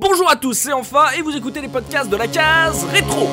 Bonjour à tous, c'est enfin et vous écoutez les podcasts de la case rétro.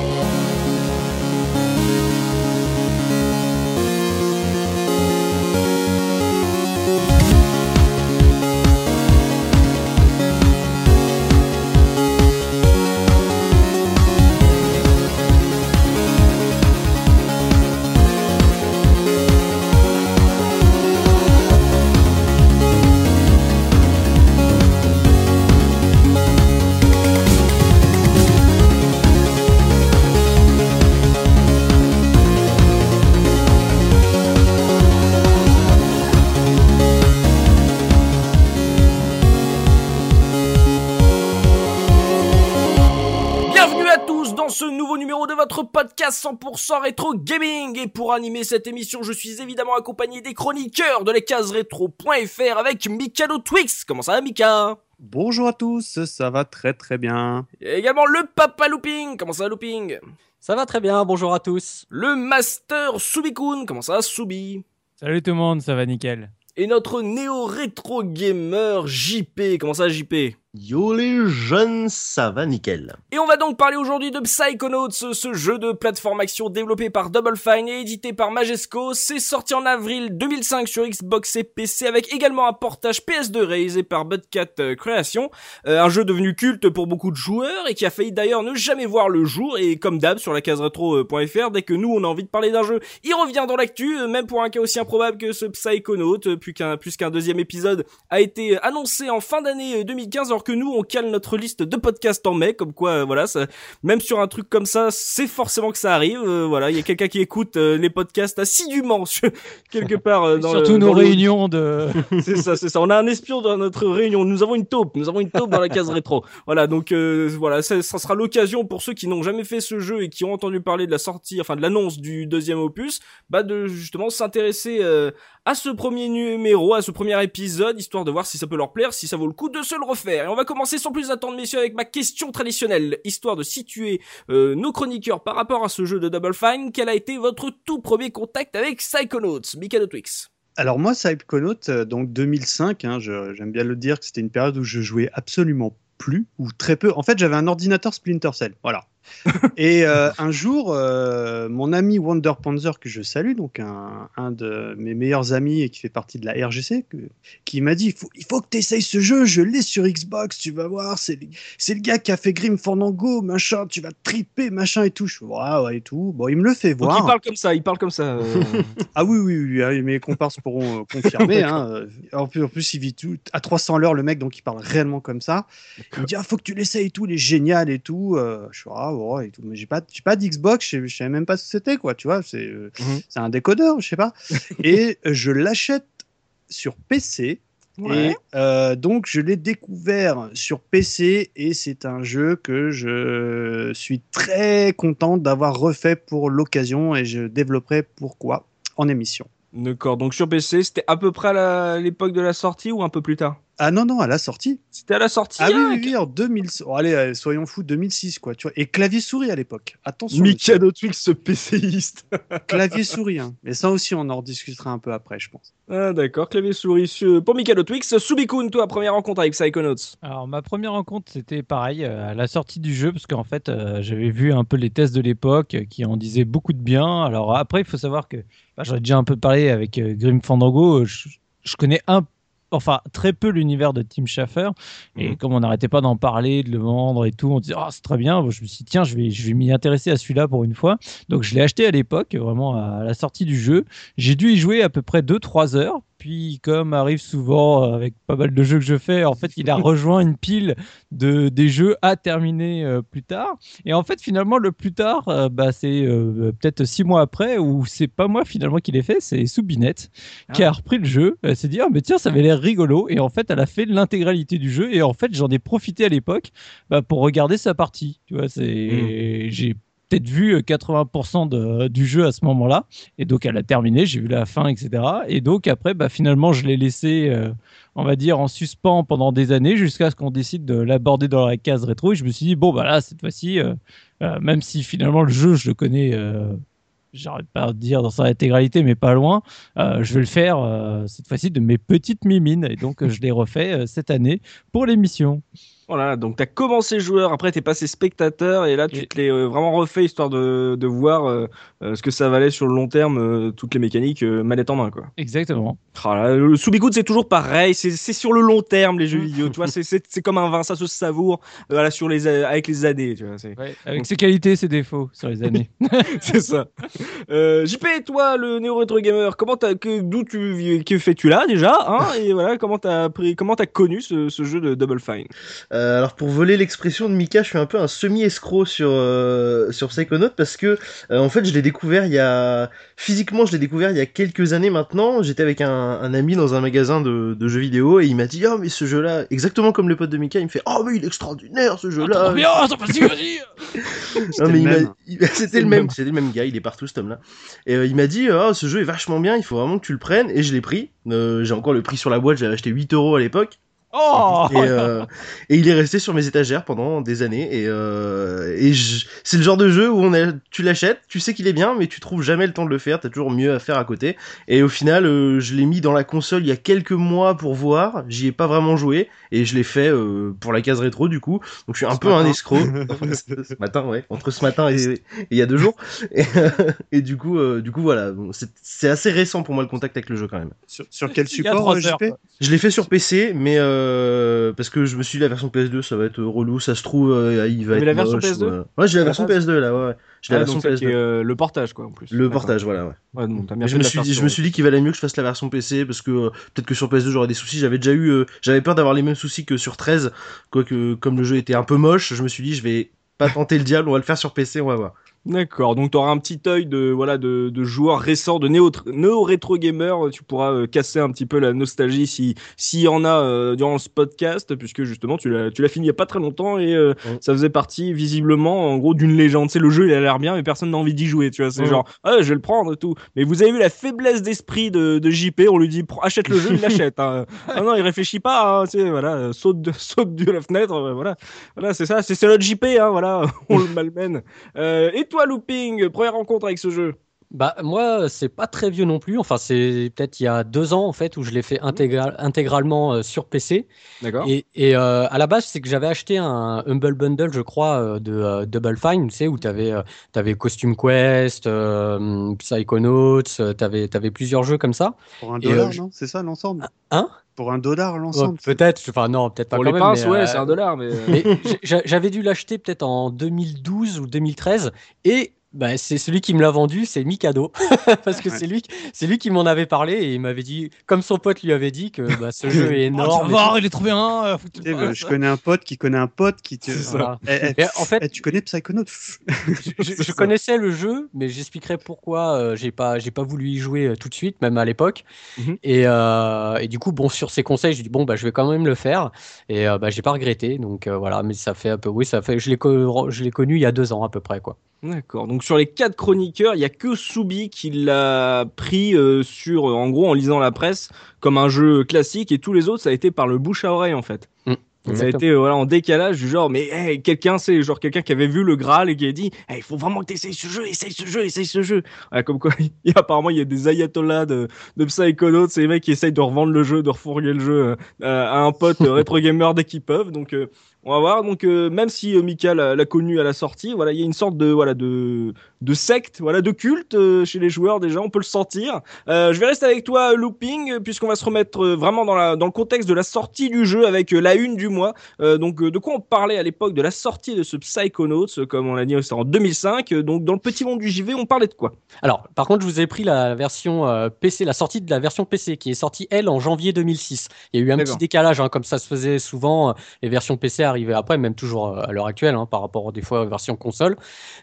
Podcast 100% rétro gaming et pour animer cette émission je suis évidemment accompagné des chroniqueurs de lescaseretro.fr avec Mikado Twix. Comment ça va Mika? Bonjour à tous, ça va très très bien. Et également le Papa Looping. Comment ça va Looping? Ça va très bien, bonjour à tous. Le Master Subikun. Comment ça va Subi? Salut tout le monde, ça va nickel. Et notre néo rétro gamer JP. Comment ça va JP Yo les jeunes, ça va nickel. Et on va donc parler aujourd'hui de Psychonauts, ce, jeu de plateforme action développé par Double Fine et édité par Majesco. C'est sorti en avril 2005 sur Xbox et PC avec également un portage PS2 réalisé par Budcat euh, Creation. Euh, un jeu devenu culte pour beaucoup de joueurs et qui a failli d'ailleurs ne jamais voir le jour. Et comme d'hab sur la case rétro.fr, dès que nous on a envie de parler d'un jeu, il revient dans l'actu, euh, même pour un cas aussi improbable que ce Psychonaut, euh, plus deuxième épisode a été annoncé en fin d'année euh, 2015 alors que nous on cale notre liste de podcasts en mai comme quoi euh, voilà ça, même sur un truc comme ça c'est forcément que ça arrive. Euh, voilà il y a quelqu'un qui écoute euh, les podcasts assidûment sur- quelque part euh, dans Surtout le, nos dans le- réunions de. c'est ça c'est ça. On a un espion dans notre réunion. Nous avons une taupe. Nous avons une taupe dans la case rétro. Voilà donc euh, voilà ça, ça sera l'occasion pour ceux qui n'ont jamais fait ce jeu et qui ont entendu parler de la sortie enfin de l'annonce du deuxième opus bah de justement s'intéresser euh, à ce premier numéro, à ce premier épisode, histoire de voir si ça peut leur plaire, si ça vaut le coup de se le refaire. Et on va commencer sans plus attendre, messieurs, avec ma question traditionnelle, histoire de situer euh, nos chroniqueurs par rapport à ce jeu de Double Fine. Quel a été votre tout premier contact avec Psychonauts, Mikado Twix? Alors moi, Psychonaut, euh, donc 2005, hein, j'aime bien le dire que c'était une période où je jouais absolument plus ou très peu. En fait, j'avais un ordinateur Splinter Cell, voilà. Et euh, un jour, euh, mon ami Wonder Panzer, que je salue, donc un, un de mes meilleurs amis et qui fait partie de la RGC, que- qui m'a dit il faut, il faut que tu essayes ce jeu, je l'ai sur Xbox, tu vas voir, c'est le, gars qui a fait Grim Fandango, machin, tu vas triper, machin et tout. Je fais ouais, ouais, et tout. Bon, il me le fait Donc voir. il parle comme ça, il parle comme ça. euh. Ah oui, oui, oui, oui, mes comparses pourront confirmer. hein. En, plus, en plus, il vit tout à 300 à l'heure, le mec, donc il parle réellement comme ça. Il me dit, ah, faut que tu l'essayes et tout, il est génial et tout. Je suis, ah, ouais, et tout. Mais j'ai pas, j'ai pas d'Xbox, je, je savais même pas ce que c'était, quoi, tu vois. C'est euh, Mhm. c'est un décodeur, je sais pas. et euh, je l'achète sur PC. Ouais. Et euh, donc, je l'ai découvert sur PC et c'est un jeu que je suis très content d'avoir refait pour l'occasion et je développerai pourquoi en émission. D'accord, donc sur PC, c'était à peu près à la- l'époque de la sortie ou un peu plus tard? Ah non, non, à la sortie. C'était à la sortie Ah oui, hein, oui, oui, en 2000. oh, allez, euh, soyons fous, 2006, quoi. Tu vois. Et clavier-souris à l'époque. Attention. Mikado Twix, ce PCiste. Clavier-souris. Hein. Mais ça aussi, on en rediscutera un peu après, je pense. Ah d'accord, clavier souris sur- pour Mikado Twix. Subikun, toi, première rencontre avec Psychonauts. Alors ma première rencontre c'était pareil euh, à la sortie du jeu parce qu'en fait euh, j'avais vu un peu les tests de l'époque qui en disaient beaucoup de bien. Alors après il faut savoir que bah, j'en ai déjà un peu parlé avec euh, Grim Fandango. Je, je connais un enfin très peu l'univers de Tim Schafer et Mhm. comme on n'arrêtait pas d'en parler, de le vendre et tout, on disait ah c'est très bien. Bon, je me suis dit tiens je vais je vais m'y intéresser à celui-là pour une fois. Donc je l'ai acheté à l'époque vraiment à la sortie du jeu. J'ai dû y jouer à peu près 2-3 heures. Puis, comme arrive souvent euh, avec pas mal de jeux que je fais, en fait, il a rejoint une pile de des jeux à terminer euh, plus tard. Et en fait, finalement, le plus tard, euh, bah, c'est euh, peut-être six mois après, où c'est pas moi finalement qui l'ai fait, c'est Soubinette qui a repris le jeu. Elle s'est dit, ah, mais tiens, ça avait l'air rigolo. Et en fait, elle a fait l'intégralité du jeu. Et en fait, j'en ai profité à l'époque bah, pour regarder sa partie. Tu vois, c'est j'ai peut-être vu euh, 80% de- du jeu à ce moment-là. Et donc, elle a terminé, j'ai vu la fin, etc. Et donc, après, bah, finalement, je l'ai laissé, euh, on va dire, en suspens pendant des années jusqu'à ce qu'on décide de l'aborder dans la case rétro. Et je me suis dit, bon, bah là, cette fois-ci, euh, euh, même si finalement le jeu, je le connais. euh, J'arrête pas de dire dans sa intégralité, mais pas loin. euh, je vais le faire euh, cette fois-ci de mes petites mimines. Et donc, euh, je l'ai refait euh, cette année pour l'émission. Voilà, donc t'as commencé joueur, après t'es passé spectateur et là tu te l'es euh, vraiment refait histoire de, de voir euh, euh, ce que ça valait sur le long terme, euh, toutes les mécaniques manette en main quoi. Exactement. Ah là, le sous-bigoud c'est toujours pareil, c'est sur le long terme les jeux vidéo, tu vois, c'est- comme un vin, ça se savoure voilà, sur les, avec les années, tu vois, c'est Avec ses qualités ses défauts sur les années. c'est ça. JP, toi le néo rétro gamer, comment d'où tu que fais-tu là déjà, hein, et voilà comment t'as pris, comment t'as connu ce, ce jeu de Double Fine? Euh, alors pour voler l'expression de Mika, je suis un peu un semi-escroc sur euh, sur Psychonaut parce que euh, en fait je l'ai découvert il y a physiquement je l'ai découvert il y a quelques années maintenant. J'étais avec un, un ami dans un magasin de, de jeux vidéo et il m'a dit oh mais ce jeu-là exactement comme le pote de Mika il me fait oh mais il est extraordinaire ce jeu-là. Non, mais il- C'était le même, c'était le même gars, il est partout cet homme-là. Et euh, il m'a dit, oh, ce jeu est vachement bien, il faut vraiment que tu le prennes. Et je l'ai pris. Euh, j'ai encore le prix sur la boîte, j'avais acheté 8 euros à l'époque. Oh Et, euh, et il est resté sur mes étagères pendant des années. Et, euh, et je- c'est le genre de jeu où on a, tu l'achètes, tu sais qu'il est bien, mais tu trouves jamais le temps de le faire. T'as toujours mieux à faire à côté. Et au final, euh, je l'ai mis dans la console il y a quelques mois pour voir. J'y ai pas vraiment joué et je l'ai fait euh, pour la case rétro du coup. Donc je suis un Ce peu un escroc. ce matin, ouais, entre ce matin et, il y a deux jours. Et, et du coup, euh, du coup voilà, Bon, c'est c'est assez récent pour moi le contact avec le jeu quand même. Sur, sur quel support, heures. Je l'ai fait sur PC, mais euh, parce que je me suis dit la version PS2, ça va être relou, ça se trouve, euh, il va Mais être la version moche, PS2? ou, euh, Ouais, j'ai la version base PS2 là, ouais. ouais. J'ai la Ah, version donc ça qui PS2. est, euh, le portage quoi en plus. Le portage, voilà, ouais. Ouais, donc bien Mais je me suis dit, je me suis dit qu'il valait mieux que je fasse la version PC parce que euh, peut-être que sur PS2 j'aurais des soucis. J'avais déjà eu, euh, j'avais peur d'avoir les mêmes soucis que sur 13, quoique comme le jeu était un peu moche, je me suis dit je vais pas tenter le diable, on va le faire sur PC, on va voir. D'accord, donc tu auras un petit œil de voilà de, de joueur récent, de néo, néo gamer. Tu pourras euh, casser un petit peu la nostalgie si s'il y en a euh, durant ce podcast, puisque justement tu l'as tu l'as fini il y a pas très longtemps et euh, ça faisait partie visiblement en gros d'une légende. C'est le jeu, il a l'air bien, mais personne n'a envie d'y jouer. Tu vois, c'est genre ah je vais le prendre et tout. Mais vous avez vu la faiblesse d'esprit de, de JP, on lui dit achète le jeu, il l'achète. Hein. ah non, il réfléchit pas. Hein, tu sais, voilà, euh, saute de, saute de la fenêtre. euh, voilà, voilà, c'est ça, c'est notre JP. Hein, voilà, on le malmène. Euh, et toi, Looping, première rencontre avec ce jeu Bah moi, c'est pas très vieux non plus. Enfin, c'est peut-être il y a deux ans en fait où je l'ai fait intégral- intégralement euh, sur PC. D'accord. Et, et, euh, à la base, c'est que j'avais acheté un Humble Bundle, je crois, euh, de euh, Double Fine, tu sais, où tu avais, Costume Quest, euh, Psychonauts, tu avais, plusieurs jeux comme ça. Pour un dollar, euh, je- non? C'est ça l'ensemble? Hein? Pour un dollar Ouais, l'ensemble peut-être, enfin non, peut-être pas Pour quand les même, pinces, mais, ouais, euh, c'est un dollar, mais. euh, mais j'avais dû l'acheter peut-être en 2012 ou 2013 et bah, c'est celui qui me l'a vendu, c'est Mikado parce que Ouais. c'est lui, c'est lui qui m'en avait parlé et il m'avait dit, comme son pote lui avait dit que bah, ce jeu est Oh, énorme. voir, il est trop bien. euh, tu sais, bah, fasses. Je connais un pote qui connaît un pote qui te. Voilà. Eh, eh, Et en fait, eh, tu connais Psychonaut je, je connaissais le jeu, mais j'expliquerai pourquoi euh, j'ai pas j'ai pas voulu y jouer euh, tout de suite, même à l'époque. Mhm. et, euh, et du coup, bon, sur ses conseils, j'ai dit bon bah je vais quand même le faire. Et euh, bah j'ai pas regretté. Donc euh, voilà, mais ça fait un peu, oui, ça fait, je l'ai je l'ai connu il y a deux ans à peu près quoi. D'accord. Donc sur les quatre chroniqueurs, il y a que Soubi qui l'a pris euh, sur, euh, en gros, en lisant la presse, comme un jeu classique, et tous les autres, ça a été par le bouche à oreille en fait. Donc, ça a été euh, voilà en décalage du genre, mais hey, quelqu'un, c'est genre quelqu'un qui avait vu le Graal et qui a dit, Hey, il faut vraiment que tu essayes ce jeu, essaye ce jeu, essaye ce jeu. Ouais, comme quoi, il y a, apparemment, il y a des ayatollahs de, de c'est les mecs qui essayent de revendre le jeu, de refourguer le jeu euh, à un pote rétro gamer dès qu'ils peuvent. Donc, euh, on va voir. Donc, euh, même si euh, Mika l'a connu à la sortie, voilà, il y a une sorte de voilà de de secte, voilà, de culte euh, chez les joueurs déjà. On peut le sentir. Je vais rester avec toi, Looping, puisqu'on va se remettre vraiment dans la dans le contexte de la sortie du jeu avec la une du mois. Donc, de quoi on parlait à l'époque de la sortie de ce Psychonauts, comme on l'a dit, c'était en 2005. Euh, donc, dans le petit monde du JV, on parlait de quoi? Alors, par contre, je vous ai pris la version PC, la sortie de la version PC qui est sortie elle en janvier 2006. Il y a eu un petit décalage, hein, comme ça se faisait souvent. Les versions PC arrivaient après, même toujours euh, à l'heure actuelle, hein, par rapport des fois aux versions console.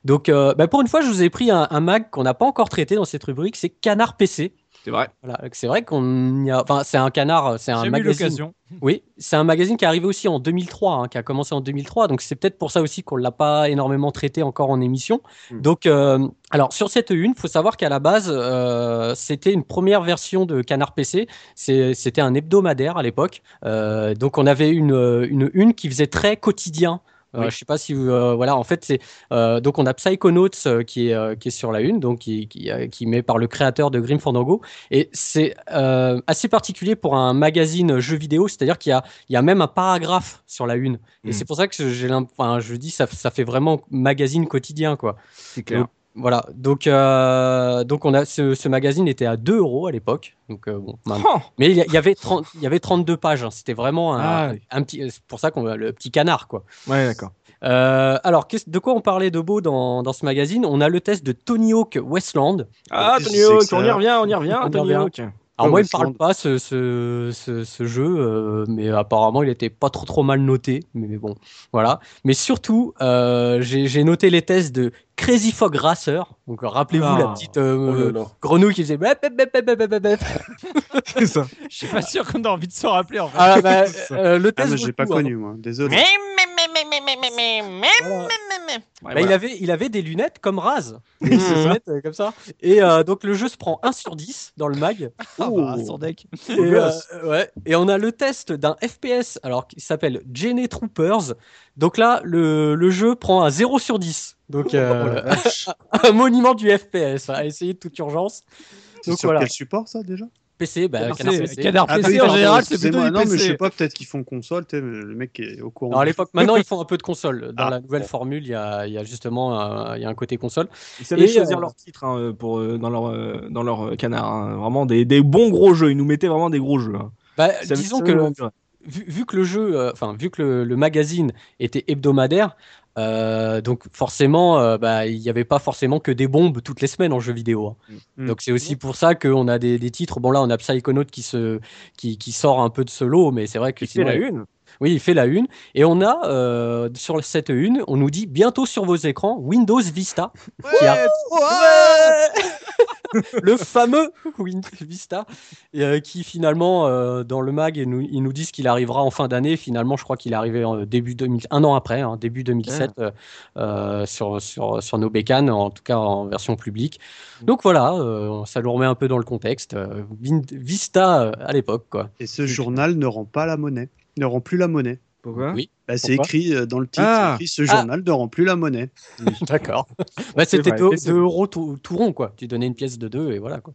Donc, euh, bah, pour une fois, je vous ai pris un, un mag qu'on n'a pas encore traité dans cette rubrique, c'est Canard PC. C'est vrai. Voilà, c'est vrai qu'on y a, enfin, c'est un canard, c'est un magazine. Oui, c'est un magazine qui est arrivé aussi en 2003, hein, qui a commencé en 2003. Donc c'est peut-être pour ça aussi qu'on l'a pas énormément traité encore en émission. Mm. Donc, euh, alors sur cette une, faut savoir qu'à la base, euh, c'était une première version de Canard PC. C'était un hebdomadaire à l'époque. Euh, donc on avait une, une une qui faisait très quotidien. Euh, je sais pas si vous, euh, voilà, en fait, c'est euh, donc on a Psychonauts qui est qui est sur la une, donc qui qui, qui met par le créateur de Grim Fandango, et c'est assez particulier pour un magazine jeu vidéo, c'est-à-dire qu'il y a il y a même un paragraphe sur la une, et Mm. c'est pour ça que j'ai, enfin, je dis ça ça fait vraiment magazine quotidien quoi. C'est clair. Donc, Voilà, donc euh, donc on a ce, ce magazine était à 2 euros à l'époque, donc euh, bon, Oh, mais il y, avait 30, il y avait 32 pages, hein. c'était vraiment un, Ah oui. un petit, c'est pour ça qu'on a le petit canard quoi. ouais, d'accord. Euh, alors, de quoi on parlait de beau dans, dans ce magazine? On a le test de Tony Hawk Westland. Ah, Tony Hawk, on y revient, on y revient, On Tony. Hawk. Alors Ah, moi, il me parle pas ce, ce, ce, ce jeu, euh, mais apparemment, il était pas trop trop mal noté. Mais bon, voilà. Mais surtout, euh, j'ai noté les tests de Crazy Fog Racer. Donc, rappelez-vous Ah. la petite euh, Oh là là. grenouille qui faisait. C'est ça. Je suis pas sûr qu'on a envie de se rappeler en fait. Ah, bah, euh, le Ah, test. mais j'ai pas hein. connu, moi. Désolé. Bah, il, avait, il avait des lunettes comme Raz. Des ça. lunettes, euh, comme ça. Et euh, donc le jeu se prend 1 sur 10 dans le mag. Ah, bah, sans deck. Et, euh, ouais. et on a le test d'un FPS alors qui s'appelle Gene Troopers. Donc là, le, le jeu prend un 0 sur 10. Donc euh, un monument du FPS à essayer de toute urgence. C'est Donc sur voilà. quel support ça déjà? PC, bah, Canard Canard PC, PC. Canard Ah, PC, en général, c'est plutôt du Non, mais je sais PC. pas, peut-être qu'ils font console, le mec est au courant. Alors à l'époque, maintenant ils font un peu de console. Dans Ah, la nouvelle bon. formule, il y a, y a justement un, il y a un côté console. Ils savaient Et, choisir euh, leur titre hein, pour, euh, dans leur, euh, dans leur euh, canard. hein. Vraiment des, des bons gros jeux. Ils nous mettaient vraiment des gros jeux. hein. Bah, disons que vu, vu que le jeu, euh, enfin vu que le, le magazine était hebdomadaire, euh, donc forcément, euh, bah, il n'y avait pas forcément que des bombes toutes les semaines en jeu vidéo. hein. Mm. Donc c'est aussi pour ça qu'on a des, des titres. Bon là, on a Psychonaut qui se, qui, qui sort un peu de ce lot, mais c'est vrai que Il fait sinon- la une. Oui, il fait la une. Et on a euh, sur cette une, on nous dit bientôt sur vos écrans Windows Vista, qui a- le fameux Windows Vista, euh, qui finalement euh, dans le mag, ils nous, ils nous disent qu'il arrivera en fin d'année. Finalement, je crois qu'il est arrivé en début 2000, un an après, hein, début 2007, euh, euh, sur, sur, sur nos bécanes, en tout cas en version publique. Donc voilà, euh, ça nous remet un peu dans le contexte. Vista à l'époque, quoi. Et ce journal ne rend pas la monnaie. Ne rend plus la monnaie. Pourquoi Oui. Bah, c'est écrit euh, dans le titre, Ah. c'est écrit, ce journal ne rend plus la monnaie. D'accord. bah, c'était vrai, 2 effectivement. euros tout, tout rond, quoi. Tu donnais une pièce de 2 et voilà, quoi.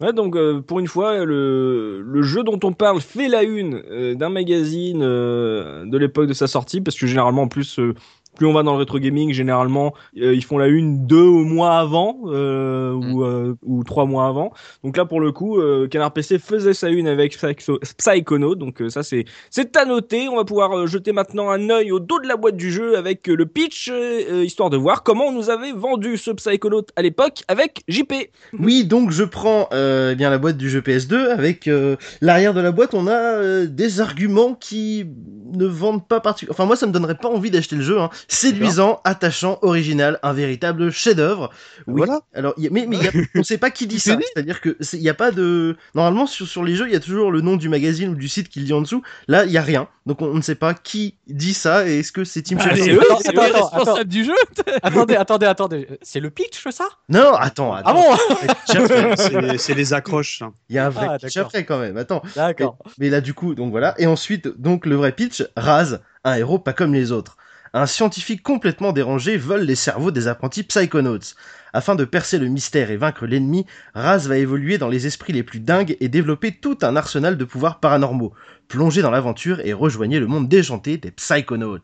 Ouais, donc euh, pour une fois, le, le jeu dont on parle fait la une euh, d'un magazine euh, de l'époque de sa sortie, parce que généralement, en plus, euh, plus on va dans le rétro gaming, généralement, euh, ils font la une deux mois avant euh, ou, euh, ou trois mois avant. Donc là, pour le coup, Canard PC faisait sa une avec Psycho- Psychonaut, donc ça c'est c'est à noter. On va pouvoir jeter maintenant un œil au dos de la boîte du jeu avec le pitch, histoire de voir comment on nous avait vendu ce Psychonaut à l'époque avec JP. Oui, donc je prends eh bien la boîte du jeu PS2 avec l'arrière de la boîte, on a des arguments qui ne vendent pas particulièrement. Enfin moi ça me donnerait pas envie d'acheter le jeu. Hein. Séduisant, attachant, original, un véritable chef-d'œuvre. Oui. Voilà. Alors il y a- mais mais y a- on sait pas qui dit ça. C'est-à-dire que c'est- il y a pas de normalement sur sur les jeux il y a toujours le nom du magazine ou du site qui le dit en dessous. Là il y a rien. Donc on, on ne sait pas qui dit ça et est-ce que c'est Schafer Attends, c'est le attends, responsable du jeu. attendez, attendez, attendez. C'est le pitch, ça? Non, attends, Ah attends. bon C'est c'est les accroches. ça. Il y a un vrai Ah, pitch après quand même. Attends. D'accord. Mais là, du coup, donc voilà. Et ensuite, donc le vrai pitch, Raz, un héros pas comme les autres. Un scientifique complètement dérangé vole les cerveaux des apprentis Psychonauts. Afin de percer le mystère et vaincre l'ennemi, Raz va évoluer dans les esprits les plus dingues et développer tout un arsenal de pouvoirs paranormaux. Plongez dans l'aventure et rejoignez le monde déjanté des Psychonauts.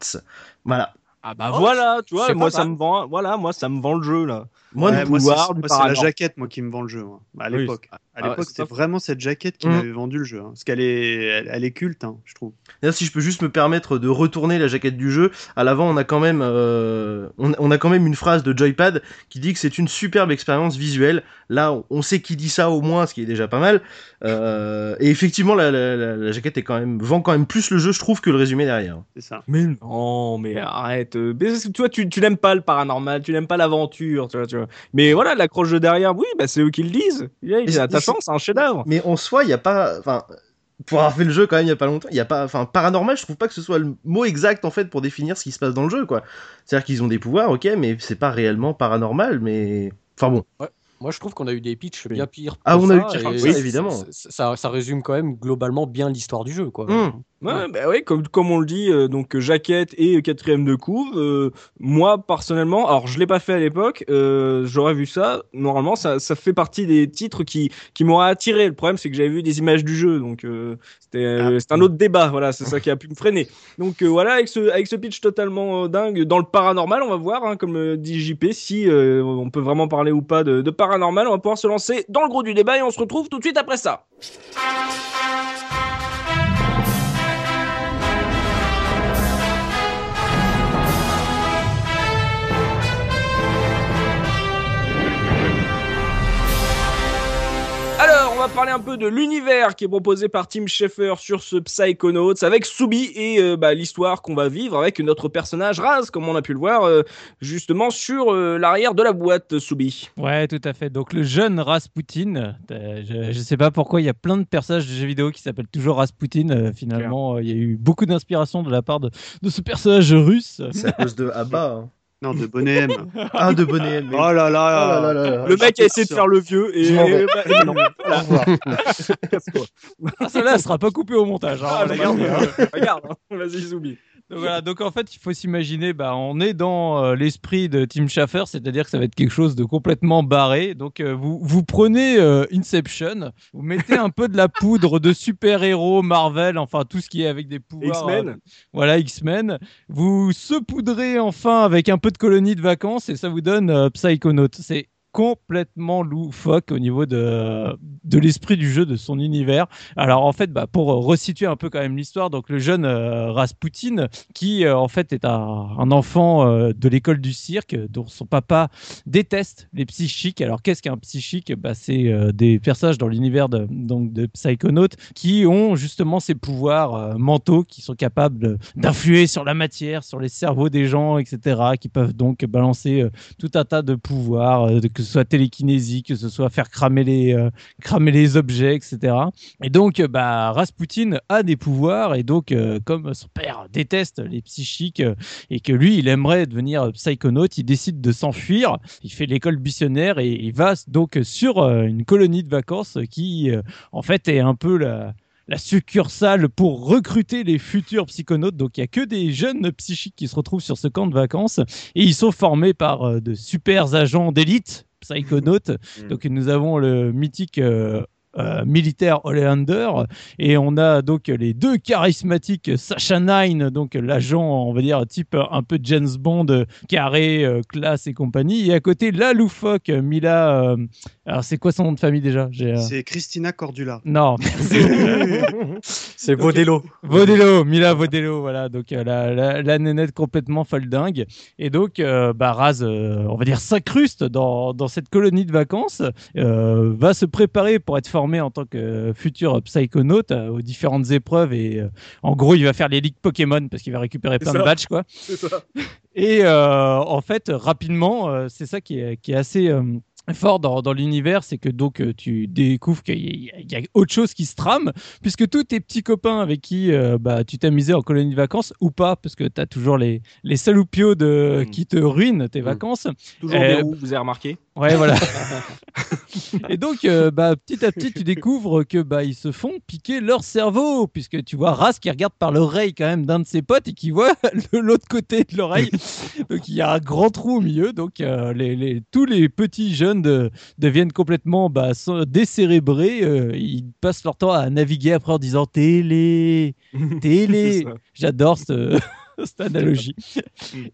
Voilà. Ah bah Oh, voilà, tu vois, moi ça me vend, voilà, moi ça me vend le jeu là. Moi, Ouais, moi, c'est la jaquette moi qui me vend le jeu. moi. À Oui, l'époque. À Ah l'époque, c'était vraiment cette jaquette qui Mm. m'avait vendu le jeu. hein. Parce qu'elle est, elle, elle est culte, hein, je trouve. D'ailleurs, si je peux juste me permettre de retourner la jaquette du jeu, à l'avant, on a quand même, euh, on, on a quand même une phrase de Joypad qui dit que c'est une superbe expérience visuelle. Là, on- on sait qui dit ça au moins, ce qui est déjà pas mal. Euh, et effectivement, la, la, la- la jaquette est quand même vend quand même plus le jeu, je trouve, que le résumé derrière. C'est ça. Mais non, mais arrête. euh, mais c'est- toi, tu, tu n'aimes pas le paranormal, tu n'aimes pas l'aventure, tu vois, tu vois. Mais voilà, l'accroche de derrière, oui, bah c'est eux qui le disent. Il Mais est c'est- un chef-d'œuvre. Mais en soi, il y a pas, enfin, pour avoir fait le jeu quand même il y a pas longtemps, il y a pas, enfin, paranormal, je trouve pas que ce soit le mot exact en fait pour définir ce qui se passe dans le jeu, quoi. C'est-à-dire qu'ils ont des pouvoirs, ok, mais c'est pas réellement paranormal, mais, enfin bon. Moi, je trouve qu'on a eu des pitchs bien pires. Ah, on a ça, eu pire ça- évidemment. Ça, ça- ça résume quand même globalement bien l'histoire du jeu, quoi. Hum. Ouais, bah ouais, comme, comme on le dit, euh, donc jaquette et quatrième de couve. euh, moi, personnellement, alors je l'ai pas fait à l'époque, euh, j'aurais vu ça. Normalement, ça, ça fait partie des titres qui, qui m'auraient attiré. Le problème, c'est que j'avais vu des images du jeu, donc euh, c'était euh, c'est un autre débat. Voilà, c'est ça qui a pu me freiner. Donc euh, voilà, avec ce, avec ce pitch totalement euh, dingue, dans le paranormal, on va voir, hein, comme euh, dit JP, si euh, on peut vraiment parler ou pas de, de paranormal. On va pouvoir se lancer dans le gros du débat et on se retrouve tout de suite après ça. Parler un peu de l'univers qui est proposé par Tim Schafer sur ce Psychonauts avec Subi et euh, bah, l'histoire qu'on va vivre avec notre personnage Raz, comme on a pu le voir euh, justement sur euh, l'arrière de la boîte Subi. Ouais, tout à fait. Donc le jeune Rasputin, euh, je, je sais pas pourquoi il y a plein de personnages de jeux vidéo qui s'appellent toujours Rasputin. Euh, finalement, euh, il y a eu beaucoup d'inspiration de la part de, de ce personnage russe. C'est à cause de Abba. hein. Non, de Bonnet M. Ah, de Bonnet M. Oh là là, Oh là là là là. Le mec a essayé de faire le vieux et, bah, et non. Casse-toi. Ah, celle-là, elle sera pas coupée au montage. hein, Ah, on la regarde, garde. hein. regarde, hein. vas-y Subi. Donc, voilà, donc en fait, il faut s'imaginer, bah, on est dans euh, l'esprit de Tim Schafer, c'est-à-dire que ça va être quelque chose de complètement barré. Donc euh, vous, vous prenez euh, Inception, vous mettez un peu de la poudre de super-héros, Marvel, enfin tout ce qui est avec des pouvoirs. X-Men. voilà, X-Men. Vous saupoudrez enfin avec un peu de colonie de vacances et ça vous donne Psychonaut. C'est complètement loufoque au niveau de, de l'esprit du jeu, de son univers. Alors en fait, bah, pour euh, resituer un peu quand même l'histoire, donc le jeune euh, Rasputin, qui euh, en fait est un, enfant euh, de l'école du cirque, dont son papa déteste les psychiques. Alors qu'est-ce qu'un psychique? Bah, C'est des personnages dans l'univers de, donc, de Psychonauts qui ont justement ces pouvoirs mentaux, qui sont capables de- d'influer sur la matière, sur les cerveaux des gens, etc., qui peuvent donc balancer tout un tas de pouvoirs, ce soit télékinésie, que ce soit faire cramer les, euh, cramer les objets, etc. Et donc, euh, bah, Rasputin a des pouvoirs, et donc, euh, comme son père déteste les psychiques, euh, et que lui, il aimerait devenir psychonaute, il décide de s'enfuir, il fait l'école missionnaire, et il va donc sur euh, une colonie de vacances qui, en fait, est un peu la la succursale pour recruter les futurs psychonautes. Donc il y a que des jeunes psychiques qui se retrouvent sur ce camp de vacances et ils sont formés par de super agents d'élite psychonautes. donc nous avons le mythique euh, euh, militaire Oleander. Et on a donc les deux charismatiques Sacha Nine donc l'agent on va dire type un peu James Bond euh, carré euh, classe et compagnie. Et à côté la loufoque Mila euh, alors c'est quoi son nom de famille déjà euh, C'est Christina Cordula. non C'est Vodelo. Vodelo, Mila Vodelo, voilà, donc euh, la, la, la nénette complètement folle dingue. Et donc, euh, bah, Raz, euh, on va dire, s'incruste dans, dans cette colonie de vacances, euh, va se préparer pour être formé en tant que futur psychonaute euh, aux différentes épreuves. Et euh, en gros, il va faire les ligues Pokémon parce qu'il va récupérer plein ça. de badges, quoi. C'est ça. Et euh, en fait, rapidement, euh, c'est ça qui est, qui est assez euh, fort dans, dans l'univers, c'est que donc euh, tu découvres qu'il y, a- il y a autre chose qui se trame, puisque tous tes petits copains avec qui euh, bah, tu t'amusais en colonie de vacances, ou pas, parce que tu as toujours les, les saloupios de, Mm. qui te ruinent tes Mm. vacances. Toujours Euh, des roues, vous avez remarqué? Ouais, voilà. et donc, euh, bah, petit à petit, tu découvres que bah, ils se font piquer leur cerveau, puisque tu vois Ras qui regarde par l'oreille quand même d'un de ses potes et qui voit de l'autre côté de l'oreille. donc, il y a un grand trou au milieu. Donc, euh, les, les- tous les petits jeunes de- deviennent complètement bah, décérébrés. euh, ils passent leur temps à naviguer après en disant télé, télé. J'adore ce- cette analogie.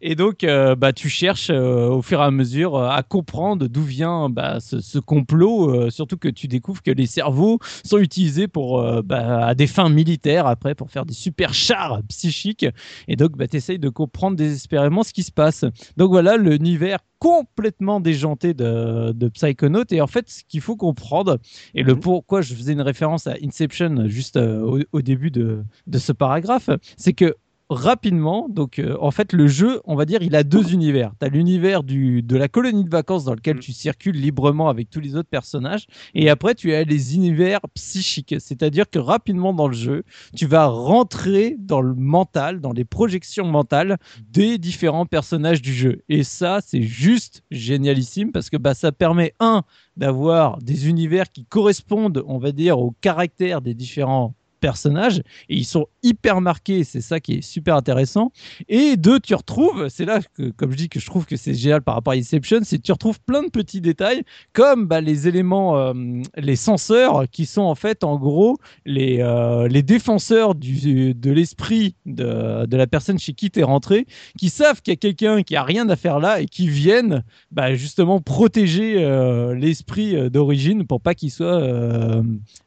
Et donc, euh, bah, tu cherches euh, au fur et à mesure euh, à comprendre d'où vient bah, ce, ce complot, surtout que tu découvres que les cerveaux sont utilisés pour, bah, à des fins militaires, après, pour faire des super chars psychiques. Et donc, bah, tu essayes de comprendre désespérément ce qui se passe. Donc voilà, l'univers complètement déjanté de, de Psychonaut. Et en fait, ce qu'il faut comprendre, et le Mhm. pourquoi je faisais une référence à Inception juste au, au début de, de ce paragraphe, c'est que rapidement, donc euh, en fait le jeu, on va dire, il a deux univers. Tu as l'univers de la colonie de vacances dans lequel Mm. tu circules librement avec tous les autres personnages, et après tu as les univers psychiques, c'est-à-dire que rapidement dans le jeu, tu vas rentrer dans le mental, dans les projections mentales des différents personnages du jeu. Et ça, c'est juste génialissime parce que bah, ça permet un d'avoir des univers qui correspondent, on va dire, au caractère des différents personnages et ils sont hyper marqués. C'est ça qui est super intéressant. Et deux, tu retrouves, c'est là que, comme je dis, que je trouve que c'est génial par rapport à Inception, c'est tu retrouves plein de petits détails comme bah, les éléments, euh, les senseurs qui sont en fait en gros les, euh, les défenseurs du, de l'esprit de, de la personne chez qui tu es rentré, qui savent qu'il y a quelqu'un qui a rien à faire là et qui viennent bah, justement protéger euh, l'esprit d'origine pour pas qu'il soit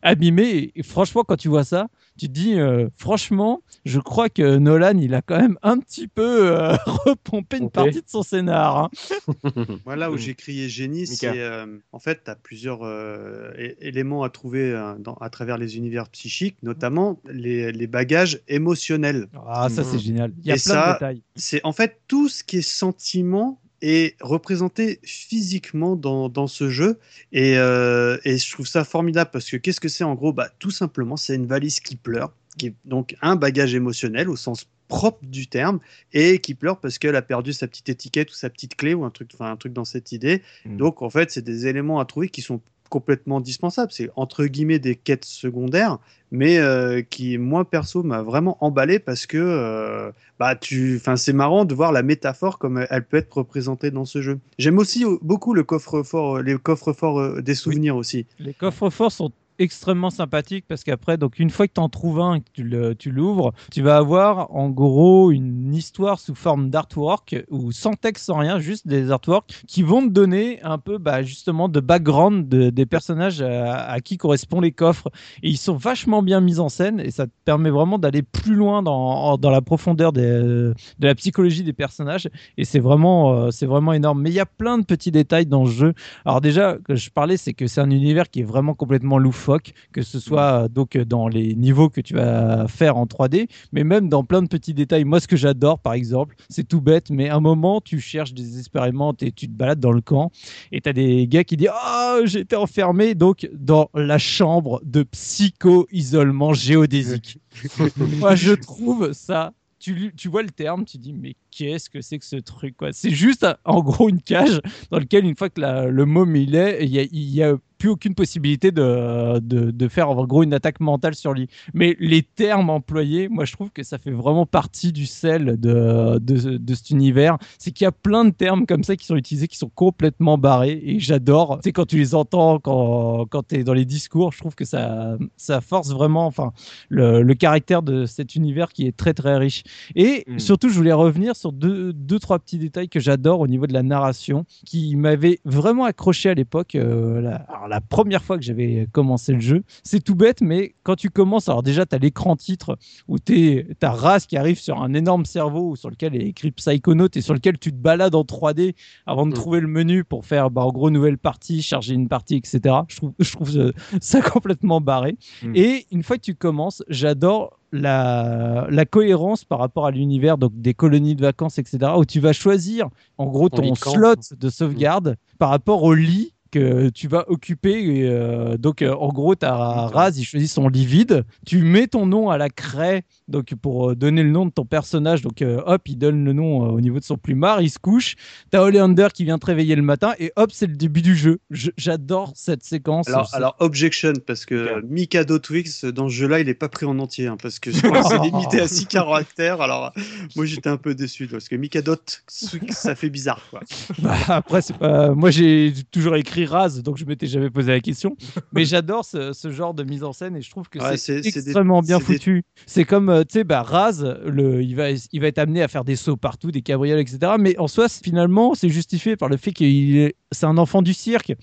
abîmé. Et, franchement, quand tu vois ça, tu te dis, euh, franchement, je crois que Nolan, il a quand même un petit peu euh, repompé une partie de son scénar. hein. Moi, là où Mm. j'ai crié génie, c'est euh, en fait, tu as plusieurs euh, éléments à trouver euh, dans- à travers les univers psychiques, notamment les, les bagages émotionnels. Ah, ça, c'est Mhm. génial. Il y a Et plein ça, de détails. C'est en fait tout ce qui est sentiment est représenté physiquement dans, dans ce jeu et, euh, et je trouve ça formidable parce que qu'est-ce que c'est en gros? Bah, Tout simplement, c'est une valise qui pleure, qui est donc un bagage émotionnel au sens propre du terme et qui pleure parce qu'elle a perdu sa petite étiquette ou sa petite clé ou un truc, enfin un truc dans cette idée. Mm. Donc en fait, c'est des éléments à trouver qui sont complètement dispensables. C'est entre guillemets des quêtes secondaires, mais euh, qui moi perso m'a vraiment emballé parce que euh, bah tu, enfin c'est marrant de voir la métaphore comme elle peut être représentée dans ce jeu. J'aime aussi beaucoup le coffre-fort, euh, les coffres-forts des souvenirs aussi. Les coffres forts sont extrêmement sympathiques parce qu'après, donc une fois que tu en trouves un et que tu le- l'ouvres, tu vas avoir en gros une histoire sous forme d'artwork ou sans texte, sans rien, juste des artworks qui vont te donner un peu bah, justement de background de- des personnages à, qui correspondent les coffres. Et ils sont vachement bien mis en scène et ça te permet vraiment d'aller plus loin dans, dans la profondeur de la psychologie des personnages. Et c'est vraiment, euh, c'est vraiment énorme. Mais il y a plein de petits détails dans ce jeu. Alors déjà, que je parlais, c'est que c'est un univers qui est vraiment complètement loufoque, que ce soit euh, donc euh, dans les niveaux que tu vas faire en 3D, mais même dans plein de petits détails. Moi, ce que j'adore, par exemple, c'est tout bête, mais à un moment, tu cherches désespérément et tu te balades dans le camp et tu as des gars qui disent Ah, j'ai été enfermé donc dans la chambre de psycho-isolement géodésique. Moi, je trouve ça. Tu, tu vois le terme, tu dis mais qu'est-ce que c'est que ce truc quoi C'est juste en gros une cage dans laquelle une fois que la- le môme il est, il y a, plus aucune possibilité de, de, de faire en gros une attaque mentale sur lui. Mais les termes employés, moi je trouve que ça fait vraiment partie du sel de, de, de cet univers. C'est qu'il y a plein de termes comme ça qui sont utilisés, qui sont complètement barrés et j'adore. Sais, quand tu les entends, quand, quand tu es dans les discours, je trouve que ça, ça force vraiment enfin, le, le caractère de cet univers qui est très très riche. Et Mm. surtout, je voulais revenir sur deux, deux, trois petits détails que j'adore au niveau de la narration, qui m'avaient vraiment accroché à l'époque. euh, la, alors, la première fois que j'avais commencé le jeu, c'est tout bête, mais quand tu commences, alors déjà, tu as l'écran titre où tu as Raz qui arrive sur un énorme cerveau sur lequel est écrit Psychonaut et sur lequel tu te balades en 3D avant de Mm. trouver le menu pour faire, bah, en gros, nouvelle partie, charger une partie, etc. Je trouve, je trouve euh, ça complètement barré. Mm. Et une fois que tu commences, j'adore la, la cohérence par rapport à l'univers donc des colonies de vacances, etc., où tu vas choisir en gros Ton slot de sauvegarde par rapport au lit que tu vas occuper. Et, euh, donc, euh, en gros, tu as Raz, il choisit son lit vide. Tu mets ton nom à la craie donc pour euh, donner le nom de ton personnage. Donc, euh, hop, il donne le nom euh, au niveau de son plumard. Il se couche. Tu as Oleander qui vient te réveiller le matin. Et hop, c'est le début du jeu. Je- J'adore cette séquence. Alors, objection parce que. Mikado Twix dans ce jeu-là il est pas pris en entier hein, parce que je crois que c'est limité à 6 caractères alors moi j'étais un peu déçu parce que Mikado Twix ça fait bizarre quoi. Bah, après, pas... moi j'ai toujours écrit Raz, donc je m'étais jamais posé la question. Mais j'adore ce, ce genre de mise en scène et je trouve que Ouais, c'est des- extrêmement bien des- foutu. C'est comme, euh, tu sais, bah, Raz, le, il, va, il va être amené à faire des sauts partout, des cabrioles, etc. Mais en soi, finalement, c'est justifié par le fait qu'il est, c'est un enfant du cirque.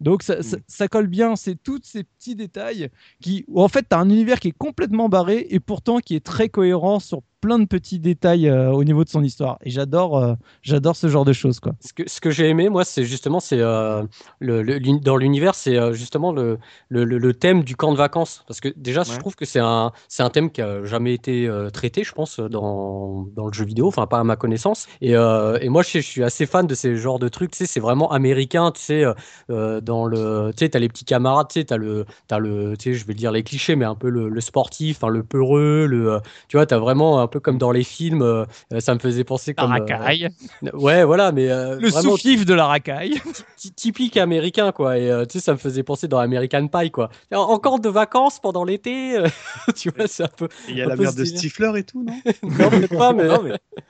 Donc ça, ça, ça colle bien, c'est tous ces petits détails qui, où en fait, tu as un univers qui est complètement barré et pourtant qui est très cohérent sur plein de petits détails euh, au niveau de son histoire. Et j'adore, euh, j'adore ce genre de choses, quoi. Ce que, ce que j'ai aimé, moi, c'est justement, c'est euh, le, le- dans l'univers, c'est euh, justement le, le, le- thème du camp de vacances. Parce que déjà, je trouve que c'est un, c'est un thème qui a jamais été euh, traité, je pense, dans, dans le jeu vidéo, enfin pas à ma connaissance. Et, euh, et moi, je, je suis assez fan de ces genres de trucs. Tu sais, c'est vraiment américain. Tu sais, dans le, tu sais, t'as les petits camarades, tu sais, t'as le, t'as le, tu sais, je vais dire les clichés, mais un peu le, le sportif, hein, le peureux, le, tu vois, t'as vraiment un peu comme dans les films, euh, euh, ça me faisait penser La comme, euh, racaille. ouais, voilà, mais euh, Le vraiment de la racaille. ty- typique américain, quoi. Et euh, tu sais, ça me faisait penser dans American Pie, quoi. En- Encore de vacances pendant l'été, tu vois, c'est un peu, Il y a la mère de. Stifler et tout, non non, peut-être pas, mais,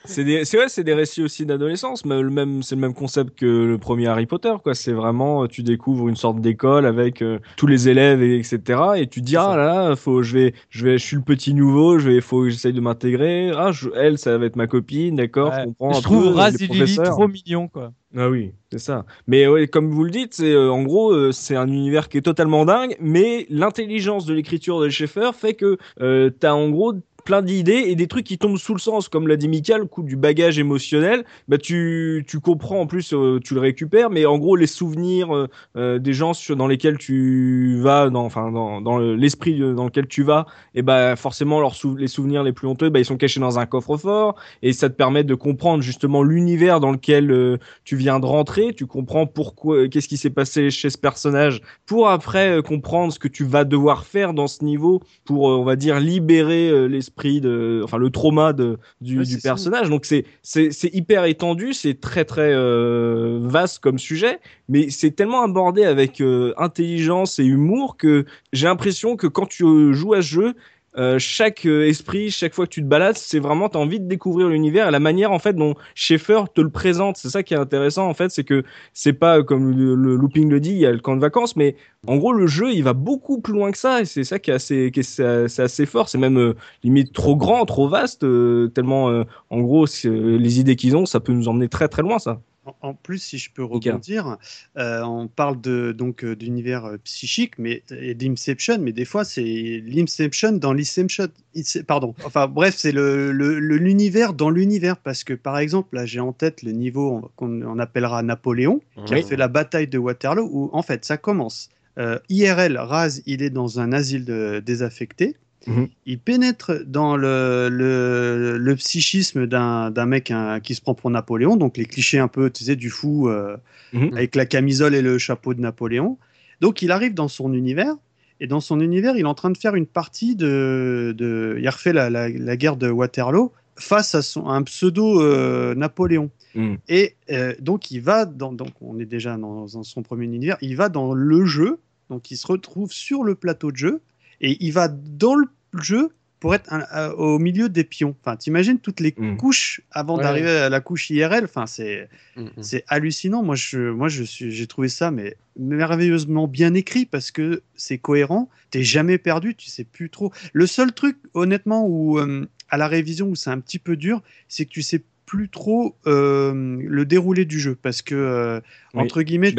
c'est des, c'est vrai, c'est des récits aussi d'adolescence, mais le même, c'est le même concept que le premier Harry Potter, quoi. C'est vraiment, tu découvres une sorte d'école avec euh, tous les élèves, et, etc. Et tu te dis, ah là, là, faut, je vais, je vais, je suis le petit nouveau, je vais, faut que j'essaye de m'intégrer. Ah, je- elle, ça va être ma copine, d'accord, Ouais. je comprends. Je un trouve peu, Raz les et Lily trop mignon, quoi. Ah oui, c'est ça. Mais ouais, comme vous le dites, c'est euh, en gros, euh, c'est un univers qui est totalement dingue, mais l'intelligence de l'écriture de Schaeffer fait que euh, t'as en gros plein d'idées et des trucs qui tombent sous le sens, comme l'a dit Mika, le coup du bagage émotionnel, bah tu, tu comprends en plus, euh, tu le récupères, mais en gros les souvenirs euh, euh, des gens dans lesquels tu vas, dans, enfin dans, dans le- l'esprit dans lequel tu vas, et bah forcément leurs sou- les souvenirs les plus honteux, bah ils sont cachés dans un coffre-fort, et ça te permet de comprendre justement l'univers dans lequel tu viens de rentrer, tu comprends pourquoi, qu'est-ce qui s'est passé chez ce personnage, pour après comprendre ce que tu vas devoir faire dans ce niveau pour, on va dire, libérer euh, l'esprit de, enfin le trauma de, du, Ouais, du c'est ça. personnage. Donc c'est c'est c'est hyper étendu, c'est très très euh, vaste comme sujet, mais c'est tellement abordé avec euh, intelligence et humour que j'ai l'impression que quand tu euh, joues à ce jeu euh, chaque euh, esprit, chaque fois que tu te balades, c'est vraiment t'as envie de découvrir l'univers et la manière en fait dont Schaeffer te le présente. C'est ça qui est intéressant en fait, c'est que c'est pas euh, comme le, looping le dit, il y a le camp de vacances, mais en gros le jeu il va beaucoup plus loin que ça et c'est ça qui est assez, qui est, assez fort. C'est même limite trop grand, trop vaste, tellement en gros les idées qu'ils ont, ça peut nous emmener très très loin ça. En- plus, si je peux rebondir, euh, on parle de donc euh, d'univers euh, psychique, mais et d'Inception, mais des fois c'est l'Inception dans l'Inception. Ince- Pardon. Enfin bref, c'est le le- le- l'univers dans l'univers parce que par exemple là j'ai en tête le niveau qu'on on appellera Napoléon qui a fait la bataille de Waterloo où en fait ça commence. Euh, IRL, Raz, il est dans un asile de désaffectés. Mhm. Il pénètre dans le, le, le psychisme d'un mec hein, qui se prend pour Napoléon, donc les clichés un peu, tu sais, du fou euh, Mhm. avec la camisole et le chapeau de Napoléon. Donc il arrive dans son univers, et dans son univers, il est en train de faire une partie de. de il a refait la, la, la guerre de Waterloo face à, son, à un pseudo euh, Napoléon. Mhm. Et euh, donc il va dans, donc on est déjà dans, dans son premier univers, il va dans le jeu, donc il se retrouve sur le plateau de jeu et il va dans le jeu pour être un- euh, au milieu des pions. Enfin, t'imagines toutes les Mhm. couches avant Ouais. d'arriver à la couche IRL. Enfin, c'est Mm, mm. c'est hallucinant. Moi, je, moi, je suis, j'ai trouvé ça mais merveilleusement bien écrit parce que c'est cohérent. T'es jamais perdu, tu sais plus trop. Le seul truc, honnêtement, où euh, à la révision où c'est un petit peu dur, c'est que tu sais plus trop euh, le déroulé du jeu parce que euh, Oui, entre guillemets,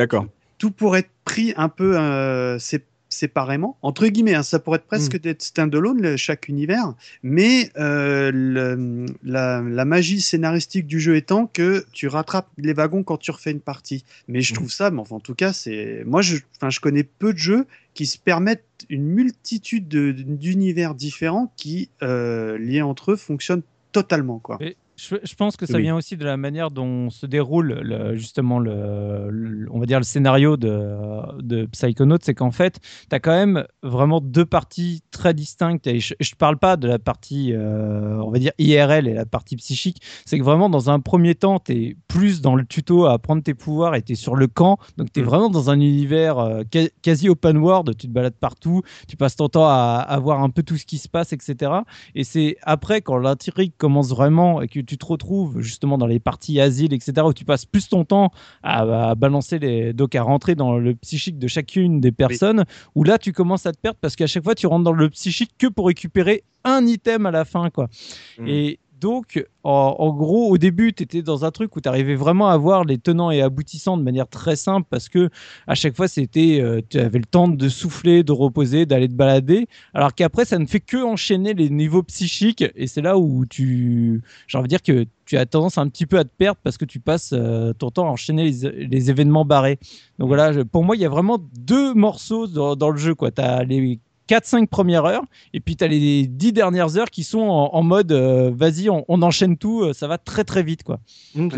tout pourrait être pris un peu euh, séparément, entre guillemets, hein, ça pourrait être presque d'être standalone le- chaque univers, mais euh, le- la, la magie scénaristique du jeu étant que tu rattrapes les wagons quand tu refais une partie. Mais je Mhm. trouve ça, mais enfin, en tout cas, c'est moi, je, je connais peu de jeux qui se permettent une multitude de- d'univers différents qui, euh, liés entre eux, fonctionnent totalement, quoi. Et je, je pense que ça Oui. vient aussi de la manière dont se déroule le- justement le, le- on va dire le scénario de, de Psychonauts, c'est qu'en fait, tu as quand même vraiment deux parties très distinctes. Et je, je parle pas de la partie, euh, on va dire IRL et la partie psychique. C'est que vraiment, dans un premier temps, tu es plus dans le tuto à apprendre tes pouvoirs et tu es sur le camp. Donc, tu es Mm. vraiment dans un univers euh, quasi open world. Tu te balades partout, tu passes ton temps à, à voir un peu tout ce qui se passe, etc. Et c'est après, quand l'intrigue commence vraiment et que tu te retrouves justement dans les parties asile, etc., où tu passes plus ton temps à, à balancer les. donc à rentrer dans le psychique de chacune des personnes, où là tu commences à te perdre parce qu'à chaque fois tu rentres dans le psychique que pour récupérer un item à la fin, quoi. Mm. Et donc, en, en gros, au début, tu étais dans un truc où tu arrivais vraiment à voir les tenants et aboutissants de manière très simple parce que à chaque fois, c'était, euh, tu avais le temps de souffler, de reposer, d'aller te balader. Alors qu'après, ça ne fait que enchaîner les niveaux psychiques et c'est là où tu, j'ai envie de dire que tu as tendance un petit peu à te perdre parce que tu passes euh, ton temps à enchaîner les, les événements barrés. Donc voilà, je- pour moi, il y a vraiment deux morceaux dans, dans le jeu. Tu as les 4-5 premières heures, et puis tu as les 10 dernières heures qui sont en, en mode euh, vas-y, on, on enchaîne tout, euh, ça va très très vite. quoi.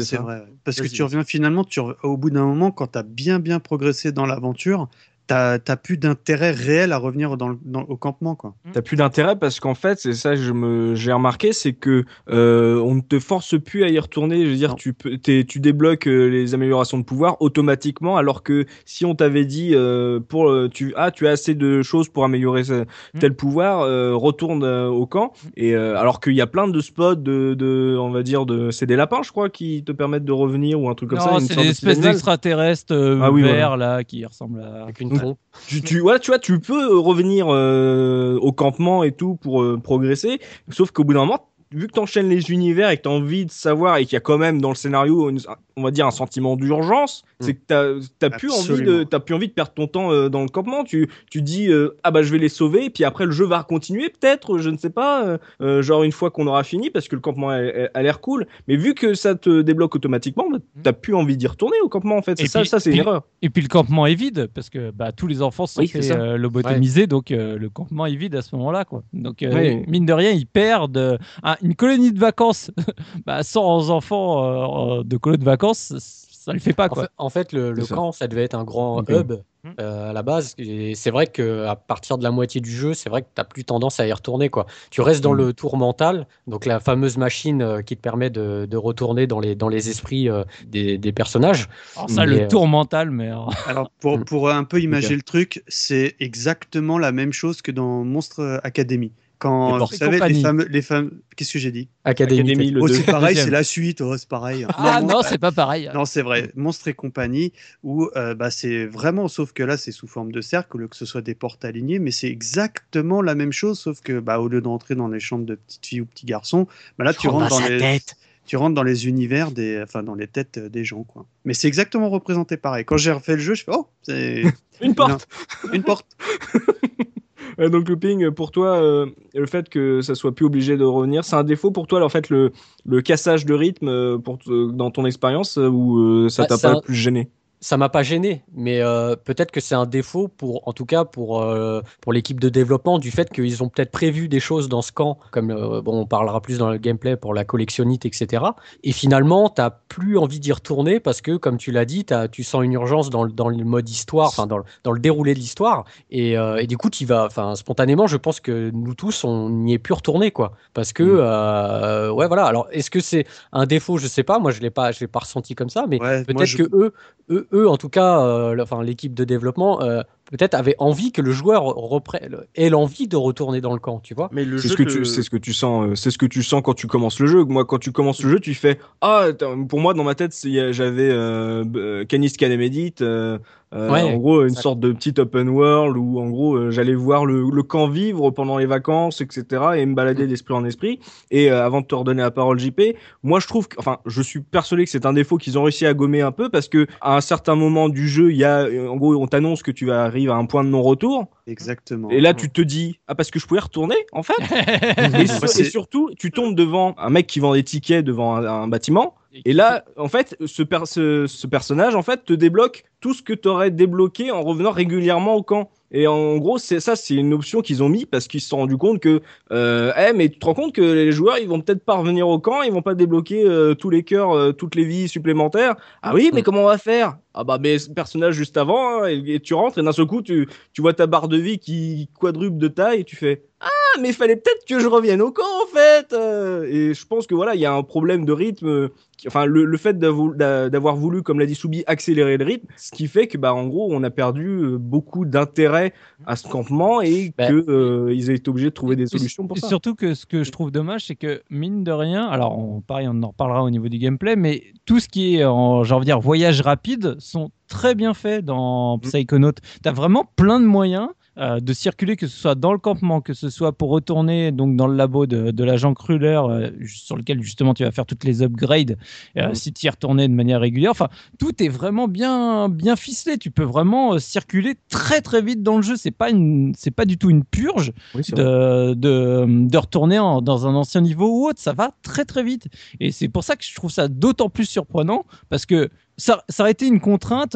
C'est vrai. ouais. Parce que tu reviens finalement, tu re- au bout d'un moment, quand tu as bien bien progressé dans l'aventure, t'as t'as plus d'intérêt réel à revenir dans le- dans- au campement. Quoi. T'as plus d'intérêt parce qu'en fait, c'est ça que je me j'ai remarqué, c'est que euh, on ne te force plus à y retourner. Je veux dire, Non. tu peux, t'es- tu débloques euh, les améliorations de pouvoir automatiquement, alors que si on t'avait dit euh, pour euh, tu ah tu as assez de choses pour améliorer ce- tel pouvoir, euh, retourne euh, au camp. Et euh, alors qu'il y a plein de spots de, de on va dire de c'est des lapins, je crois, qui te permettent de revenir ou un truc comme ça. non, une c'est des espèces d'extraterrestres euh, Ah oui, verts là qui ressemblent à. Avec une Trompe. tu, tu, tu vois, tu peux revenir euh, au campement et tout pour euh, progresser, sauf qu'au bout d'un moment, vu que tu enchaînes les univers et que tu as envie de savoir et qu'il y a quand même dans le scénario, une- on va dire, un sentiment d'urgence, c'est que tu n'as plus, envie de- Absolument. t'as plus envie de perdre ton temps euh, dans le campement. Tu, tu dis, euh, ah bah je vais les sauver, et puis après le jeu va continuer peut-être, je ne sais pas, euh, genre une fois qu'on aura fini, parce que le campement a, l'air cool. Mais vu que ça te débloque automatiquement, bah, t'as plus envie d'y retourner au campement en fait. C'est Et ça, puis- ça c'est une erreur. Et puis le campement est vide parce que bah, tous les enfants sont Oui, lobotomiser, donc euh, le campement est vide à ce moment-là. Quoi. Donc euh, Oui. mine de rien, ils perdent une colonie de vacances bah, sans enfants euh, de colonie de vacances, ça le fait pas. En Quoi. fait, en fait, le, ça. camp, ça devait être un grand hub Mm. euh, à la base. Et c'est vrai qu'à partir de la moitié du jeu, c'est vrai que tu n'as plus tendance à y retourner. Quoi. Tu restes dans Mm. le tour mental, donc la fameuse machine euh, qui te permet de, de retourner dans les, dans les esprits euh, des, des personnages. Alors ça, Mais, le euh, tour mental, mais Alors, pour, Mm. pour un peu imager Ok. le truc, c'est exactement la même chose que dans Monstre Academy. Quand, Et vous savez, les compagnie. fameux, les fameux, qu'est-ce que j'ai dit? Académie. Académie, le Oh, c'est pareil, c'est la suite, oh, c'est pareil. ah Non, non, c'est pas pareil. Non, c'est vrai. Monstre et compagnie, où euh, bah, c'est vraiment, sauf que là, c'est sous forme de cercle, au lieu que ce soit des portes alignées, mais c'est exactement la même chose, sauf que bah, au lieu d'entrer dans les chambres de petites filles ou petits garçons, bah, là, tu rentres, dans les, tu rentres dans les univers, des, enfin, dans les têtes des gens. Quoi. Mais c'est exactement représenté pareil. Quand j'ai refait le jeu, je fais, oh, c'est Une porte. une porte. Euh, donc looping, pour toi, euh, le fait que ça soit plus obligé de revenir, c'est un défaut pour toi, en fait, le, le cassage de rythme euh, pour dans ton expérience ou ça Bah, t'a pas un- plus gêné? Ça m'a pas gêné, mais euh, peut-être que c'est un défaut pour, en tout cas pour euh, pour l'équipe de développement du fait qu'ils ont peut-être prévu des choses dans ce camp, comme euh, bon on parlera plus dans le gameplay pour la collectionnite, etc. Et finalement t'as plus envie d'y retourner parce que comme tu l'as dit, tu sens une urgence dans le dans le mode histoire, enfin dans dans le déroulé de l'histoire, et, et du coup tu vas, enfin spontanément je pense que nous tous on n'y est plus retourné quoi, parce que Mm. ouais voilà. Alors est-ce que c'est un défaut, je sais pas, moi je l'ai pas je l'ai pas ressenti comme ça, mais Ouais, Peut-être je- que eux, eux, eux, en tout cas, euh, l'équipe de développement, euh, peut-être avait envie que le joueur reprenne, ait l'envie de retourner dans le camp, tu vois. Mais le C'est ce que tu, c'est ce que tu sens, euh, c'est ce que tu sens quand tu commences le jeu. Moi, quand tu commences le jeu, tu fais ah, pour moi dans ma tête, j'avais euh, euh, Canis Canemedit, euh, euh, Ouais, en gros une ça- sorte de petit open world où en gros euh, j'allais voir le, le camp vivre pendant les vacances, etc. et me balader Mm. d'esprit en esprit. Et euh, avant de te redonner la parole, JP, moi je trouve, que, enfin, je suis persuadé que c'est un défaut qu'ils ont réussi à gommer un peu parce que à un certain moment du jeu, il y a, euh, en gros, on t'annonce que tu vas arriver à un point de non-retour. Exactement. Et là, tu te dis, ah, parce que je pouvais retourner, en fait. et, sur- c'est- et surtout, tu tombes devant un mec qui vend des tickets devant un, un bâtiment. Et là, en fait, ce, per- ce, ce personnage, en fait, te débloque tout ce que tu aurais débloqué en revenant régulièrement au camp. Et en gros, c'est ça, c'est une option qu'ils ont mis parce qu'ils se sont rendu compte que, euh, eh, mais tu te rends compte que les joueurs, ils vont peut-être pas revenir au camp, ils vont pas débloquer euh, tous les cœurs, euh, toutes les vies supplémentaires. Ah oui, mais Mm. comment on va faire? Ah bah, mais ce personnage juste avant, hein, et, et tu rentres et d'un seul coup, tu, tu vois ta barre de vie qui quadruple de taille et tu fais ah mais il fallait peut-être que je revienne au camp en fait et je pense que voilà il y a un problème de rythme enfin le, le fait d'avo- d'a- d'avoir voulu comme l'a dit Soubi accélérer le rythme ce qui fait que bah en gros on a perdu euh, beaucoup d'intérêt à ce campement et Bah, que euh, été obligés de trouver des solutions pour ça Surtout que ce que je trouve dommage, c'est que mine de rien, alors on, pareil, on en reparlera au niveau du gameplay, mais tout ce qui est en, j'ai envie de dire, voyage rapide sont très bien faits dans Psychonaut. Tu as vraiment plein de moyens. Euh, de circuler, que ce soit dans le campement, que ce soit pour retourner donc dans le labo de, de l'agent Kruller, euh, sur lequel justement tu vas faire toutes les upgrades, euh, Mhm. si tu y retournais de manière régulière. Enfin, tout est vraiment bien, bien ficelé. Tu peux vraiment circuler très très vite dans le jeu. C'est pas une, c'est pas du tout une purge oui, de, de, de retourner en- dans un ancien niveau ou autre. Ça va très très vite. Et c'est pour ça que je trouve ça d'autant plus surprenant parce que ça, ça aurait été une contrainte,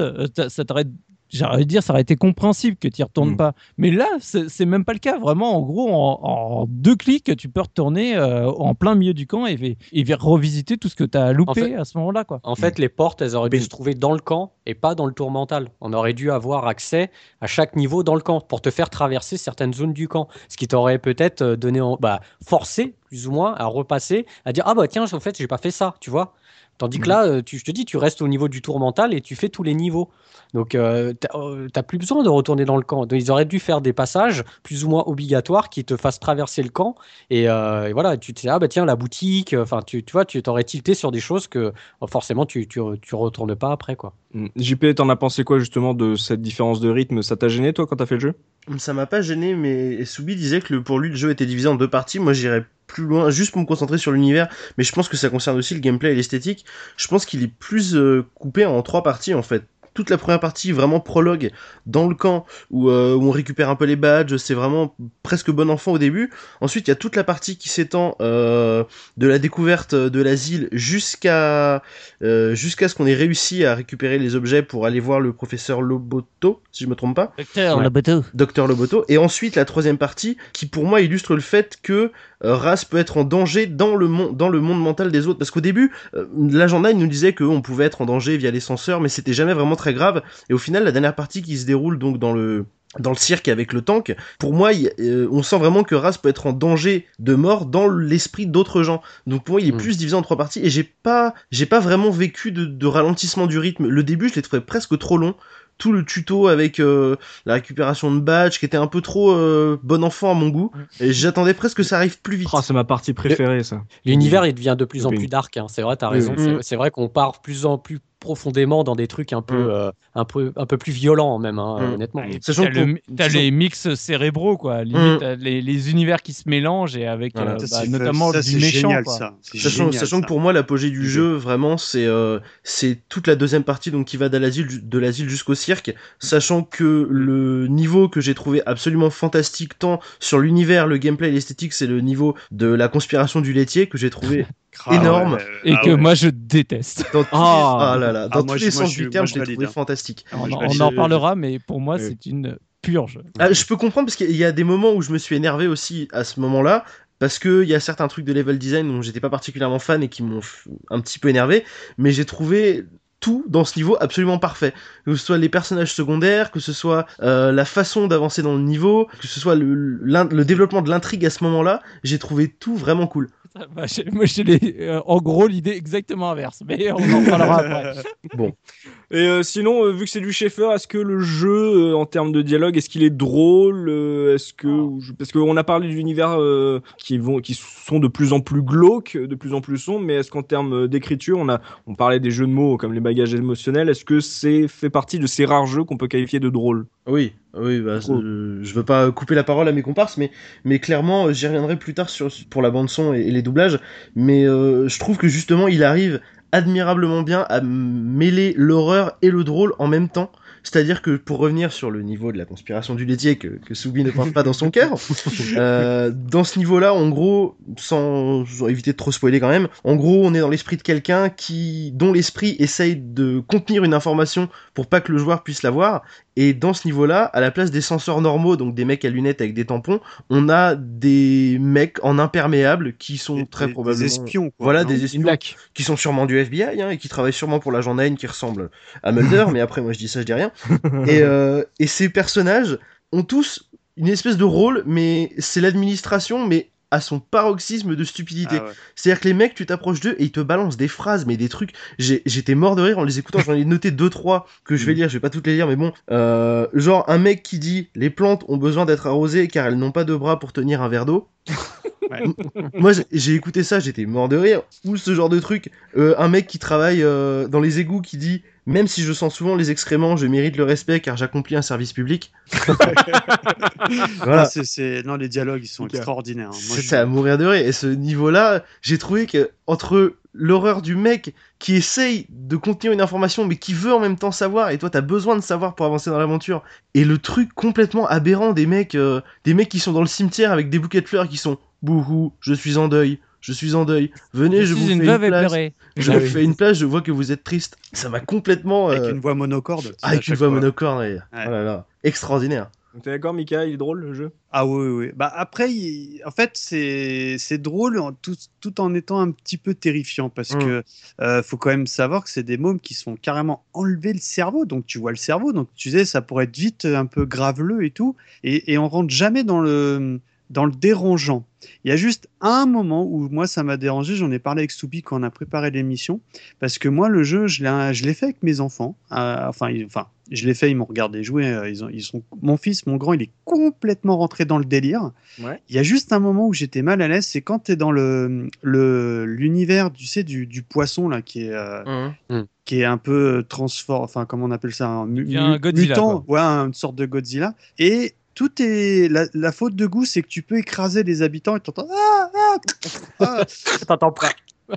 ça t'aurait j'aurais dire, ça aurait été compréhensible que tu y retournes Mm. pas. Mais là, c'est même pas le cas. Vraiment, en gros, en, en deux clics, tu peux retourner euh, en plein milieu du camp et, et revisiter tout ce que tu as loupé En fait- à ce moment-là. Quoi. En fait, les portes, elles auraient dû se trouver dans le camp et pas dans le tour mental. On aurait dû avoir accès à chaque niveau dans le camp pour te faire traverser certaines zones du camp. Ce qui t'aurait peut-être euh, donné, en- bah, forcé plus ou moins à repasser, à dire ah bah tiens, en fait, j'ai pas fait ça, tu vois. Tandis que là, euh, tu, je te dis, tu restes au niveau du tour mental et tu fais tous les niveaux. Donc, euh, t'as euh, t'as plus besoin de retourner dans le camp. Donc, ils auraient dû faire des passages plus ou moins obligatoires qui te fassent traverser le camp. Et, euh, et voilà, tu te dis, ah bah tiens, la boutique. Enfin, tu, tu vois, tu t'aurais tilté sur des choses que forcément tu, tu, tu retournes pas après, quoi. Mm. JP, t'en as pensé quoi justement de cette différence de rythme? Ça t'a gêné toi quand t'as fait le jeu? Ça m'a pas gêné, mais Soubi disait que le- pour lui le jeu était divisé en deux parties. Moi j'irais plus loin, juste pour me concentrer sur l'univers, mais je pense que ça concerne aussi le gameplay et l'esthétique. Je pense qu'il est plus euh, coupé en trois parties en fait. Toute la première partie, vraiment prologue dans le camp où, euh, où on récupère un peu les badges, c'est vraiment presque bon enfant au début. Ensuite, il y a toute la partie qui s'étend euh, de la découverte de l'asile jusqu'à euh, jusqu'à ce qu'on ait réussi à récupérer les objets pour aller voir le professeur Loboto, si je me trompe pas. Docteur, Ouais. bateau. Docteur Loboto. Et ensuite, la troisième partie, qui pour moi illustre le fait que Ras peut être en danger dans le, monde dans le monde mental des autres. Parce qu'au début, euh, l'agenda, il nous disait qu'on pouvait être en danger via les censeurs, mais c'était jamais vraiment très grave. Et au final, la dernière partie qui se déroule donc dans le dans le cirque avec le tank, pour moi, il- euh, on sent vraiment que Ras peut être en danger de mort dans l'esprit d'autres gens. Donc pour moi, il est Mm. plus divisé en trois parties et j'ai pas, j'ai pas vraiment vécu de, de ralentissement du rythme. Le début, je l'ai trouvé presque trop long. Tout le tuto avec euh, la récupération de badge qui était un peu trop euh, bon enfant à mon goût. Et j'attendais presque que ça arrive plus vite. Ah, c'est ma partie préférée ça. L'univers, il devient de plus en plus dark. hein. C'est vrai, t'as Oui, raison. Mm. C'est vrai qu'on part plus en plus profondément dans des trucs un peu, Mm. euh, un peu, un peu plus violents même, hein, Mm. honnêtement. Et Sachant que le- sachant- les mix cérébraux, quoi. Limite, Mm. les, les univers qui se mélangent et avec Voilà. euh, bah, notamment ça, du c'est méchant. génial, quoi. ça. Sachant, génial, sachant ça. que pour moi l'apogée du jeu vraiment c'est euh, c'est toute la deuxième partie donc qui va de l'asile de l'asile jusqu'au cirque sachant que le niveau que j'ai trouvé absolument fantastique tant sur l'univers le gameplay et l'esthétique c'est le niveau de la conspiration du laitier que j'ai trouvé Ah, énorme. ouais, Et ah que ouais. moi, je déteste. dans tous Ah. les, ah là là, dans Ah, moi, tous les moi, sens du terme moi, je je l'ai trouvé hein. fantastique On, je on en reparlera, mais pour moi, Oui. c'est une purge. Ah, je peux comprendre parce qu'il y a des moments où je me suis énervé aussi à ce moment-là. Parce que il y a certains trucs de level design dont j'étais pas particulièrement fan et qui m'ont un petit peu énervé, mais j'ai trouvé tout dans ce niveau absolument parfait. Que ce soit les personnages secondaires, que ce soit euh, la façon d'avancer dans le niveau, que ce soit le, développement de l'intrigue à ce moment-là, j'ai trouvé tout vraiment cool. Bah, moi, j'ai les- euh, en gros l'idée exactement inverse, mais on en parlera après. Et euh, sinon, euh, vu que c'est du Schaeffer, est-ce que le jeu, euh, en termes de dialogue, est-ce qu'il est drôle euh, Est-ce que ou je- parce qu'on a parlé d'univers euh, qui vont, qui sont de plus en plus glauques, de plus en plus sombres, mais est-ce qu'en termes d'écriture, on a, on parlait des jeux de mots comme les bagages émotionnels, est-ce que c'est fait partie de ces rares jeux qu'on peut qualifier de drôles? Oui, oui, bah, Trop. euh, je veux pas couper la parole à mes comparses, mais, mais clairement, euh, j'y reviendrai plus tard sur, pour la bande son et, et les doublages, mais euh, je trouve que justement, il arrive admirablement bien à mêler l'horreur et le drôle en même temps. C'est-à-dire que pour revenir sur le niveau de la conspiration du laitier que, que Soubi ne porte pas dans son cœur, euh, dans ce niveau-là, en gros, sans, sans éviter de trop spoiler quand même, en gros, on est dans l'esprit de quelqu'un qui, dont l'esprit essaye de contenir une information pour pas que le joueur puisse la voir. Et dans ce niveau-là, à la place des censeurs normaux, donc des mecs à lunettes avec des tampons, on a des mecs en imperméable qui sont Des- très des- probablement Des espions, quoi. voilà non des espions Black. qui sont sûrement du FBI hein, et qui travaillent sûrement pour l'agent 9 qui ressemble à Mulder, mais après moi je dis ça, je dis rien. Et, euh, et ces personnages ont tous une espèce de rôle, mais c'est l'administration, mais à son paroxysme de stupidité. Ah ouais. C'est-à-dire que les mecs, tu t'approches d'eux et ils te balancent des phrases, mais des trucs. J'étais mort de rire en les écoutant. J'en ai noté deux trois que je vais lire. Je vais pas toutes les lire, mais bon. Euh, genre un mec qui dit les plantes ont besoin d'être arrosées car elles n'ont pas de bras pour tenir un verre d'eau. Ouais. Moi, j'ai- j'ai écouté ça, j'étais mort de rire. Ou ce genre de truc. Euh, un mec qui travaille euh, dans les égouts qui dit même si je sens souvent les excréments, je mérite le respect car j'accomplis un service public. voilà. Ah, c'est- c'est- Non, les dialogues, ils sont extraordinaires. hein. Je- C'était à mourir de rire. Et ce niveau-là, j'ai trouvé que entre l'horreur du mec qui essaye de contenir une information mais qui veut en même temps savoir et toi t'as besoin de savoir pour avancer dans l'aventure et le truc complètement aberrant des mecs euh, des mecs qui sont dans le cimetière avec des bouquets de fleurs qui sont bouhou je suis en deuil je suis en deuil. Venez, je, je vous suis fais une une veuve place. Je Ah vous oui. fais une place, je vois que vous êtes triste. Ça m'a complètement. Avec euh, une voix monocorde. à Avec une voix fois. monocorde, ouais. Ouais. Oh là là. Extraordinaire. T'es d'accord, Mika? Il est drôle le jeu? Ah oui, oui, oui. Bah après, il- en fait, c'est c'est drôle en- tout, tout en étant un petit peu terrifiant parce Mm. que euh, faut quand même savoir que c'est des mômes qui sont carrément enlevés le cerveau. Donc tu vois le cerveau, donc tu sais, ça pourrait être vite un peu graveleux et tout. Et, et on rentre jamais dans le dans le dérangeant. Il y a juste un moment où moi ça m'a dérangé. J'en ai parlé avec Stoupi quand on a préparé l'émission parce que moi le jeu, je l'ai je l'ai fait avec mes enfants. Euh, enfin, ils- enfin, je l'ai fait. Ils m'ont regardé jouer. euh, Ils ont, ils sont. Mon fils, mon grand, il est complètement rentré dans le délire. Ouais. Il y a juste un moment où j'étais mal à l'aise, c'est quand tu es dans le le l'univers, tu sais, du, du poisson là qui est euh, Mhm. qui est un peu transform, enfin comment on appelle ça, un mu- devient un mu- Godzilla, mutant, ouais, une sorte de Godzilla. Et tout est la, la faute de goût, c'est que tu peux écraser les habitants et t'entends ah, ah, ah. T'entends pas.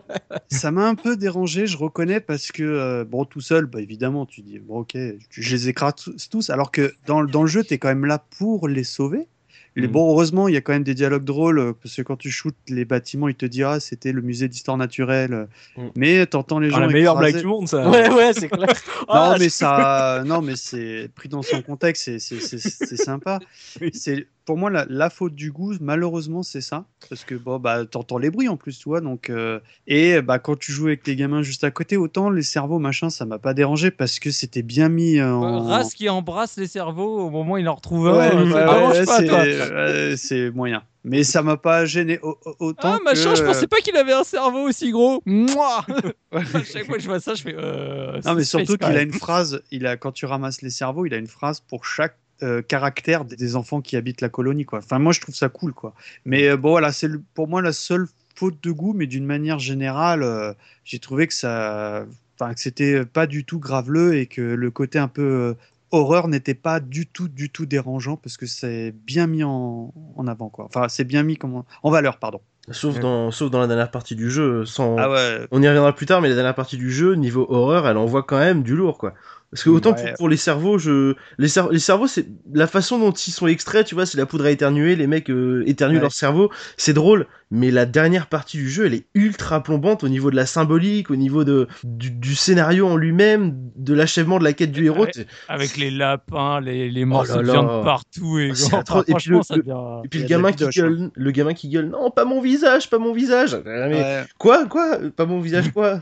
ça m'a un peu dérangé, je reconnais, parce que, euh, bon, tout seul, bah, évidemment, tu dis, bon, ok, je les écrase tous- alors que dans, le- dans le jeu, tu es quand même là pour les sauver. Les, Mhm. Bon, heureusement, il y a quand même des dialogues drôles, euh, parce que quand tu shootes les bâtiments, il te dit, ah, c'était le musée d'histoire naturelle. Mhm. Mais t'entends les gens. Ah, La meilleure blague du monde, ça Ouais, ouais, c'est clair. non, Ah, mais ça, non, mais c'est pris dans son contexte, c'est- c'est c'est- c'est sympa. Oui. C'est pour moi la, la faute du goût, malheureusement, c'est ça, parce que bon, bah, t'entends les bruits en plus, tu vois, donc euh, et bah quand tu joues avec les gamins juste à côté, autant les cerveaux machin, ça m'a pas dérangé parce que c'était bien mis euh, en. Race qui embrasse les cerveaux au moment où il en retrouve Ouais, un. ouais, ouais, c'est moyen, mais ça m'a pas gêné au- au- autant Ah, machin, que, je pensais pas qu'il avait un cerveau aussi gros. Euh, à chaque fois que je vois ça, je fais. Euh, Non, mais surtout qu'il a une phrase, il a, quand tu ramasses les cerveaux, il a une phrase pour chaque euh, caractère des, enfants qui habitent la colonie. Quoi. Enfin, moi, je trouve ça cool. Quoi. Mais euh, bon, voilà, c'est pour moi la seule faute de goût, mais d'une manière générale, euh, j'ai trouvé que ça. Enfin, que c'était pas du tout graveleux et que le côté un peu horreur n'était pas du tout, du tout dérangeant parce que c'est bien mis en, en avant. Quoi. Enfin, c'est bien mis comme en, en valeur, pardon. Sauf, Ouais. dans, sauf dans la dernière partie du jeu. Sans... Ah ouais. On y reviendra plus tard, mais la dernière partie du jeu, niveau horreur, elle envoie quand même du lourd, quoi. Parce que autant Ouais. pour, pour les cerveaux, je les, cer- les cerveaux, c'est la façon dont ils sont extraits, tu vois, c'est la poudre à éternuer, les mecs euh, éternuent Ouais. leur cerveau, c'est drôle. Mais la dernière partie du jeu, elle est ultra plombante au niveau de la symbolique, au niveau de du, du scénario en lui-même, de l'achèvement de la quête du héros. Avec les lapins, les, les Oh morceaux là de partout. Et atroce. Et puis le- devient- Et puis gamin qui gueule, le gamin qui gueule, non, pas mon visage, pas mon visage. Mais Ouais, quoi, quoi, pas mon visage, quoi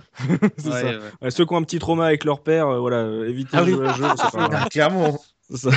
C'est ouais, ça. ouais. Ouais, Ceux qui ont un petit trauma avec leur père, euh, voilà, euh, évitez Ah oui. jeu, pas. Ah, Clairement. Ça.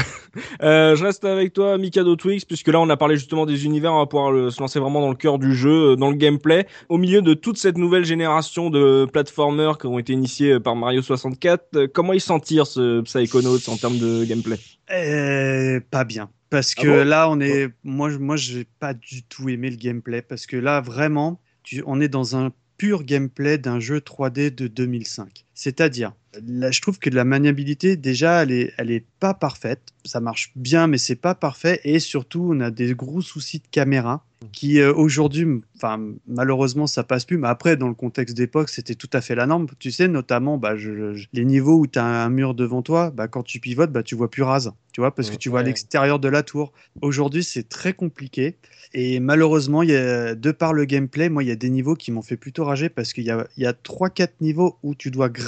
Euh, je reste avec toi, Mikado Twix, puisque là on a parlé justement des univers, on va pouvoir le- se lancer vraiment dans le cœur du jeu, euh, dans le gameplay. Au milieu de toute cette nouvelle génération de platformers qui ont été initiés euh, par Mario 64, euh, comment ils s'en tirent ce Psychonauts en termes de gameplay? Euh, pas bien. Parce Ah que bon? là, on est. Moi, je- moi, j'ai pas du tout aimé le gameplay. Parce que là, vraiment, tu... on est dans un pur gameplay d'un jeu 3D de 2005. C'est-à-dire, là, je trouve que la maniabilité, déjà, elle est, elle est pas parfaite. Ça marche bien, mais c'est pas parfait. Et surtout, on a des gros soucis de caméra qui euh, aujourd'hui, enfin malheureusement ça passe plus, mais après dans le contexte d'époque c'était tout à fait la norme. Tu sais notamment bah, je- je- les niveaux où tu as un mur devant toi, bah, quand tu pivotes, bah, tu vois plus rase, tu vois, parce que tu vois Ouais. l'extérieur de la tour. Aujourd'hui c'est très compliqué et malheureusement il y a, de par le gameplay, moi il y a des niveaux qui m'ont fait plutôt rager parce qu'il y a, y a 3-4 niveaux où tu dois grimper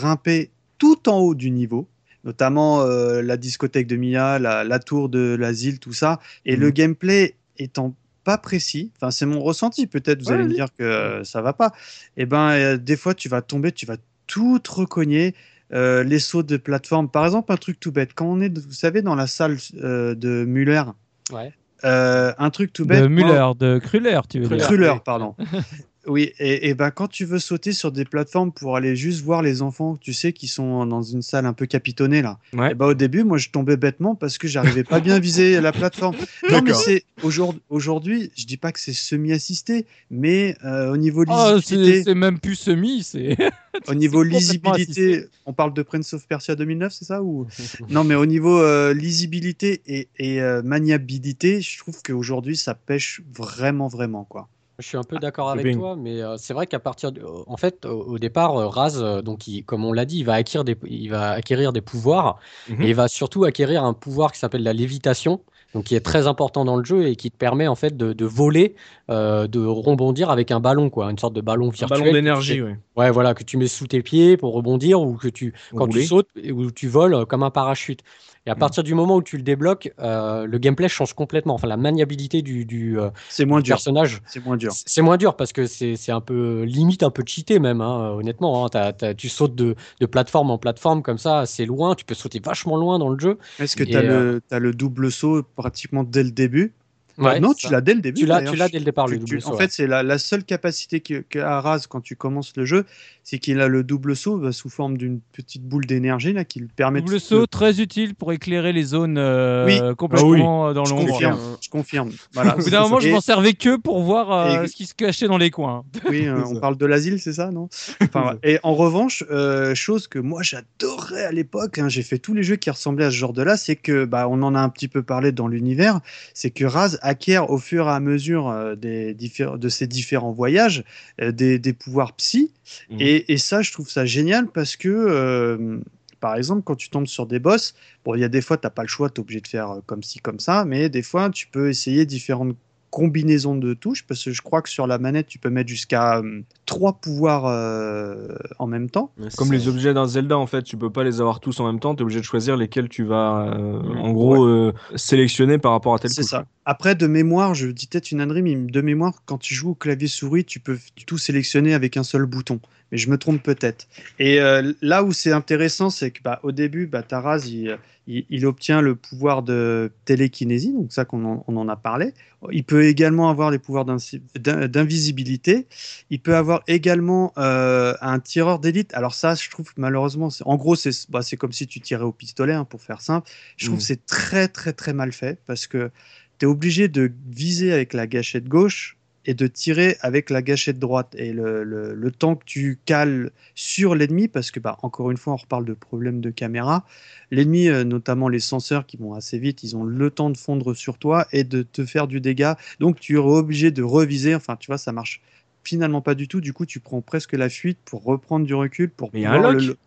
tout en haut du niveau notamment euh, la discothèque de Mia, la, la tour de l'asile, tout ça. Et Mhm. le gameplay étant pas précis, enfin c'est mon ressenti, peut-être vous Ouais, allez me dire que euh, ça va pas. Et ben euh, des fois tu vas tomber, tu vas tout recogner. Euh, les sauts de plateforme, par exemple, un truc tout bête. Quand on est, vous savez, dans la salle euh, de Muller, Ouais. euh, un truc tout bête. De moi- Müller, de Kruller, tu veux dire. Kruller, pardon. oui, et, et ben quand tu veux sauter sur des plateformes pour aller juste voir les enfants, tu sais, qui sont dans une salle un peu capitonnée là. Ouais. Et ben au début, moi je tombais bêtement parce que j'arrivais pas bien à viser la plateforme. Non, mais c'est aujourd'hui, aujourd'hui, je dis pas que c'est semi-assisté, mais euh, au niveau Oh, c'est lisibilité, c'est même plus semi, c'est. au niveau lisibilité, on parle de Prince of Persia 2009, c'est ça ou Non, mais au niveau euh, lisibilité et, et euh, maniabilité, je trouve qu'aujourd'hui ça pêche vraiment, vraiment quoi. Je suis un peu d'accord c'est avec bien. toi, mais euh, c'est vrai qu'à partir de, en fait, au, au départ, euh, Raz, euh, donc il- comme on l'a dit, il va acquérir des, il va acquérir des pouvoirs Mhm. et il va surtout acquérir un pouvoir qui s'appelle la lévitation. donc qui est très important dans le jeu et qui te permet en fait de, de voler, de rebondir avec un ballon, quoi, une sorte de ballon Un virtuel. ballon d'énergie, ouais. Ouais, voilà, que tu mets sous tes pieds pour rebondir ou que tu, quand Rouler. tu sautes, où tu voles comme un parachute. Et à Mm. partir du moment où tu le débloques, euh, le gameplay change complètement. Enfin, la maniabilité du, du, euh, C'est moins du personnage, C'est moins dur. c'est moins dur parce que c'est un peu limite un peu cheaté même, hein, honnêtement. hein. Tu sautes de, de plateforme en plateforme comme ça, c'est loin. Tu peux sauter vachement loin dans le jeu. Est-ce que tu as, euh, le double saut pratiquement dès le début? Ouais, Non, tu l'as dès le début. Tu l'as, d'ailleurs. tu l'as dès le départ, le Tu- tu- double saut. en ouais. fait, c'est la, la seule capacité que- qu'a Raz quand tu commences le jeu, c'est qu'il a le double saut bah, sous forme d'une petite boule d'énergie là qui lui permet Double de saut très utile pour éclairer les zones euh, Oui. complètement euh, dans Je l'ombre. confirme. Je confirme. Voilà. Au bout d'un moment, je m'en servais que pour voir euh, Et- ce qui se cachait dans les coins. Oui, euh, on parle de l'asile, c'est ça, non Enfin. Et en revanche, euh, chose que moi j'adorais à l'époque, hein, j'ai fait tous les jeux qui ressemblaient à ce genre de là, c'est que, bah, on en a un petit peu parlé dans l'univers, c'est que Raz acquiert au fur et à mesure euh, des de ses différents voyages euh, des, des pouvoirs psy. Mhm. Et, et ça, je trouve ça génial parce que. euh, par exemple, quand tu tombes sur des boss, bon, il y a des fois, tu n'as pas le choix, tu es obligé de faire comme ci, comme ça, mais des fois, tu peux essayer différentes combinaisons de touches, parce que je crois que sur la manette, tu peux mettre jusqu'à euh, trois pouvoirs euh, en même temps. Comme les objets d'un Zelda, en fait, tu peux pas les avoir tous en même temps, tu es obligé de choisir lesquels tu vas, euh, en gros, euh, sélectionner par rapport à tel C'est ça. Après, de mémoire, je dis peut-être une ânerie, mais de mémoire, quand tu joues au clavier souris, tu peux tout sélectionner avec un seul bouton. Mais je me trompe peut-être. Et euh, là où c'est intéressant, c'est que bah, au début, bah, Taraz, il, il, il obtient le pouvoir de télékinésie, donc ça qu'on en, on en a parlé. Il peut également avoir les pouvoirs d'invisibilité. Il peut avoir également euh, un tireur d'élite. Alors ça, je trouve malheureusement, c'est- en gros, c'est bah, c'est comme si tu tirais au pistolet, hein, pour faire simple. Je trouve Mm. que c'est très très très mal fait parce que tu es obligé de viser avec la gâchette gauche et de tirer avec la gâchette droite. Et le, le- le temps que tu cales sur l'ennemi, parce que, bah, encore une fois, on reparle de problèmes de caméra, l'ennemi, euh, notamment les senseurs qui vont assez vite, ils ont le temps de fondre sur toi et de te faire du dégât. Donc tu es obligé de reviser. Enfin, tu vois, ça marche finalement pas du tout. Du coup, tu prends presque la fuite pour reprendre du recul. Pour Mais il y a un lock. le-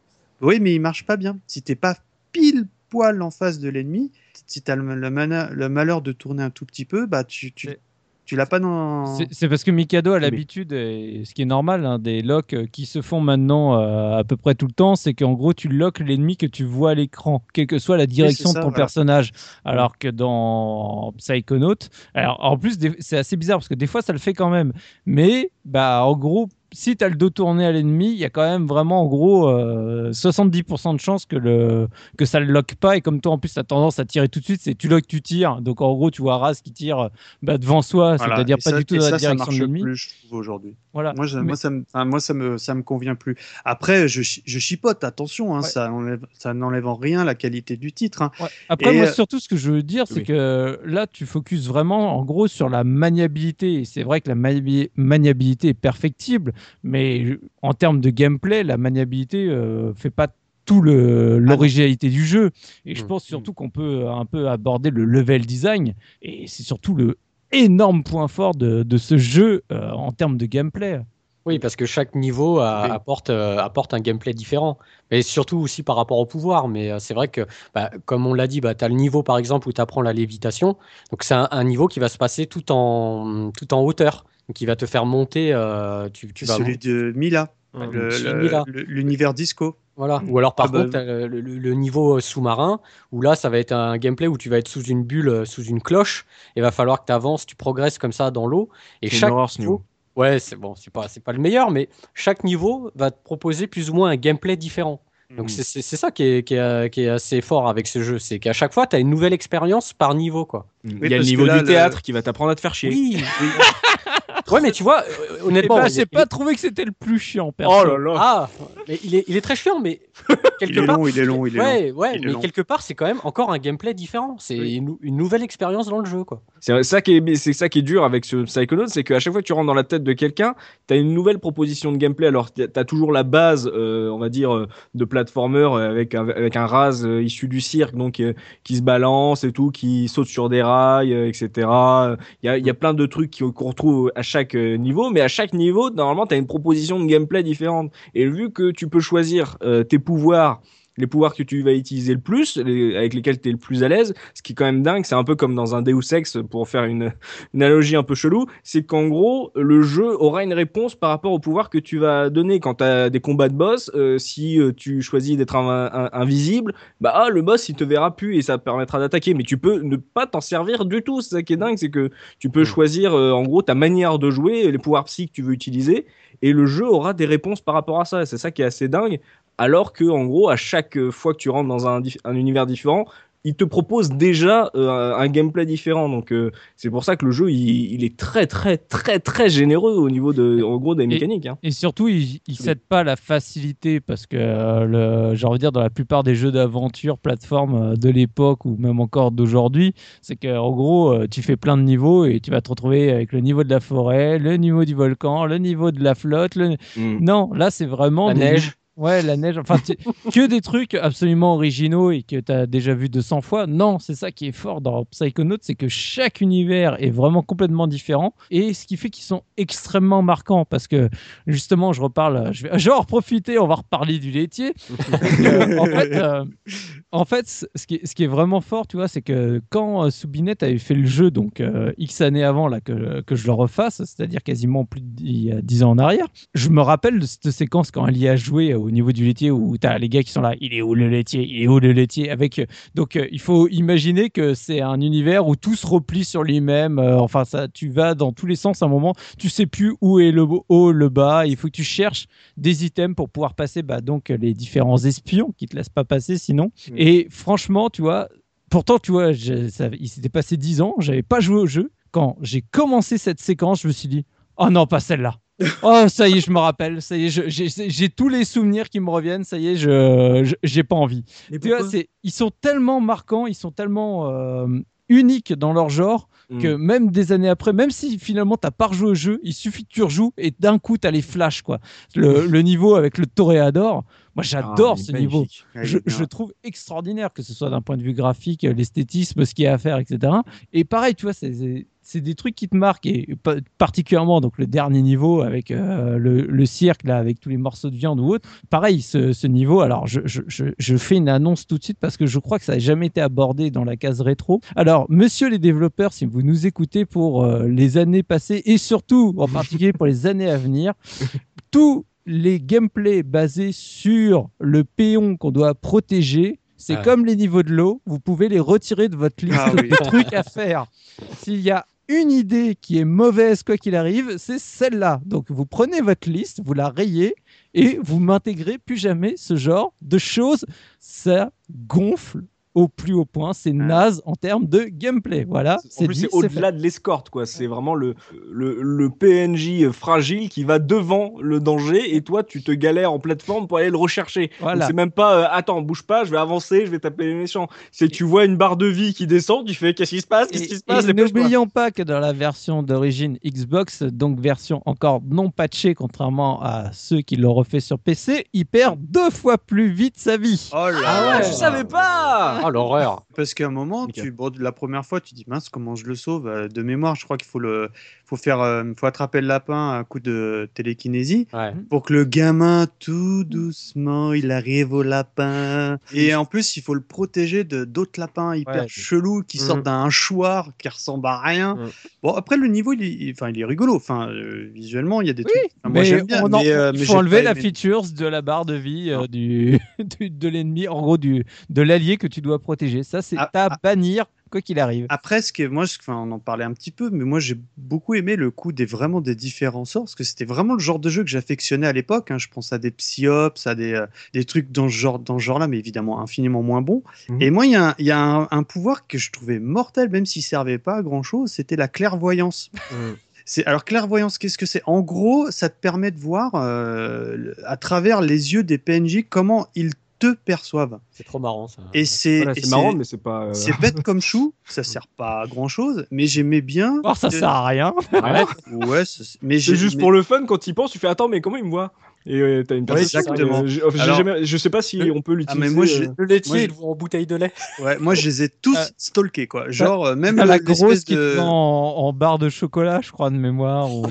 Oui, mais il marche pas bien. Si t'es pas pile poil en face de l'ennemi, si tu as le, le le malheur de tourner un tout petit peu, bah tu, tu l'as pas dans. C'est- parce que Mikado a l'habitude, et ce qui est normal, hein, des locks euh, qui se font maintenant euh, à peu près tout le temps, c'est qu'en gros tu loques l'ennemi que tu vois à l'écran, quelle que soit la direction ça, de ton voilà. personnage. Alors que dans Psychonaut, alors en plus c'est assez bizarre parce que des fois ça le fait quand même, mais bah en gros si tu as le dos tourné à l'ennemi, il y a quand même vraiment en gros euh, 70% de chances que, le, que ça le lock pas. Et comme toi en plus tu as tendance à tirer tout de suite, c'est tu lock, tu tires. Donc en gros tu vois Raz qui tire euh, bah, devant soi, Voilà. c'est-à-dire pas ça- du tout dans la direction de l'ennemi. plus, je trouve, aujourd'hui. Voilà. Moi, je- Mais- moi, ça me, moi, ça me, ça me convient plus. Après, je, chi- je chipote, attention, hein, Ouais. ça enlève- ça n'enlève en rien la qualité du titre. hein. Ouais. Après, Et, moi, euh, surtout, ce que je veux dire, c'est oui. que là, tu focuses vraiment, en gros, sur la maniabilité. Et c'est vrai que la mani- maniabilité est perfectible, mais en termes de gameplay, la maniabilité euh, fait pas tout le l'originalité du jeu. Et je Mm. pense surtout qu'on peut un peu aborder le level design. Et c'est surtout le énorme point fort de, de ce jeu euh, en termes de gameplay. Oui, parce que chaque niveau a- Oui. apporte, euh, apporte un gameplay différent. Mais surtout aussi par rapport au pouvoir. Mais euh, c'est vrai que, bah, comme on l'a dit, bah, tu as le niveau par exemple où tu apprends la lévitation. Donc c'est un, un niveau qui va se passer tout en, tout en hauteur. Donc qui va te faire monter. euh, tu, tu C'est vas celui de Mila, Ouais, le- celui de le- Mila. le- l'univers disco. Voilà. Ou alors par Ah bah, contre, le, niveau euh, sous-marin, où là, ça va être un gameplay où tu vas être sous une bulle, euh, sous une cloche, et va falloir que tu avances, tu progresses comme ça dans l'eau. Et chaque niveau, ouais, c'est bon, c'est pas, c'est pas le meilleur, mais chaque niveau va te proposer plus ou moins un gameplay différent. Donc c'est c'est- c'est ça qui est, qui, est, qui est assez fort avec ce jeu, c'est qu'à chaque fois, tu as une nouvelle expérience par niveau, quoi. Il y a le niveau là, du le- théâtre qui va t'apprendre à te faire chier. Oui. ouais, mais tu vois, euh, Et honnêtement, bah, il j'ai pas trouvé que c'était le plus chiant, perso. Oh là là. Ah, mais il est, il est très chiant, mais Il quelque est part, long, il est long, il est long. ouais, Il est mais long. quelque part, c'est quand même encore un gameplay différent. C'est Oui. une, une nouvelle expérience dans le jeu, quoi. C'est ça qui est, c'est ça qui est dur avec ce Psychonaut, c'est qu'à chaque fois que tu rentres dans la tête de quelqu'un, tu as une nouvelle proposition de gameplay. Alors, tu as toujours la base, euh, on va dire, euh, de platformer euh, avec un, avec un raz euh, issu du cirque, donc euh, qui se balance et tout, qui saute sur des rails, euh, etc. Il y a, y a plein de trucs qu'on retrouve à chaque euh, niveau, mais à chaque niveau, normalement, tu une proposition de gameplay différente. Et vu que tu peux choisir euh, tes pouvoirs les pouvoirs que tu vas utiliser le plus, les- avec lesquels tu es le plus à l'aise. Ce qui est quand même dingue, c'est un peu comme dans un Deus Ex, pour faire une, une analogie un peu chelou, c'est qu'en gros, le jeu aura une réponse par rapport au pouvoir que tu vas donner quand tu as des combats de boss. Euh, si euh, tu choisis d'être invisible, bah ah, le boss il te verra plus et ça te permettra d'attaquer. Mais tu peux ne pas t'en servir du tout. C'est ça qui est dingue, c'est que tu peux choisir euh, en gros ta manière de jouer, les pouvoirs psy que tu veux utiliser, et le jeu aura des réponses par rapport à ça. C'est ça qui est assez dingue. Alors que en gros, à chaque euh, fois que tu rentres dans un, univers différent, il te propose déjà euh, un, gameplay différent. Donc euh, c'est pour ça que le jeu il, il est très très très très généreux au niveau de en gros des mécaniques. hein. Et surtout, il ne cède pas la facilité parce que, euh, le, j'ai envie de dire, dans la plupart des jeux d'aventure, plateforme de l'époque ou même encore d'aujourd'hui, c'est qu'en gros, euh, tu fais plein de niveaux et tu vas te retrouver avec le niveau de la forêt, le niveau du volcan, le niveau de la flotte. le- Mm. Non, là, c'est vraiment. La des- neige. Ouais, la neige. Enfin, tu- que des trucs absolument originaux et que tu as déjà vu 200 fois. Non, c'est ça qui est fort dans Psychonauts, c'est que chaque univers est vraiment complètement différent et ce qui fait qu'ils sont extrêmement marquants parce que justement, je reparle, je vais, je vais en profiter, on va reparler du laitier. Euh, en fait, euh, en fait, c- ce qui, est, ce qui est vraiment fort, tu vois, c'est que quand euh, Soubinet avait fait le jeu, donc euh, X années avant là, que, que je le refasse, c'est-à-dire quasiment plus y a 10 ans en arrière, je me rappelle de cette séquence quand elle y a joué au niveau du laitier où tu as les gars qui sont là, il est où le laitier, il est où le laitier avec euh, donc euh, il faut imaginer que c'est un univers où tout se replie sur lui-même, euh, enfin ça tu vas dans tous les sens à un moment, tu sais plus où est le haut, le bas, il faut que tu cherches des items pour pouvoir passer bah, donc les différents espions qui te laissent pas passer sinon. Mm. Et franchement, tu vois, pourtant tu vois, je- ça- il s'était passé 10 ans, j'avais pas joué au jeu. Quand j'ai commencé cette séquence, je me suis dit oh non, pas celle-là. Oh, ça y est, je me rappelle. Ça y est, j'ai tous les souvenirs qui me reviennent. Ça y est, je j'ai pas envie. Tu vois, ils sont tellement marquants, ils sont tellement euh, uniques dans leur genre Mm. que même des années après, même si finalement t'as pas rejoué au jeu, il suffit que tu rejoues et d'un coup t'as les flashs quoi. Le, le niveau avec le toréador, moi j'adore Ah, ce niveau. magnifique. Il Je, je le trouve extraordinaire, que ce soit d'un point de vue graphique, euh, l'esthétisme, ce qu'il y a à faire, etc. Et pareil, tu vois, c'est- c'est des trucs qui te marquent, et pa- particulièrement donc le dernier niveau avec euh, le, le cirque, là, avec tous les morceaux de viande ou autre. Pareil, ce, ce niveau, alors je, je- je- fais une annonce tout de suite parce que je crois que ça n'a jamais été abordé dans la case rétro. Alors, monsieur les développeurs, si vous nous écoutez pour euh, les années passées, et surtout, en particulier pour les années à venir, tous les gameplays basés sur le péon qu'on doit protéger, c'est Ouais. comme les niveaux de l'eau, vous pouvez les retirer de votre liste Ah oui. de trucs à faire. S'il y a une idée qui est mauvaise quoi qu'il arrive, c'est celle-là. Donc vous prenez votre liste, vous la rayez et vous m'intégrez plus jamais ce genre de choses. Ça gonfle au plus haut point, c'est naze en termes de gameplay. Voilà, En c'est plus, au-delà de l'escorte, quoi. C'est vraiment le, le, le PNJ fragile qui va devant le danger et toi, tu te galères en plateforme pour aller le rechercher. Voilà. C'est même pas, euh, attends, bouge pas, je vais avancer, je vais taper les méchants. C'est tu vois une barre de vie qui descend, tu fais qu'est-ce qui se passe, qu'est-ce qui se passe, n'oublions pas que dans la version d'origine Xbox, donc version encore non patchée, contrairement à ceux qui l'ont refait sur PC, il perd deux fois plus vite sa vie. Oh là Ah là. ouais, je savais pas Ah, l'horreur. Parce qu'à un moment, tu, bon, la première fois, tu dis mince, comment je le sauve Euh, De mémoire, je crois qu'il faut le, faut faire, euh, faut attraper le lapin à un coup de télékinésie Ouais. pour que le gamin, tout doucement, il arrive au lapin. Et en plus, il faut le protéger de d'autres lapins hyper Ouais. chelous qui Mhm. sortent d'un hachoir qui ressemble à rien. Mhm. Bon, après le niveau, il est, enfin, il est rigolo. Enfin, euh, visuellement, il y a des Oui, trucs. enfin, moi, mais j'aime bien. on en- mais, euh, il mais faut j'ai enlever la aimé. features de la barre de vie euh, du, du- de l'ennemi, en gros du, de l'allié que tu dois protéger. Ça, c'est Ah, à bannir quoi qu'il arrive. Après, ce que moi, ce- enfin, on en parlait un petit peu, mais moi j'ai beaucoup aimé le coup des vraiment des différents sorts, parce que c'était vraiment le genre de jeu que j'affectionnais à l'époque. hein. Je pense à des psyops, à des, euh, des trucs dans ce genre, dans ce genre-là, mais évidemment infiniment moins bons. Mhm. Et moi, il y a, un, il y a un, un pouvoir que je trouvais mortel, même s'il servait pas à grand chose, c'était la clairvoyance. C'est alors clairvoyance, qu'est-ce que c'est? En gros, ça te permet de voir euh, à travers les yeux des PNJ comment ils te perçoivent. C'est trop marrant ça. Et c'est Voilà, marrant, c'est- mais c'est pas. euh, c'est bête comme chou, ça sert pas à grand chose, mais j'aimais bien. Or, ça de- sert à rien. Ouais. Mais C'est j'ai- juste mais- pour le fun, quand tu y penses, tu fais attends, mais comment il me voit? Et euh, t'as une personne. exactement. euh, j'ai Alors- jamais- je sais pas si Le- on peut l'utiliser. Ah, mais moi, euh, Le laitier, Moi, je- il en bouteille de lait. Ouais, moi, je les ai tous Euh, stalkés, quoi. Genre, euh, même T'as le- la grosse qui de- en, en barre de chocolat, je crois, de mémoire. Ou, euh,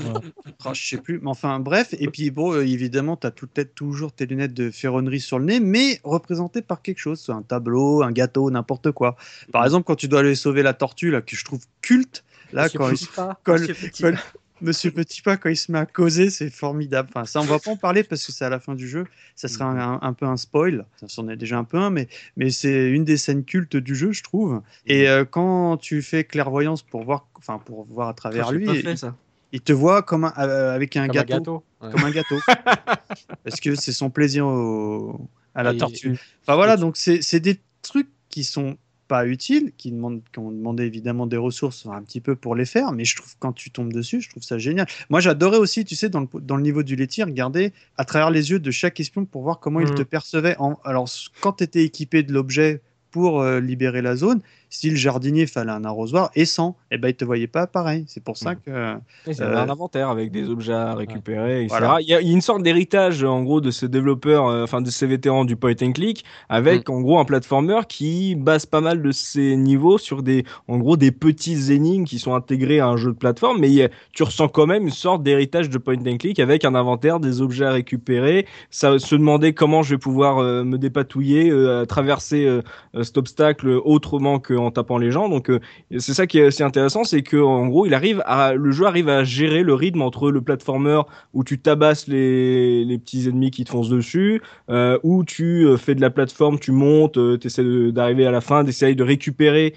Ah, je sais plus, mais enfin bref. Et puis bon, euh, évidemment, tu as tout, toujours tes lunettes de ferronnerie sur le nez, mais représentées par quelque chose, soit un tableau, un gâteau, n'importe quoi. Par exemple, quand tu dois aller sauver la tortue, là, que je trouve culte, là, Monsieur quand, il, quand- quand- Monsieur Petit Pas, quand il se met à causer, c'est formidable. Enfin, ça, on va pas en parler parce que c'est à la fin du jeu. Ça serait un, un- un peu un spoil. Ça c'en est déjà un peu un, mais, mais c'est une des scènes cultes du jeu, je trouve. Et euh, quand tu fais clairvoyance pour voir, enfin, pour voir à travers Ah, lui, pas il, fait ça. il te voit comme un- euh, avec un Comme gâteau un gâteau. Ouais. comme un gâteau. Parce que c'est son plaisir au- à la Et- tortue. Enfin voilà, donc c'est c'est des trucs qui sont pas utiles, qui demandent, qui ont demandé évidemment des ressources un petit peu pour les faire, mais je trouve quand tu tombes dessus, je trouve ça génial. Moi j'adorais aussi, tu sais, dans le, dans le niveau du laitier, regarder à travers les yeux de chaque espion pour voir comment il Mhm. te percevait. En, alors quand tu étais équipé de l'objet pour euh, libérer la zone, si le jardinier fallait un arrosoir et sans, eh ben il te voyait pas pareil. C'est pour ça que c'est Euh, un inventaire avec des objets à récupérer, etc. Voilà. Il, y a, il y a une sorte d'héritage en gros de ces développeurs, euh, enfin de ces vétérans du point and click, avec en gros un platformer qui base pas mal de ses niveaux sur des, en gros des petits énigmes qui sont intégrés à un jeu de plateforme, mais a- tu ressens quand même une sorte d'héritage de point and click avec un inventaire, des objets à récupérer. Ça se demander comment je vais pouvoir euh, me dépatouiller, euh, traverser cet obstacle autrement qu'en tapant les gens. Donc euh, c'est ça qui est assez intéressant, c'est que en gros, il arrive à le jeu arrive à gérer le rythme entre le platformer où tu tabasses les, les petits ennemis qui te foncent dessus, euh, où tu euh, fais de la plateforme, tu montes, tu essaies d'arriver à la fin, d'essayer de récupérer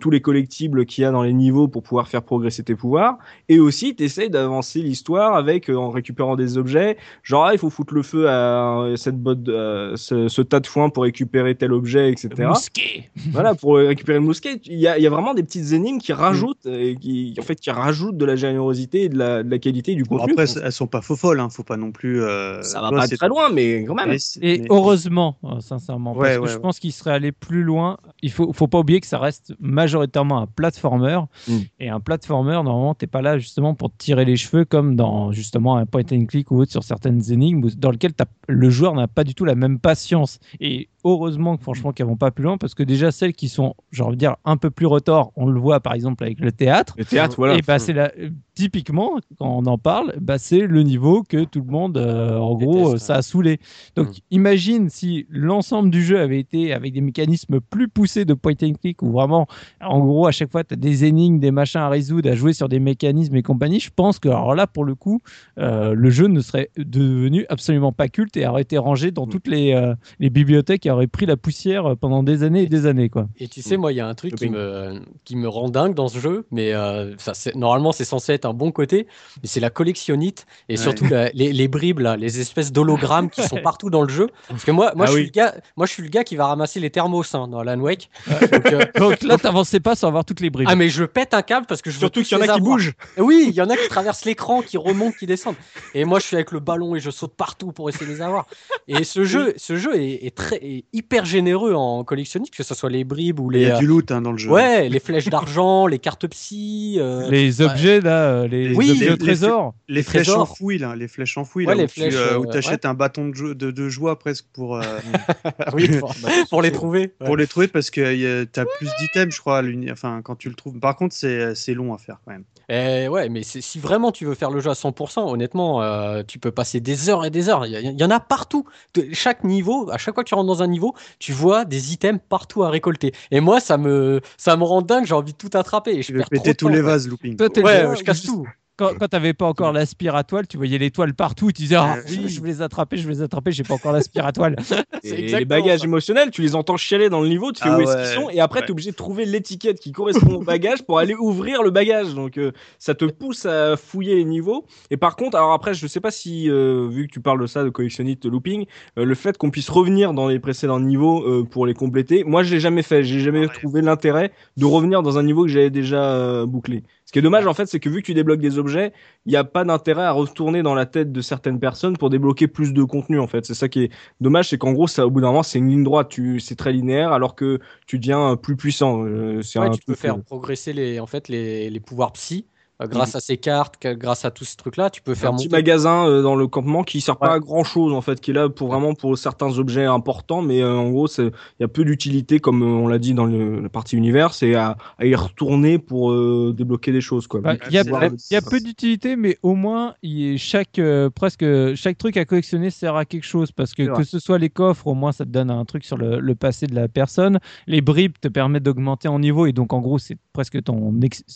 tous les collectibles qu'il y a dans les niveaux pour pouvoir faire progresser tes pouvoirs, et aussi tu essaies d'avancer l'histoire avec en récupérant des objets, genre ah, il faut foutre le feu à cette botte, ce, ce tas de foin pour récupérer tel objet, etc mousquet. voilà pour récupérer mousquet il y a, il y a vraiment des petites énigmes qui rajoutent et qui en fait qui rajoutent de la générosité et de la, de la qualité du Bon, contenu après, elles sont pas faux folles, hein, faut pas non plus. euh, ça va pas très loin mais quand même mais Et mais- heureusement, euh, sincèrement, Ouais, parce que je ouais. pense qu'il serait allé plus loin. Il faut, faut pas oublier que ça reste majoritairement un platformer. Mm. Et un platformer, normalement, t'es pas là justement pour te tirer les cheveux comme dans justement un point and click ou autre sur certaines énigmes dans lequel le joueur n'a pas du tout la même patience. Et heureusement franchement qu'elles vont pas plus loin parce que déjà celles qui sont, j'ai envie de dire, un peu plus retors, on le voit par exemple avec le théâtre. le théâtre voilà Et bah, c'est la... typiquement, quand on en parle, bah, c'est le niveau que tout le monde, euh, en gros, Déteste, euh, ça a saoulé. Donc, Mm. imagine si l'ensemble du jeu avait été avec des mécanismes plus poussés de point and click, où vraiment, en gros, à chaque fois, tu as des énigmes, des machins à résoudre, à jouer sur des mécanismes et compagnie. Je pense que, alors là, pour le coup, euh, le jeu ne serait devenu absolument pas culte et aurait été rangé dans toutes les, euh, les bibliothèques et aurait pris la poussière pendant des années et des années, quoi. Et tu sais, moi, il y a un truc qui me, qui me rend dingue dans ce jeu, mais euh, ça, normalement, c'est censé être un bon côté, mais c'est la collectionnite et Ouais. surtout la- les, les bribes, là, les espèces d'hologrammes qui sont partout dans le jeu. Parce que moi, moi, Ah je, suis oui. le gars, moi je suis le gars qui va ramasser les thermos hein, dans Alan Wake. Donc, euh, Donc là, t'avançais pas sans avoir toutes les bribes. ah, mais je pète un câble parce que je veux surtout qu'il y en a qui avoir. bougent Oui, il y en a qui traversent l'écran, qui remontent, qui descendent. Et moi, je suis avec le ballon et je saute partout pour essayer de les avoir. Et ce jeu, ce jeu est, est très, est hyper généreux en collectionniste, que ce soit les bribes ou Il les, y a du loot hein, dans le jeu. ouais, les flèches d'argent, les cartes psy. euh, les objets, là, euh, les, Oui, les- au trésor. Les Les flèches trésors. enfouies, là, les flèches enfouies, Ouais, là, les où flèches, tu euh, euh, un bâton de, jo- de, de joie presque pour, euh, oui, pour, pour les trouver. ouais. pour les trouver parce que tu as plus d'items, je crois, à enfin, quand tu le trouves. Par contre, c'est c'est long à faire quand même. Eh ouais, mais si vraiment tu veux faire le jeu à 100%, honnêtement, euh, tu peux passer des heures et des heures. Il y, en a partout. De, chaque niveau, à chaque fois que tu rentres dans un niveau, tu vois des items partout à récolter. Et moi, ça me, ça me rend dingue. J'ai envie de tout attraper. Et je Tu veux perds trop péter tous les vases, looping. Toi, Ouais, je casse juste- tout. Quand, quand t'avais pas encore l'aspiratoile, tu voyais les toiles partout, tu disais ah, Ouais. oui, je vais les attraper, je vais les attraper, j'ai pas encore l'aspiratoile. C'est et les bagages ça. émotionnels tu les entends chialer dans le niveau tu fais Ah où est-ce ouais. qu'ils sont et après Ouais. tu es obligé de trouver l'étiquette qui correspond au bagage pour aller ouvrir le bagage donc euh, ça te pousse à fouiller les niveaux et par contre alors après je sais pas si euh, vu que tu parles de ça de collectionniste de looping euh, le fait qu'on puisse revenir dans les précédents niveaux euh, pour les compléter moi je l'ai jamais fait j'ai jamais trouvé l'intérêt de revenir dans un niveau que j'avais déjà euh, bouclé ce qui est dommage en fait c'est que vu que tu débloques des objets il n'y a pas d'intérêt à retourner dans la tête de certaines personnes pour débloquer plus de contenu en fait c'est ça qui est dommage c'est qu'en gros ça au bout d'un moment c'est une ligne droite tu c'est très linéaire alors que tu deviens euh, plus puissant Euh, c'est Ouais, tu peux faire euh, progresser les, en fait, les, les pouvoirs psy. Euh, grâce à ces cartes, que- grâce à tous ces trucs-là, tu peux faire un petit monter. magasin euh, dans le campement qui sert pas à grand chose en fait, qui est là pour vraiment pour certains objets importants, mais euh, en gros c'est- il y a peu d'utilité comme euh, on l'a dit dans le, la partie univers, c'est à, à y retourner pour euh, débloquer des choses quoi. Bah, Il y a, pouvoir- il y a peu d'utilité, mais au moins, y a chaque, euh, presque, chaque truc à collectionner sert à quelque chose. Parce que que ce soit les coffres, au moins, ça te donne un truc sur le, le passé de la personne. Les bribes te permettent d'augmenter en niveau, et donc, en gros, c'est presque ton,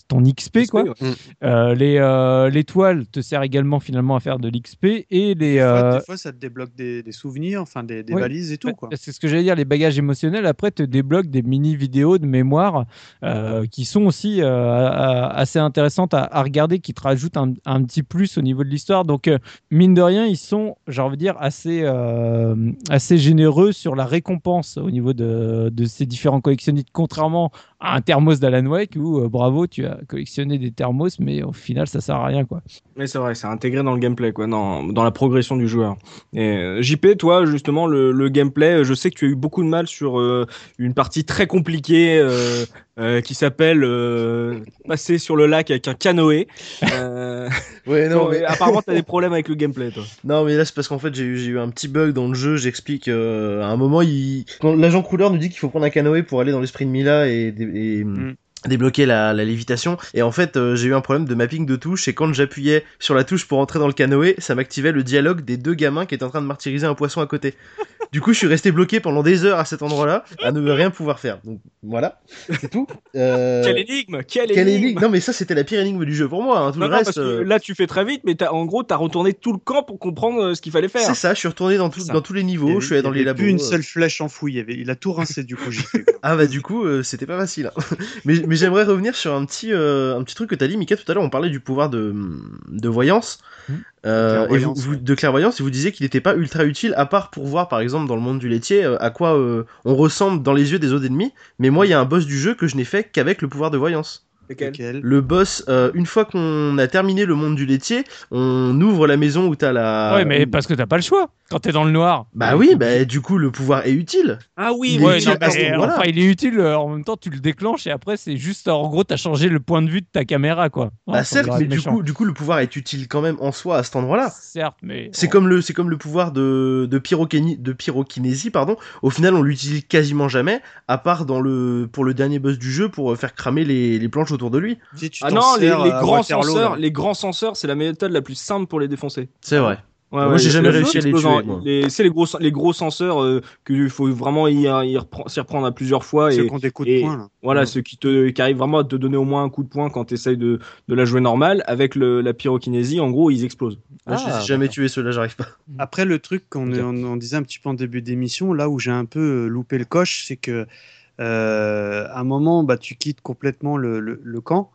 ton XP, quoi. ouais. Euh, les, euh, les toiles te servent également, finalement, à faire de l'XP. Et les. Des, fois, euh, des fois, ça te débloque des, des souvenirs, enfin des, des valises et tout. Quoi. C'est ce que j'allais dire, les bagages émotionnels après te débloquent des mini vidéos de mémoire euh, qui sont aussi euh, assez intéressantes à, à regarder, qui te rajoutent un, un petit plus au niveau de l'histoire. Donc euh, mine de rien, ils sont, j'ai envie de dire, assez, euh, assez généreux sur la récompense au niveau de, de ces différents collectionnistes, contrairement un thermos d'Alan Wake où euh, bravo, tu as collectionné des thermos, mais au final ça sert à rien quoi. Mais c'est vrai, c'est intégré dans le gameplay, quoi, dans, dans la progression du joueur. Et euh, JP, toi, justement, le, le gameplay, je sais que tu as eu beaucoup de mal sur euh, une partie très compliquée euh, qui s'appelle euh, passer sur le lac avec un canoë. Euh, Ouais, non, mais... Apparemment, tu as des problèmes avec le gameplay, toi. Non, mais là, c'est parce qu'en fait, j'ai eu, j'ai eu un petit bug dans le jeu. J'explique. euh, à un moment, il... quand l'agent couleur nous dit qu'il faut prendre un canoë pour aller dans l'esprit de Mila et, et, Mm. Débloquer la, la lévitation. Et en fait, euh, j'ai eu un problème de mapping de touche. Et quand j'appuyais sur la touche pour entrer dans le canoë, ça m'activait le dialogue des deux gamins qui étaient en train de martyriser un poisson à côté. Du coup, je suis resté bloqué pendant des heures à cet endroit-là, à ne rien pouvoir faire. Donc voilà, c'est tout. Euh, Quelle énigme Quelle, quelle énigme, énigme Non, mais ça, c'était la pire énigme du jeu pour moi. hein. Tout Non, le non, reste. parce que euh, là, tu fais très vite, mais t'as- en gros, tu as retourné tout le camp pour comprendre euh, ce qu'il fallait faire. C'est ça, je suis retourné dans, tout- dans tous les niveaux, avait- je suis allé dans il y les avait labos. plus une euh. seule flèche enfouie. Il, avait, il a tout rincé du coup. Ah bah du coup, euh, c'était pas facile. hein. mais mais j'aimerais revenir sur un petit, euh, un petit truc que t'as dit, Mika, tout à l'heure, on parlait du pouvoir de, de voyance. Mhm. Euh, et vous, vous- de clairvoyance, et vous disiez qu'il n'était pas ultra utile, à part pour voir, par exemple, dans le monde du laitier, euh, à quoi on ressemble dans les yeux des autres ennemis. Mais moi, il y a un boss du jeu que je n'ai fait qu'avec le pouvoir de voyance. Lequel Le boss, euh, une fois qu'on a terminé le monde du laitier, on ouvre la maison où t'as la... ouais, mais parce que t'as pas le choix quand t'es dans le noir. Bah oui, bah du coup, le pouvoir est utile. Ah oui, Il Ouais, utile non, ce mais, enfin, il est utile. euh, En même temps, tu le déclenches et après, c'est juste, en gros, t'as changé le point de vue de ta caméra, quoi. Bah certes, mais du méchant. coup, du coup, le pouvoir est utile quand même en soi à cet endroit-là. Certes, mais C'est comme le, c'est comme le pouvoir de, de, pyrokéni- de pyrokinésie, pardon. Au final, on l'utilise quasiment jamais, à part dans le, pour le dernier boss du jeu, pour euh, faire cramer les, les planches autour de lui. Si tu Ah non, les, à grands là. les grands censeurs, c'est la méthode la plus simple pour les défoncer. C'est vrai. Ouais, Moi, j'ai c'est jamais réussi à les tuer, C'est les gros, les gros censeurs euh, qu'il faut vraiment y, y repre- s'y reprendre à plusieurs fois. Ceux Et qui ont des coups de poing. Là. voilà, ceux qui, te, qui arrivent vraiment à te donner au moins un coup de poing quand tu essayes de, de la jouer normale. Avec le, la pyrokinésie, en gros, ils explosent. Moi, je Ah, les ai jamais d'accord. tués, ceux-là, j'arrive pas. Après, le truc qu'on Ok. on, on disait un petit peu en début d'émission, là où j'ai un peu euh, loupé le coche, c'est que euh, à un moment, bah, tu quittes complètement le, le- le camp.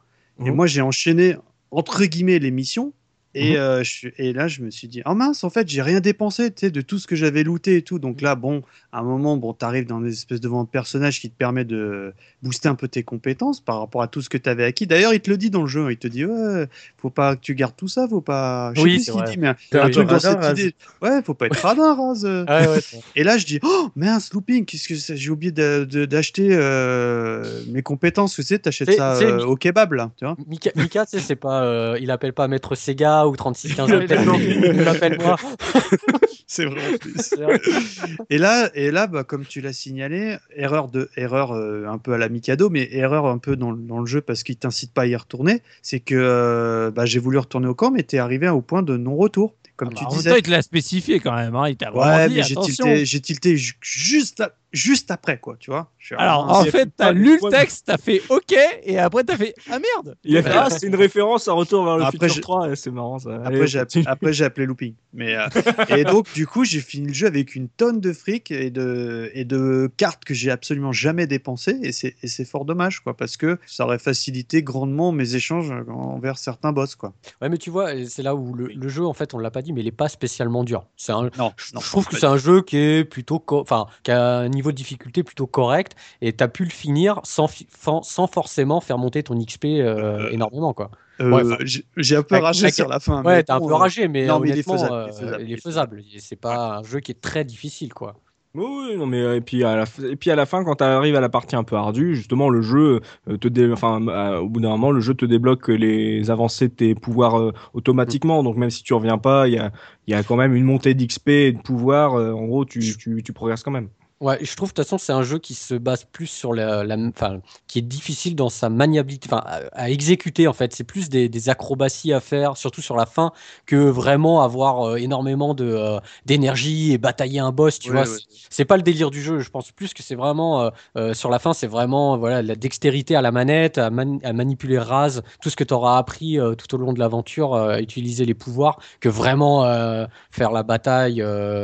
Et Mhm. moi, j'ai enchaîné entre guillemets les missions. Et, Mhm. euh, je, et là, je me suis dit, oh mince, en fait, j'ai rien dépensé, de tout ce que j'avais looté et tout. Donc là, bon, à un moment, bon, t'arrives dans une espèce de personnage qui te permet de booster un peu tes compétences par rapport à tout ce que tu avais acquis. D'ailleurs, il te le dit dans le jeu, il te dit, ouais, faut pas que tu gardes tout ça, faut pas. Je sais Oui, plus ce qu'il dit, mais un truc dans cette idée. Ouais, faut pas être radin. Ah ouais, c'est- Et là, je dis, oh mince, looping, qu'est-ce que c'est J'ai oublié d'acheter euh, mes compétences. Tu sais, t'achètes ça euh, au kebab, là, tu vois. Mika, Mika, c'est pas, euh, il appelle pas Maître Sega ou 3615 Il appelle, appelle- il l'appelle moi. C'est vrai. en plus. C'est vrai. et là, et là bah, comme tu l'as signalé, erreur, de, erreur euh, un peu à la Mikado, mais erreur un peu dans, dans le jeu parce qu'il t'incite pas à y retourner. C'est que euh, bah, j'ai voulu retourner au camp, mais t'es arrivé au point de non-retour. Comme Ah tu bah, en même disais. temps, il te l'a spécifié quand même. hein, Il t'a vraiment Ouais, dit, mais j'ai attention. tilté, j'ai tilté ju- juste, à- juste après, quoi, tu vois. Alors, ah, en fait, t'as pas- lu le texte, t'as fait OK, et après, t'as fait Ah merde Il a fait, ah, c'est une référence à Retour vers le Après, futur je- 3, et c'est marrant ça. Après, j'ai continue. après, j'ai appelé looping. Mais, euh, et donc, du coup, j'ai fini le jeu avec une tonne de fric et de, et de cartes que j'ai absolument jamais dépensées. Et c'est et c'est fort dommage, quoi, parce que ça aurait facilité grandement mes échanges envers certains boss, quoi. Ouais, mais tu vois, c'est là où le, le jeu, en fait, on l'a pas dit, mais il est pas spécialement dur. C'est un, Non, je, non. je trouve que c'est un jeu qui est plutôt, co- enfin, qui a un niveau de difficulté plutôt correct, et tu as pu le finir sans, sans forcément faire monter ton XP euh, énormément, quoi. Euh, Ouais, enfin, j'ai un peu ragé sur la fin. Ouais, t'es un peu euh, ragé, mais non, mais il est honnêtement, faisable, il est euh. C'est pas un jeu qui est très difficile, quoi. Oui, oui, non, mais euh, et puis à la, et puis à la fin, quand tu arrives à la partie un peu ardue, justement, le jeu euh, te dé... enfin, euh, au bout d'un moment, le jeu te débloque les avancées de tes pouvoirs euh, automatiquement. Donc même si tu reviens pas, il y a, il y a quand même une montée d'XP et de pouvoir. euh, en gros, tu, tu, tu progresses quand même. Ouais, je trouve de toute façon c'est un jeu qui se base plus sur la, la- enfin, qui est difficile dans sa maniabilité, enfin, à, à exécuter en fait. C'est plus des, des acrobaties à faire, surtout sur la fin, que vraiment avoir euh, énormément de euh, d'énergie et batailler un boss. Tu Ouais, vois, ouais. c'est- pas le délire du jeu. Je pense plus que c'est vraiment euh, sur la fin, c'est vraiment voilà la dextérité à la manette, à, man- à manipuler Raz, tout ce que tu auras appris tout au long de l'aventure, euh, utiliser les pouvoirs, que vraiment faire la bataille.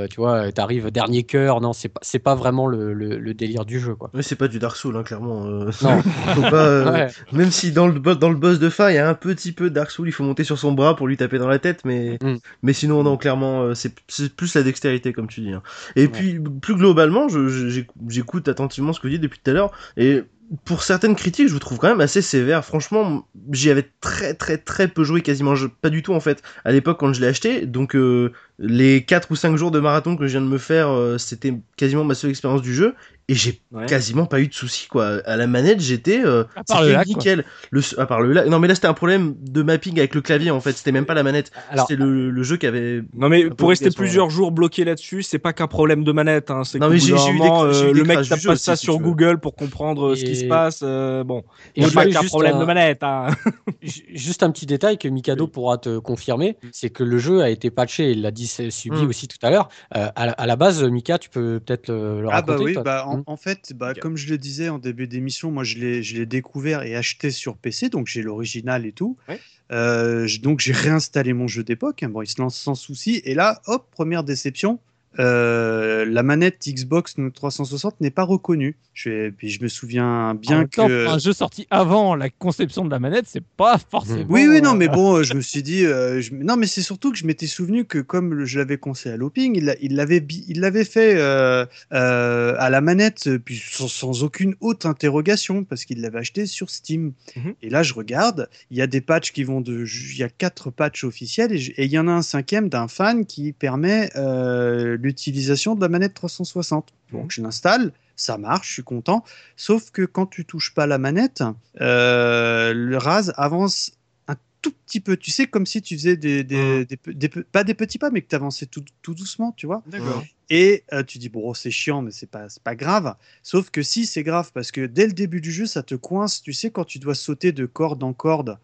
tu vois, t'arrives dernier cœur. Non, c'est pas c'est pas vraiment le, le- le délire du jeu quoi. Mais c'est pas du Dark Souls, hein, clairement. euh, Non. faut pas, euh, Ouais. Même si dans le, dans le boss de fin, il y a un petit peu de Dark Souls, il faut monter sur son bras pour lui taper dans la tête, mais, Mm. mais sinon, non, clairement, euh, c'est c'est plus la dextérité, comme tu dis. hein. Et puis, plus globalement, je- je- j'éc- j'écoute attentivement ce que vous dites depuis tout à l'heure, et pour certaines critiques, je vous trouve quand même assez sévère. Franchement, j'y avais très très très peu joué, quasiment pas du tout en fait, à l'époque quand je l'ai acheté. Donc euh, les 4 ou 5 jours de marathon que je viens de me faire, euh, c'était quasiment ma seule expérience du jeu. Et j'ai Ouais. quasiment pas eu de soucis quoi. À la manette, j'étais euh, c'était quoi. nickel. Le, à part le. Non mais là c'était un problème de mapping avec le clavier en fait. C'était même pas la manette. Alors, C'était le, le jeu qui avait. Non mais pour rester plusieurs jours bloqué là-dessus, c'est pas qu'un problème de manette. Hein. C'est eu euh, le mec tape pas ça si sur. Google pour comprendre euh, ce qui se passe. euh, bon, et c'est je pas qu'un problème un- de manette. Hein. Ju- Juste un petit détail que Mikado pourra te confirmer, c'est que le jeu a été patché, il l'a dit c'est subi Mm. aussi tout à l'heure. Euh, à, la- base, Mika, tu peux peut-être le, Ah bah raconter. Bah, en, en fait, bah, comme je le disais en début d'émission, moi je l'ai, je l'ai découvert et acheté sur PC, donc j'ai l'original et tout. Ouais. Euh, donc j'ai réinstallé mon jeu d'époque, hein, bon, il se lance sans souci, et là, hop, première déception, euh, la manette Xbox 360 n'est pas reconnue. Je fais- puis je me souviens En bien temps, que... pour un jeu sorti avant la conception de la manette, c'est pas forcément. Oui, oui, non, euh, mais bon, euh, je me suis dit, euh, je- non, mais c'est surtout que je m'étais souvenu que comme je l'avais conseillé à Looping, il l'a- il l'avait, il l'avait fait euh, euh, à la manette, puis sans, sans aucune haute interrogation, parce qu'il l'avait acheté sur Steam. Mhm. Et là, je regarde, il y a des patchs qui vont de, il y a quatre patchs officiels, et, il y en a un cinquième d'un fan qui permet euh, l'utilisation de la manette 360. Donc je l'installe, ça marche, je suis content. Sauf que quand tu touches pas la manette, euh, le Raz avance un tout petit peu. Tu sais, comme si tu faisais des, des, des pe- des pe- pas des petits pas, mais que tu avançais tout, tout doucement, tu vois. D'accord. Et euh, tu dis, bon, c'est chiant, mais c'est pas, c'est pas grave. Sauf que si, c'est grave, parce que dès le début du jeu, ça te coince. Tu sais, quand tu dois sauter de corde en corde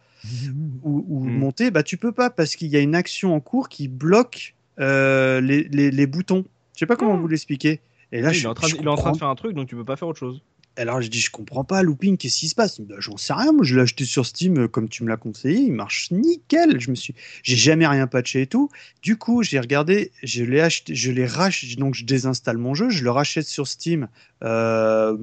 ou, ou monter, bah tu peux pas, parce qu'il y a une action en cours qui bloque euh, les, les, les boutons. Je sais pas comment Mm. vous l'expliquer. Et là, il, je, est en train, je de- il est en train de faire un truc, donc tu peux pas faire autre chose. alors je dis, je comprends pas, Looping, qu'est-ce qui se passe? Bah, J'en sais rien, moi je l'ai acheté sur Steam euh, comme tu me l'as conseillé, il marche nickel. Je me suis, j'ai jamais rien patché et tout. Du coup, j'ai regardé, je l'ai acheté, je l'ai racheté, donc je désinstalle mon jeu, je le rachète sur Steam, euh,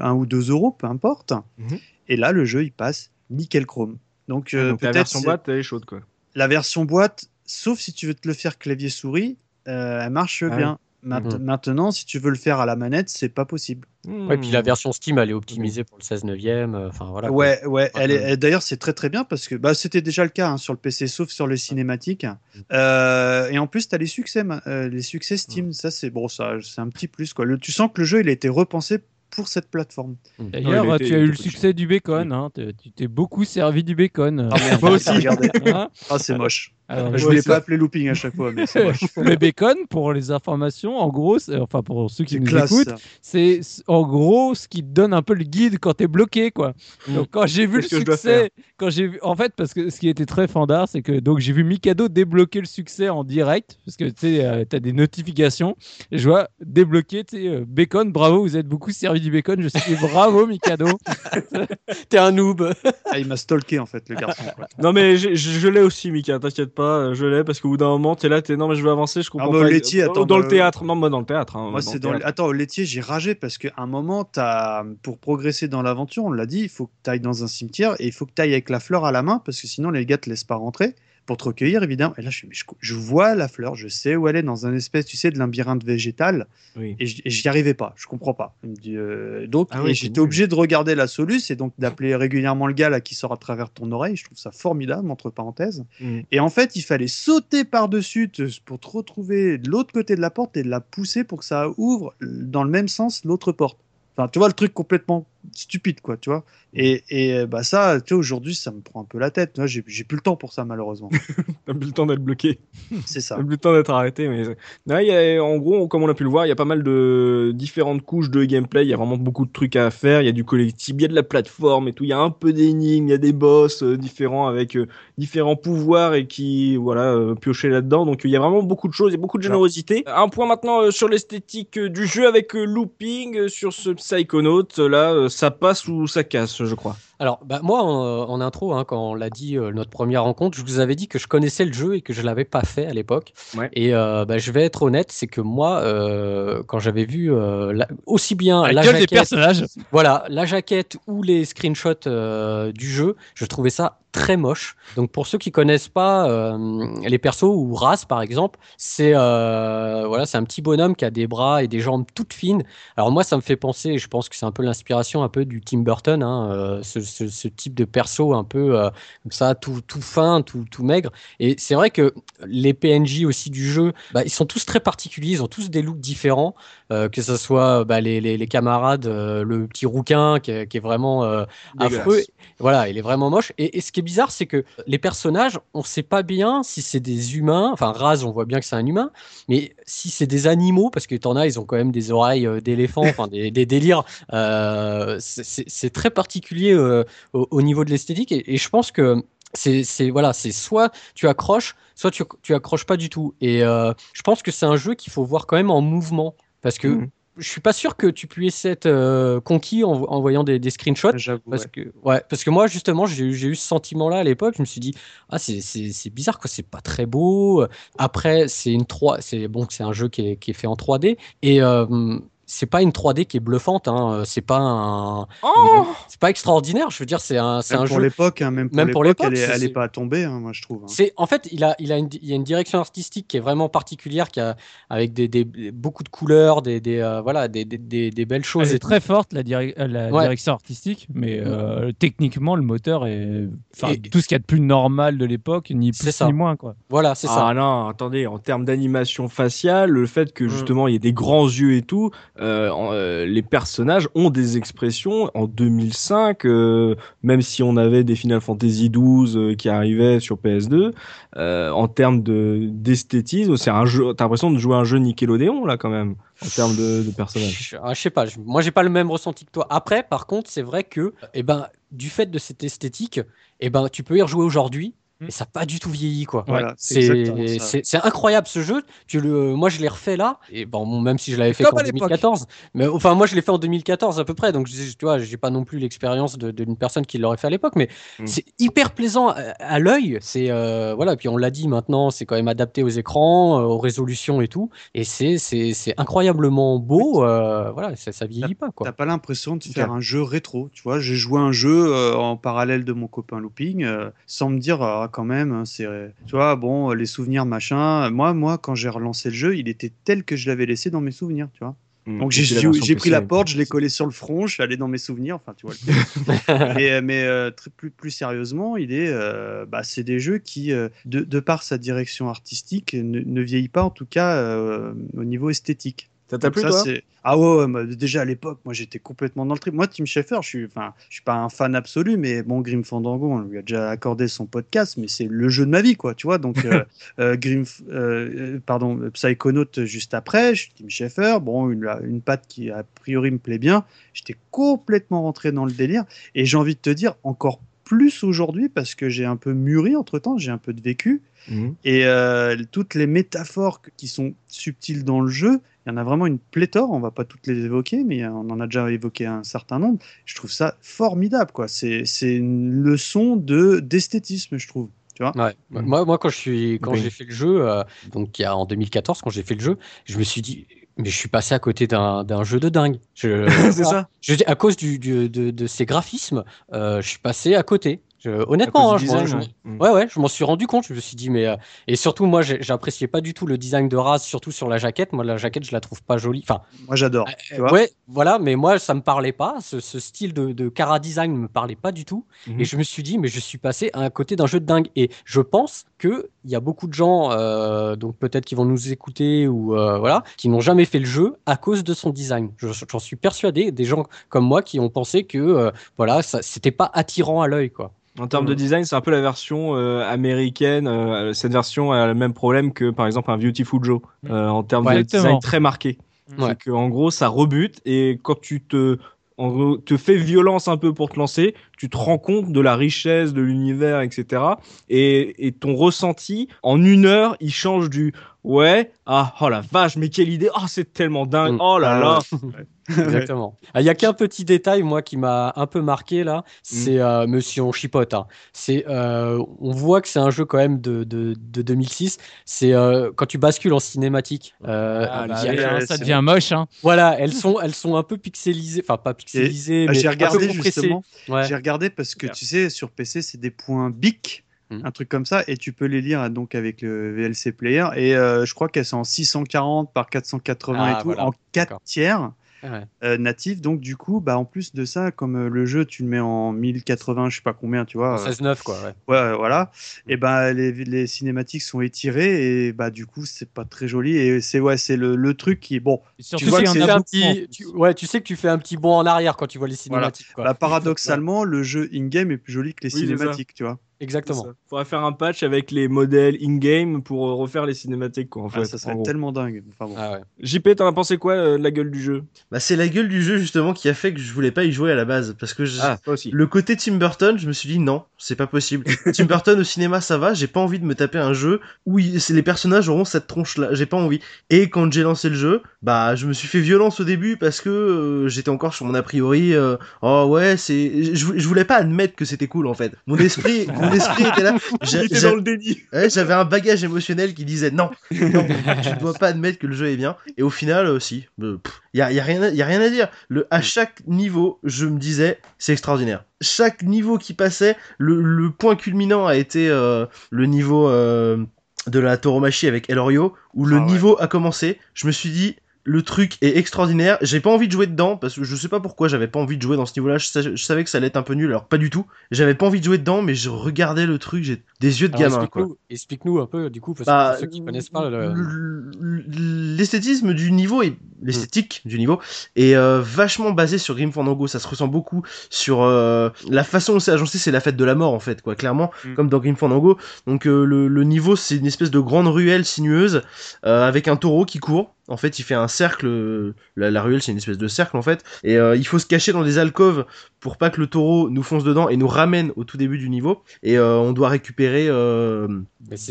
un ou deux euros, peu importe. Mhm. Et là, le jeu il passe nickel chrome. Donc, euh, donc la version boîte, elle est chaude quoi. la version boîte, sauf si tu veux te le faire clavier souris, euh, elle marche Ah bien. Maint- Mhm. Maintenant, si tu veux le faire à la manette, c'est pas possible. Ouais, puis la version Steam, elle est optimisée pour le 16 neuvième. euh, Enfin voilà. quoi. Ouais, ouais. Elle est, D'ailleurs, c'est très très bien parce que bah, c'était déjà le cas hein, sur le PC, sauf sur le cinématique. Euh, et en plus, tu as les succès, euh, les succès Steam. Ça, c'est bon, ça, c'est un petit plus quoi. Le, tu sens que le jeu, il a été repensé pour cette plateforme. D'ailleurs, il était- tu as eu le succès du bacon. Hein. Tu t'es beaucoup servi du bacon. Ah, Moi aussi. regardé. Hein Ah, c'est moche. Alors, je ouais, voulais pas appeler looping à chaque fois, mais le bacon, pour les informations, en gros, enfin pour ceux qui nous classe. écoutent, c'est en gros ce qui te donne un peu le guide quand t'es bloqué, quoi. Mm. Donc quand j'ai vu le succès, quand j'ai vu, en fait, parce que ce qui était très fandard, c'est que donc j'ai vu Mikado débloquer le succès en direct, parce que tu euh, t'as des notifications, et je vois débloquer, tu euh, bacon, bravo, vous êtes beaucoup servi du bacon, je sais, bravo Mikado. T'es un noob. Ah, il m'a stalké en fait, le garçon. quoi. Non mais je l'ai aussi Mika, t'inquiète pas, euh, je l'ai parce qu'au bout d'un moment t'es là, t'es non mais je veux avancer, je comprends Ah, bah, pas. laitier, attends, dans le théâtre, non moi dans le théâtre. hein, Moi, dans le dans le... Attends, au laitier, j'ai ragé parce qu'à un moment, as... pour progresser dans l'aventure, on l'a dit, il faut que tu ailles dans un cimetière et il faut que tu ailles avec la fleur à la main parce que sinon, les gars te laissent pas rentrer. Pour te recueillir, évidemment. Et là, je, je, je vois la fleur, je sais où elle est, dans un espèce, tu sais, de labyrinthe végétal, Oui. et j'y arrivais pas, je comprends pas. Euh, donc, Ah oui, j'étais obligé de regarder la soluce et donc d'appeler régulièrement le gars là qui sort à travers ton oreille. Je trouve ça formidable, entre parenthèses. Mm. Et en fait, il fallait sauter par-dessus pour te retrouver de l'autre côté de la porte et de la pousser pour que ça ouvre dans le même sens l'autre porte. Enfin, tu vois, le truc complètement stupide, quoi, tu vois. Et, et euh, bah ça, tu vois, aujourd'hui, ça me prend un peu la tête. J'ai j'ai plus le temps pour ça, malheureusement. T'as plus le temps d'être bloqué. C'est ça. T'as plus le temps d'être arrêté. Mais non, il y a, en gros, comme on a pu le voir, il y a pas mal de différentes couches de gameplay. Il y a vraiment beaucoup de trucs à faire. Il y a du collectif, il y a de la plateforme et tout. Il y a un peu d'énigmes, il y a des boss euh, différents avec euh, différents pouvoirs et qui, voilà, euh, piocher là-dedans. Donc il y a vraiment beaucoup de choses et beaucoup de générosité. Un point maintenant sur l'esthétique du jeu avec looping sur ce Psychonaut. Là, ça passe ou ça casse, je crois. Alors, bah, moi, en, en intro, hein, quand on l'a dit, euh, notre première rencontre, je vous avais dit que je connaissais le jeu et que je l'avais pas fait à l'époque. Ouais. Et euh, bah, je vais être honnête, c'est que moi, euh, quand j'avais vu la- aussi bien La la gueule des jaquette, personnages. voilà, la jaquette ou les screenshots du jeu, je trouvais ça très moche. Donc pour ceux qui connaissent pas euh, les persos ou Raz par exemple, c'est euh, voilà, c'est un petit bonhomme qui a des bras et des jambes toutes fines. Alors moi ça me fait penser, je pense que c'est un peu l'inspiration un peu du Tim Burton, hein, euh, ce, ce- ce type de perso un peu euh, comme ça, tout, tout fin, tout, tout maigre. Et c'est vrai que les PNJ aussi du jeu, bah, ils sont tous très particuliers, ils ont tous des looks différents, euh, que ce soit bah, les, les, les camarades, euh, le petit rouquin qui est, qui est vraiment affreux. Voilà, il est vraiment moche. Et, et ce qui est bizarre, c'est que les personnages, on sait pas bien si c'est des humains. Enfin, Raz, on voit bien que c'est un humain, mais si c'est des animaux, parce que t'en as, ils ont quand même des oreilles d'éléphant, enfin des, des délires. c'est très particulier euh, au, au niveau de l'esthétique. Et, et je pense que c'est voilà, c'est soit tu accroches, soit tu, tu accroches pas du tout. Et euh, je pense que c'est un jeu qu'il faut voir quand même en mouvement, parce que Mhm. je suis pas sûr que tu puisses être euh, conquis en, en voyant des, des screenshots. Parce ouais. que, ouais, parce que moi, justement, j'ai eu ce sentiment-là à l'époque. Je me suis dit, ah, c'est- c'est c'est bizarre, quoi, c'est pas très beau. Après, c'est une 3, c'est bon, c'est un jeu qui est, qui est fait en 3D. Et c'est pas une 3D qui est bluffante, hein. c'est pas un. Oh c'est pas extraordinaire, je veux dire, c'est un, c'est Même un pour jeu. l'époque, hein, même pour Même pour l'époque, elle, l'époque, est- elle est c'est- pas à tomber, hein, moi je trouve. hein. C'est en fait, il a, il a une, il y a une direction artistique qui est vraiment particulière, qui a avec des, des- beaucoup de couleurs, des, des euh, voilà, des, des, des, des belles choses. Elle et est tout. très forte, la, direc- euh, la Ouais. direction artistique, mais euh, techniquement, le moteur est. Enfin, tout ce qu'il y a de plus normal de l'époque, ni plus ça. ni moins. Quoi. Voilà, c'est ça. Ah non, attendez, en termes d'animation faciale, le fait que Mm. justement il y ait des grands yeux et tout, euh, euh, les personnages ont des expressions en 2005, euh, même si on avait des Final Fantasy XII qui arrivaient sur PS2, euh, en termes de d'esthétisme, c'est un jeu, t'as l'impression de jouer à un jeu Nickelodeon là quand même, en termes de, personnages. Je, ah, je sais pas, moi j'ai pas le même ressenti que toi. Après, par contre, c'est vrai que, eh ben, du fait de cette esthétique, eh ben, tu peux y rejouer aujourd'hui. Mm. Et ça n'a pas du tout vieilli, quoi. Voilà, c'est incroyable ce jeu. Tu le, moi, je l'ai refait là. Et bon, même si je l'avais fait Comme qu'en à l'époque. 2014. Mais enfin, moi, je l'ai fait en 2014 à peu près. Donc, je, tu vois, j'ai pas non plus l'expérience de- d'une personne qui l'aurait fait à l'époque. Mais Mm. c'est hyper plaisant à, à l'œil. C'est euh, voilà. Puis on l'a dit maintenant, c'est quand même adapté aux écrans, euh, aux résolutions et tout. Et c'est c'est c'est incroyablement beau. euh, voilà, ça, ça vieillit pas quoi. T'as pas l'impression de faire un jeu rétro, tu vois. J'ai joué un jeu euh, en parallèle de mon copain Looping, euh, sans me dire, ah, quand même, hein, c'est, tu vois, bon, les souvenirs, machin. Moi, moi, quand j'ai relancé le jeu, il était tel que je l'avais laissé dans mes souvenirs, tu vois. Donc j'ai, Mm. La j'ai- pris la porte, je l'ai collé sur le front, je suis allé dans mes souvenirs, enfin, tu vois. le mais mais euh, très- plus, plus sérieusement, il est, euh, bah, c'est des jeux qui, euh, de, de par sa direction artistique, ne, ne vieillit pas, en tout cas, euh, au niveau esthétique. Ça t'a plu ça, toi? Ah ouais, déjà à l'époque, moi j'étais complètement dans le trip. Moi, Tim Schafer, je suis, enfin, je suis pas un fan absolu, mais bon, Grim Fandango, on lui a déjà accordé son podcast, mais c'est le jeu de ma vie, quoi, tu vois. Donc, euh, euh, Grim, euh, pardon, Psychonaut juste après, je suis Tim Schafer, bon, une, une patte qui a priori me plaît bien. J'étais complètement rentré dans le délire, et j'ai envie de te dire encore plus aujourd'hui parce que j'ai un peu mûri entre temps, j'ai un peu de vécu. Mhm. Et euh, toutes les métaphores qui sont subtiles dans le jeu, il y en a vraiment une pléthore. On va pas toutes les évoquer, mais on en a déjà évoqué un certain nombre. Je trouve ça formidable, quoi. C'est c'est une leçon de d'esthétisme, je trouve. Tu vois Ouais. Mm. Moi, moi, quand je suis, quand Oui. j'ai fait le jeu, euh, donc il y a en 2014, quand j'ai fait le jeu, je me suis dit, mais je suis passé à côté d'un jeu de dingue. Je, c'est ça. Je à cause du, du- de, de ces graphismes, euh, je suis passé à côté. Je- honnêtement, hein, je design, je- ouais. Ouais, ouais, je m'en suis rendu compte. Je me suis dit, mais euh, et surtout, moi, j'appréciais pas du tout le design de Raz, surtout sur la jaquette. Moi, la jaquette, je la trouve pas jolie. Enfin, Moi, j'adore. vois. ouais, voilà, mais moi, ça me parlait pas. Ce, ce style de, de Cara design me parlait pas du tout. Mhm. Et je me suis dit, mais je suis passé à un côté d'un jeu de dingue. Et je pense que il y a beaucoup de gens, euh, donc peut-être qui vont nous écouter ou euh, voilà, qui n'ont jamais fait le jeu à cause de son design. Je- J'en suis persuadé. Des gens comme moi qui ont pensé que euh, voilà, c'était pas attirant à l'œil, quoi. En termes de design, c'est un peu la version euh, américaine. euh, cette version a le même problème que par exemple un Beautiful Joe euh, en termes Ouais, de exactement. design très marqué. Ouais. C'est qu'en gros, ça rebute et quand tu te gros, te fais violence un peu pour te lancer, tu te rends compte de la richesse de l'univers, etc. Et, et ton ressenti, en une heure, il change du ouais, ah, oh la vache, mais quelle idée, oh c'est tellement dingue, Mm. oh là là. Exactement. Ah, Il y a qu'un petit détail, moi, qui m'a un peu marqué là, c'est euh, Monsieur on chipote. hein. C'est, euh, on voit que c'est un jeu quand même de, de, de 2006. C'est euh, quand tu bascules en cinématique. euh, Ah, bah a- ça devient moche. Hein. Voilà, elles sont, elles sont un peu pixelisées, enfin pas pixelisées, Bah, mais J'ai un peu regardé compressées. justement. Ouais. J'ai regardé parce que tu sais, sur PC, c'est des points BIC, Mm. Un truc comme ça, et tu peux les lire donc avec le VLC Player. Et euh, je crois qu'elles sont en 640 par 480 Ah, et tout, voilà. en 4 D'accord. tiers Ouais. euh, natif. Donc du coup, bah en plus de ça, comme euh, le jeu, tu le mets en 1080, je sais pas combien, tu vois. euh, 16-9 quoi. Ouais. Ouais, voilà. Et ben les, les cinématiques sont étirées et bah du coup c'est pas très joli et c'est ouais c'est le, le truc qui bon Et Surtout Tu vois que un petit, tu, ouais, tu sais que tu fais un petit bond en arrière quand tu vois les Voilà. cinématiques. quoi. bah, paradoxalement le jeu in-game est plus joli que les Oui, cinématiques tu vois. Exactement. Il faudrait faire un patch avec les modèles in-game pour euh, refaire les cinématiques, quoi, en fait. Ah, ça serait tellement dingue. Enfin bon. Ah ouais. JP, t'en as pensé quoi euh, la gueule du jeu? Bah, c'est la gueule du jeu justement qui a fait que je voulais pas y jouer à la base parce que je- aussi. le côté Tim Burton, je me suis dit non, c'est pas possible. Tim Burton au cinéma, ça va, j'ai pas envie de me taper un jeu où il- les personnages auront cette tronche là, j'ai pas envie. Et quand j'ai lancé le jeu, bah je me suis fait violence au début parce que euh, j'étais encore sur mon a priori euh, oh ouais, c'est je, je voulais pas admettre que c'était cool en fait. Mon esprit esprit était là, j'a- dans le déni. Ouais, j'avais un bagage émotionnel qui disait non, non, tu ne dois pas admettre que le jeu est bien. Et au final, euh, si, il y a, y a rien, à- y a rien à dire. Le, à chaque niveau, je me disais, c'est extraordinaire. Chaque niveau qui passait, le, le point culminant a été euh, le niveau euh, de la Tauromachi avec Elorio, où le Ah ouais. niveau a commencé. Je me suis dit. Le truc est extraordinaire. J'ai pas envie de jouer dedans parce que je sais pas pourquoi j'avais pas envie de jouer dans ce niveau-là. Je, sa- je savais que ça allait être un peu nul, alors pas du tout. J'avais pas envie de jouer dedans, mais je regardais le truc, j'ai des yeux de Alors, gamin. Explique-nous, un peu du coup parce que Bah, pour ceux qui connaissent pas le... l'esthétisme du niveau et l'esthétique du niveau est euh, vachement basé sur Grim Fandango ça se ressent beaucoup sur euh, la façon dont c'est agencé c'est la fête de la mort en fait quoi clairement Mm. comme dans Grim Fandango donc euh, le, le niveau c'est une espèce de grande ruelle sinueuse avec un taureau qui court en fait il fait un cercle euh, la, la ruelle c'est une espèce de cercle en fait et euh, il faut se cacher dans des alcôves pour pas que le taureau nous fonce dedans et nous ramène au tout début du niveau et euh, on doit récupérer euh,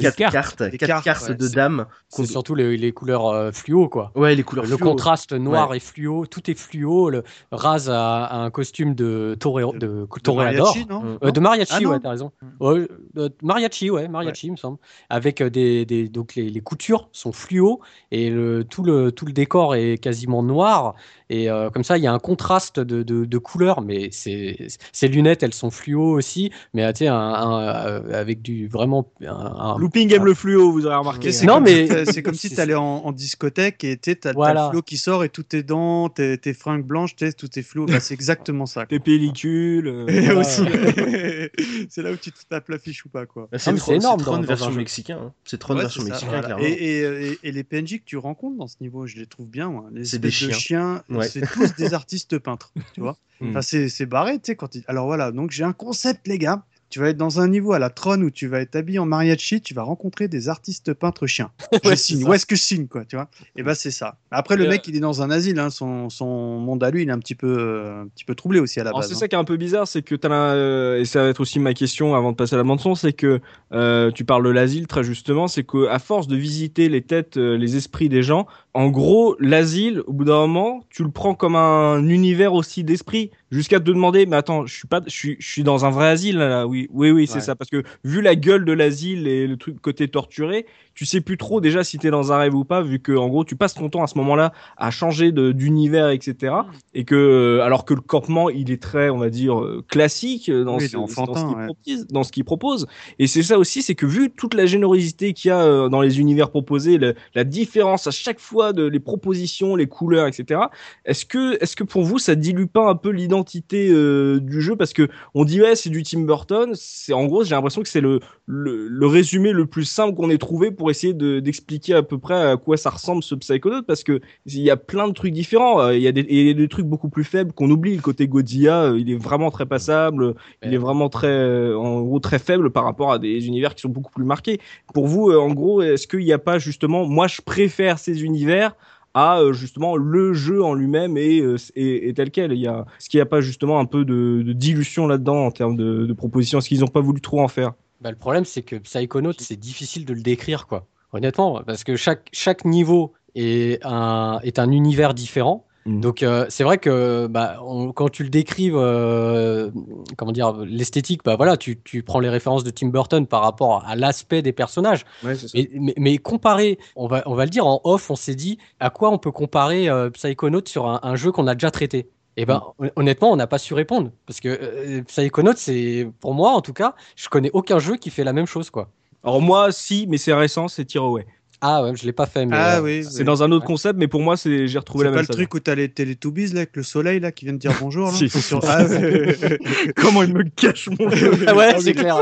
quatre cartes. quatre cartes, cartes ouais, de dames c'est surtout les, les couleurs euh, fluo quoi. Ouais, les couleurs Le fluo. contraste noir et fluo, tout est fluo. Le Raz a, a un costume de, toré, de, toréador. Mariachi, non Euh, de mariachi, Ah, non. ouais, t'as raison. Ouais, euh, mariachi, ouais, mariachi, il me semble. Avec des, des donc les, les coutures sont fluo et le, tout le tout le décor est quasiment noir et euh, comme ça il y a un contraste de, de, de couleurs. Mais ces lunettes, elles sont fluo aussi, mais euh, tu sais un, un, euh, avec du vraiment un, un- Looping aime le fluo, vous aurez remarqué. Non, comme mais- c'est comme si tu allais en, en discothèque et tu as, Voilà. le flot qui sort et tout est dents, tes, tes fringues blanches, t'es- tout est flou. Bah, c'est exactement ça. quoi. Tes pellicules. euh, Et aussi, c'est là où tu te tapes l'affiche ou pas quoi. Ah, C'est énorme c'est Tron version mexicain. hein. C'est Tron Ouais, version mexicain, voilà. clairement. Et, et, et- et les PNJ que tu rencontres dans ce niveau, je les trouve bien. Moi. Les C'est des de chiens, Ouais. c'est tous des artistes peintres, tu vois. Mm. Enfin, c'est barré, tu sais. Quand ils- Alors voilà, donc j'ai un concept, les gars. Tu vas être dans un niveau à la Tron où tu vas être habillé en mariachi, tu vas rencontrer des artistes peintres chiens. Je Ouais, signe. Où est-ce que je signe, quoi, tu vois? Et bah c'est ça. Après, le mec, il est dans un asile. Hein. Son, son monde à lui, il est un petit peu, euh, un petit peu troublé aussi à la Alors base. c'est hein. ça qui est un peu bizarre, c'est que t'as la- euh, et ça va être aussi ma question avant de passer à la bande son, c'est que euh, tu parles de l'asile très justement, c'est que à force de visiter les têtes, euh, les esprits des gens, en gros l'asile, au bout d'un moment, tu le prends comme un univers aussi d'esprit, jusqu'à te demander, mais attends, je suis pas, je suis, je suis dans un vrai asile là, oui, oui, oui, c'est Ouais. ça. Parce que vu la gueule de l'asile et le truc côté torturé, tu sais plus trop déjà si t'es dans un rêve ou pas, vu que en gros tu passes ton temps à ce moment-là à changer d'univers, etc. Et que euh, alors que le campement il est très, on va dire, euh, classique euh, dans, Oui, ce, dans ce qu'il ouais. propose, dans ce qu'il propose. Et c'est ça aussi, c'est que vu toute la générosité qu'il y a dans les univers proposés, le- la différence à chaque fois de les propositions, les couleurs, etc. Est-ce que, est-ce que pour vous ça dilue pas un peu l'identité euh, du jeu parce que on dit ouais c'est du Tim Burton, c'est en gros j'ai l'impression que c'est le, le le résumé le plus simple qu'on ait trouvé pour essayer de d'expliquer à peu près à quoi ça ressemble ce Psychonaut parce que il y a plein de trucs différents, Euh, il y a des, y a des trucs beaucoup plus faibles qu'on oublie. Le côté Godzilla, euh, il est vraiment très passable, il est vraiment très en gros très faible par rapport à des univers qui sont beaucoup plus marqués. Pour vous en gros est-ce qu'il n'y a pas justement moi je préfère ces univers à euh, justement le jeu en lui-même et, euh, et, et tel quel. Il y a, est-ce qu'il n'y a pas justement un peu de, de dilution là-dedans en termes de, de propositions Est-ce qu'ils n'ont pas voulu trop en faire Bah, le problème, c'est que Psychonaut, c'est difficile de le décrire, quoi. Honnêtement, parce que chaque, chaque niveau est un, est un univers différent. Mhm. Donc, euh, c'est vrai que bah, on- quand tu le décrives, euh, comment dire, l'esthétique, bah, voilà, tu, tu prends les références de Tim Burton par rapport à l'aspect des personnages. Ouais, c'est ça. Mais, mais, mais comparer, on va, on va le dire en off, on s'est dit à quoi on peut comparer euh, Psychonaut sur un, un jeu qu'on a déjà traité? Et ben hon- honnêtement, on n'a pas su répondre parce que euh, Psychonaut, c'est pour moi en tout cas, je connais aucun jeu qui fait la même chose quoi. Alors moi, si, mais c'est récent, c'est Tearaway. Ah ouais, je l'ai pas fait mais Ah euh, oui, C'est oui. dans un autre concept, mais pour moi, c'est j'ai retrouvé C'est la pas même le saveur. truc où t'as les Teletubbies là, avec le soleil là qui vient de dire bonjour là Si. Sur- Ah, ouais. Comment il me cache mon jeu Ah ouais, c'est clair.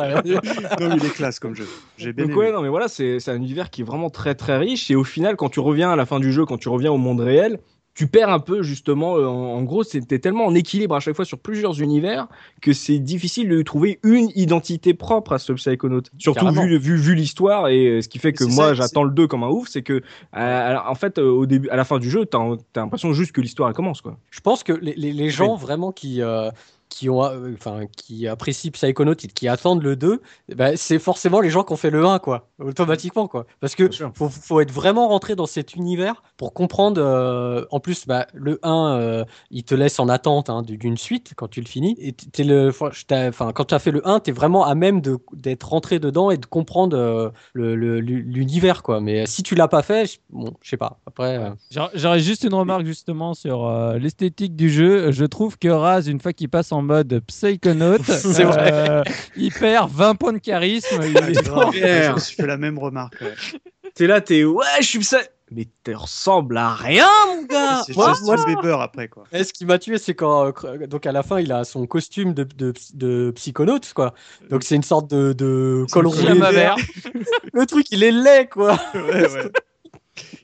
non, il est classe comme jeu. J'ai bien Donc aimé. ouais, non mais voilà, c'est c'est un univers qui est vraiment très très riche et au final, quand tu reviens à la fin du jeu, quand tu reviens au monde réel, tu perds un peu justement. euh, en, en gros, c'était tellement en équilibre à chaque fois sur plusieurs univers que c'est difficile de trouver une identité propre à ce Psychonaut. Surtout Carrément. vu, vu, vu l'histoire et euh, ce qui fait que moi j'attends le 2 comme un ouf, c'est que euh, en fait au début, à la fin du jeu, t'as t'as l'impression juste que l'histoire commence quoi. Je pense que les, les, les gens vraiment qui euh, qui ont euh, enfin qui apprécient Psychonaut et qui attendent le 2, bah, c'est forcément les gens qui ont fait le 1 quoi, automatiquement quoi. Parce que faut, faut être vraiment rentré dans cet univers pour comprendre euh, en plus bah, le 1 euh, il te laisse en attente hein, d'une suite quand tu le finis et le enfin, quand tu as fait le 1, tu es vraiment à même de d'être rentré dedans et de comprendre euh, le- le- l'univers quoi. Mais si tu l'as pas fait, je- bon, je sais pas. Après euh, J'aurais- J'aurais juste une remarque justement sur euh, l'esthétique du jeu. Je trouve que Raz, une fois qu'il passe en mode Psychonaut, C'est vrai. euh, il perd 20 points de charisme. Il est- je fait la même remarque. ouais. T'es là, t'es ouais, je suis ça. Mais tu ressembles à rien, mon gars. C'est Justin Bieber après quoi. Et ce qui m'a tué, c'est quand euh, donc à la fin, il a son costume de, de, de psychonaute, quoi. Donc c'est une sorte de, de col roulé. Le truc, il est laid, quoi. Ouais, ouais.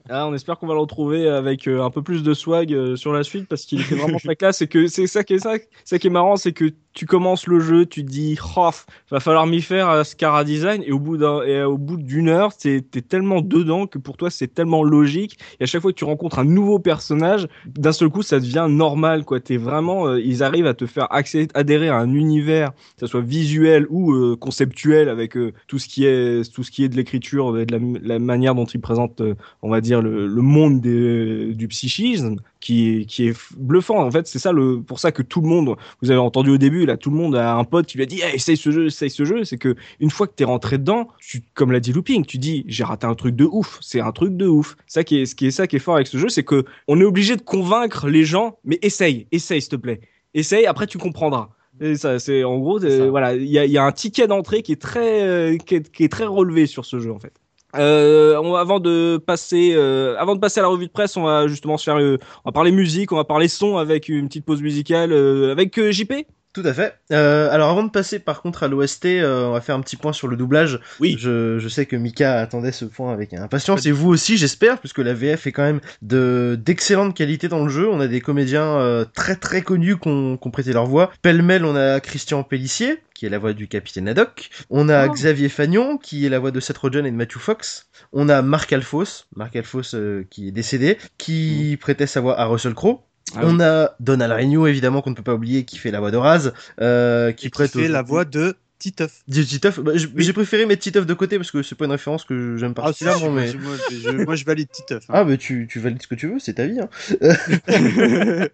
Ah, on espère qu'on va le retrouver avec euh, un peu plus de swag euh, sur la suite parce qu'il était vraiment très classe. Et que c'est ça qui est ça, ça qui est marrant, c'est que tu commences le jeu, tu te dis, oh, va falloir m'y faire à Scara Design. Et au bout d'un et au bout d'une heure, t'es t'es tellement dedans que pour toi c'est tellement logique. Et à chaque fois que tu rencontres un nouveau personnage, d'un seul coup ça devient normal quoi. T'es vraiment, euh, ils arrivent à te faire accéder, adhérer à un univers, que ça soit visuel ou euh, conceptuel avec euh, tout ce qui est tout ce qui est de l'écriture et de la, la manière dont ils présentent, euh, on va dire le, le monde des- du psychisme qui est, qui est f- bluffant. En fait, c'est ça le, pour ça que tout le monde, vous avez entendu au début, là, tout le monde a un pote qui lui a dit, hey, essaye ce jeu, essaye ce jeu. C'est que une fois que t'es rentré dedans, tu, comme l'a dit Looping, tu dis, j'ai raté un truc de ouf. C'est un truc de ouf. Ça qui est, ce qui est ça qui est fort avec ce jeu, c'est que on est obligé de convaincre les gens, mais essaye, essaye, s'il te plaît. Essaye, après tu comprendras. Et ça, c'est en gros, euh, voilà, il y a, il y a un ticket d'entrée qui est très, euh, qui est, qui est très relevé sur ce jeu en fait. Euh, avant de passer, euh, avant de passer à la revue de presse, on va justement se faire, euh, on va parler musique, on va parler son avec une petite pause musicale avec JP. Tout à fait. Euh, alors avant de passer par contre à l'OST, euh, on va faire un petit point sur le doublage. Oui. Je, je sais que Mika attendait ce point avec impatience et vous aussi j'espère puisque la VF est quand même de d'excellente qualité dans le jeu. On a des comédiens euh, très très connus qui ont qui ont prêté leur voix. Pêle-mêle on a Christian Pellissier qui est la voix du capitaine Haddock. On a Oh. Xavier Fagnon qui est la voix de Seth Rogen et de Matthew Fox. On a Marc Alphos, Marc Alphos euh, qui est décédé, qui prêtait sa voix à Russell Crowe. Ah on a Donald Regnault évidemment qu'on ne peut pas oublier qui fait la voix de Raz, euh, qui Qui prête fait la voix de Titeuf. Titeuf, bah, j'ai préféré mettre Titeuf de côté parce que c'est pas une référence que j'aime Ah, si, particulièrement, si, mais. moi, je, moi, je valide Titeuf. hein. Ah, bah tu, tu valides ce que tu veux, c'est ta vie. Hein.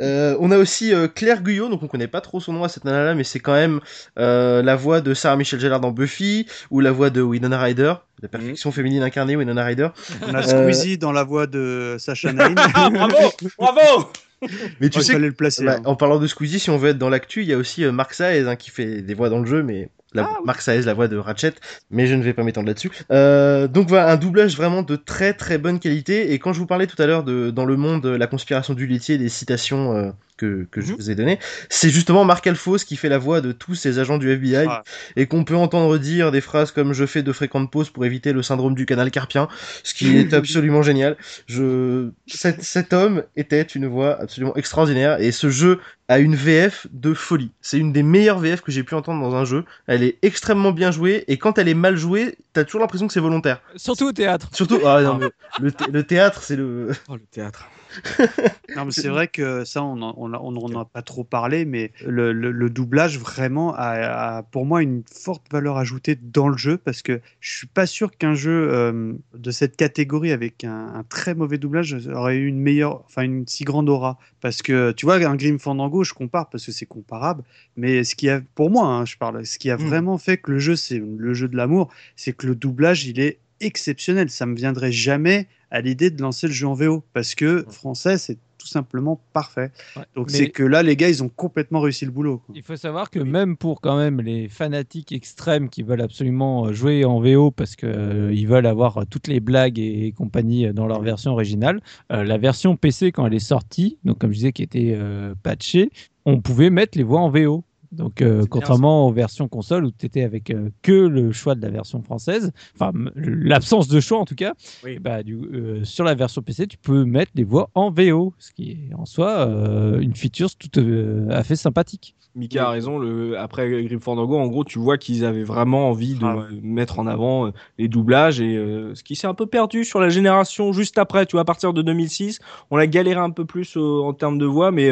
Euh, on a aussi euh, Claire Guyot, donc on connaît pas trop son nom à cette nana-là, mais c'est quand même euh, la voix de Sarah Michelle Gellar dans Buffy, ou la voix de Winona Ryder, la perfection féminine incarnée, Winona Ryder. On a Squeezie dans la voix de Sacha Nain. Ah, bravo Bravo Mais tu Oh, il sais, fallait le placer. bah, hein. en parlant de Squeezie, si on veut être dans l'actu, il y a aussi euh, Mark Saez hein, qui fait des voix dans le jeu, mais la, Mark Saez, la voix de Ratchet, mais je ne vais pas m'étendre là-dessus. Euh, donc voilà, un doublage vraiment de très très bonne qualité. Et quand je vous parlais tout à l'heure de dans le monde la conspiration du laitier, des citations euh, que, que je Mhm. vous ai données, c'est justement Mark Alphos qui fait la voix de tous ces agents du FBI Ah. et qu'on peut entendre dire des phrases comme je fais de fréquentes pauses pour éviter le syndrome du canal carpien, ce qui est absolument génial. Je cet, cet homme était une voix absolument extraordinaire et ce jeu a une VF de folie. C'est une des meilleures VF que j'ai pu entendre dans un jeu. Elle est extrêmement bien jouée et quand elle est mal jouée, t'as toujours l'impression que c'est volontaire. Surtout au théâtre. Surtout, ah non, mais le, thé- le théâtre, c'est le. Oh, le théâtre. Non, mais c'est vrai que ça, on on, a- on en a pas trop parlé, mais le, le- le doublage vraiment a, a, pour moi une forte valeur ajoutée dans le jeu parce que je suis pas sûr qu'un jeu euh, de cette catégorie avec un, un très mauvais doublage aurait eu une meilleure, enfin une si grande aura. Parce que tu vois, un Grim Fandango, je compare parce que c'est comparable, mais ce qui a, pour moi, hein, je parle, ce qui a Mm. vraiment fait que le jeu, c'est le jeu de l'amour, c'est que le doublage, il est exceptionnel. Ça me viendrait jamais à l'idée de lancer le jeu en VO parce que français, c'est tout simplement parfait. Ouais. Donc Mais- c'est que là, les gars, ils ont complètement réussi le boulot. quoi. Il faut savoir que même pour quand même les fanatiques extrêmes qui veulent absolument euh, jouer en VO parce que euh, ils veulent avoir euh, toutes les blagues et, et compagnie dans leur version originale, euh, la version PC quand elle est sortie, donc comme je disais qui était euh, patchée, on pouvait mettre les voix en VO. Donc, euh, bien, contrairement aux versions console où tu étais avec euh, que le choix de la version française, enfin l'absence de choix en tout cas, Oui. et bah, du, euh, sur la version PC, tu peux mettre les voix en VO, ce qui est en soi euh, une feature tout euh, à fait sympathique. Mika a raison, le... après Grim Fandango, en gros, tu vois qu'ils avaient vraiment envie de Ah ouais. mettre en avant les doublages et euh, ce qui s'est un peu perdu sur la génération juste après, tu vois, à partir de 2006, on a galéré un peu plus euh, en termes de voix, mais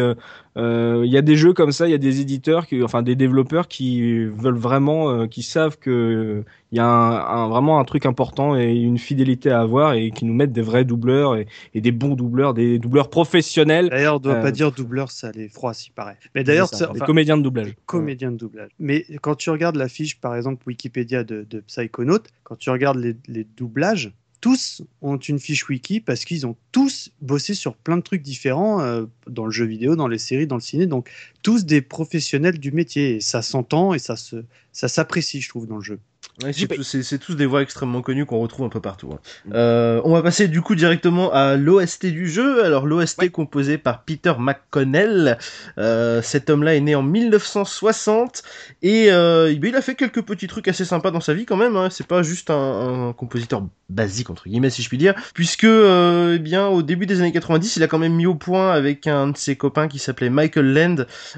il y a des jeux comme ça, il y a des éditeurs, qui, enfin des développeurs qui veulent vraiment, euh, qui savent que il y a un, un- vraiment un truc important et une fidélité à avoir et qui nous mettent des vrais doubleurs et, et des bons doubleurs, des doubleurs professionnels, D'ailleurs, on ne doit Euh, pas dire doubleur, ça les froid, s'il paraît. Mais d'ailleurs, ça- des enfin, comédiens de doublage. comédien de doublage. Mais quand tu regardes la fiche, par exemple, Wikipédia de, de Psychonaut, quand tu regardes les, les doublages, tous ont une fiche wiki parce qu'ils ont tous bossé sur plein de trucs différents euh, dans le jeu vidéo, dans les séries, dans le ciné. Donc, tous des professionnels du métier. Et ça s'entend et ça se, ça s'apprécie, je trouve, dans le jeu. Ouais, c'est tous- des voix extrêmement connues qu'on retrouve un peu partout. hein. Mm. Euh, on va passer du coup directement à l'OST du jeu. Alors l'OST composé par Peter McConnell. Euh, cet homme-là est né en 1960 et euh, bien, il a fait quelques petits trucs assez sympas dans sa vie quand même. Hein. C'est pas juste un, un compositeur basique entre guillemets si je puis dire, puisque eh bien au début des années 90, il a quand même mis au point avec un de ses copains qui s'appelait Michael Land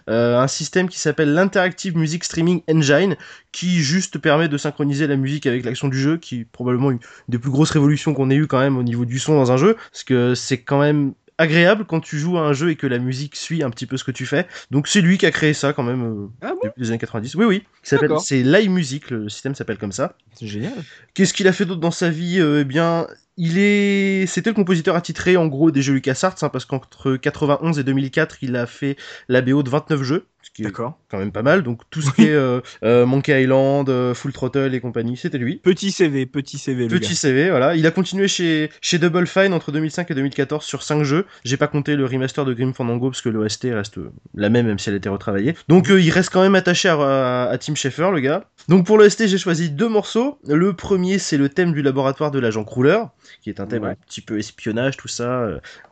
un système qui s'appelle l'Interactive Music Streaming Engine qui juste permet de synchroniser la musique avec l'action du jeu, qui est probablement une des plus grosses révolutions qu'on ait eu quand même au niveau du son dans un jeu, parce que c'est quand même agréable quand tu joues à un jeu et que la musique suit un petit peu ce que tu fais. Donc c'est lui qui a créé ça quand même euh, Ah bon depuis les années 90. Oui oui, s'appelle c'est Live Music, le système s'appelle comme ça. C'est génial. Qu'est-ce qu'il a fait d'autre dans sa vie Euh, Eh bien, il est, c'était le compositeur attitré en gros des jeux LucasArts, hein, parce qu'entre 91 et 2004, il a fait la BO de 29 jeux, qui est quand même pas mal. Donc tout ce qui est euh, euh, Monkey Island, euh, Full Throttle et compagnie, c'était lui. Petit CV, petit CV, le Petit CV, voilà. Il a continué chez, chez Double Fine entre 2005 et 2014 sur 5 jeux. J'ai pas compté le remaster de Grim Fandango parce que l'OST reste la même, même si elle a été retravaillée. Donc euh, il reste quand même attaché à, à, à Tim Schafer, le gars. Donc pour l'OST, j'ai choisi deux morceaux. Le premier, c'est le thème du laboratoire de l'agent Cruller, qui est un thème Ouais. un petit peu espionnage, tout ça,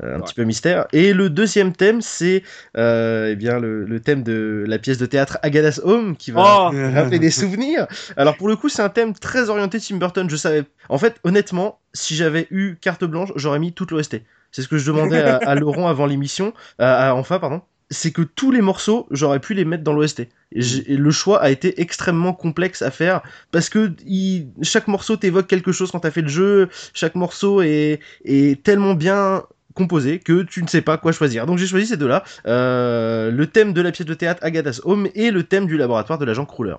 un Ouais. petit peu mystère. Et le deuxième thème, c'est eh bien le, le thème de la pièce de théâtre Agadas Home, qui va Oh rappeler des souvenirs. Alors pour le coup, c'est un thème très orienté Tim Burton. Je savais. En fait, honnêtement, si j'avais eu carte blanche, j'aurais mis toute l'OST. C'est ce que je demandais à, à Laurent avant l'émission, à, à Enfa, pardon. C'est que tous les morceaux, j'aurais pu les mettre dans l'OST. Le choix a été extrêmement complexe à faire parce que il- chaque morceau t'évoque quelque chose quand t'as fait le jeu. Chaque morceau est, est tellement bien composé que tu ne sais pas quoi choisir. Donc j'ai choisi ces deux-là. Euh, le thème de la pièce de théâtre Agatha's Home et le thème du laboratoire de l'agent Cruller.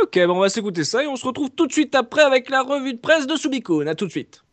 Ok, bon, on va s'écouter ça et on se retrouve tout de suite après avec la revue de presse de Subicone. À tout de suite.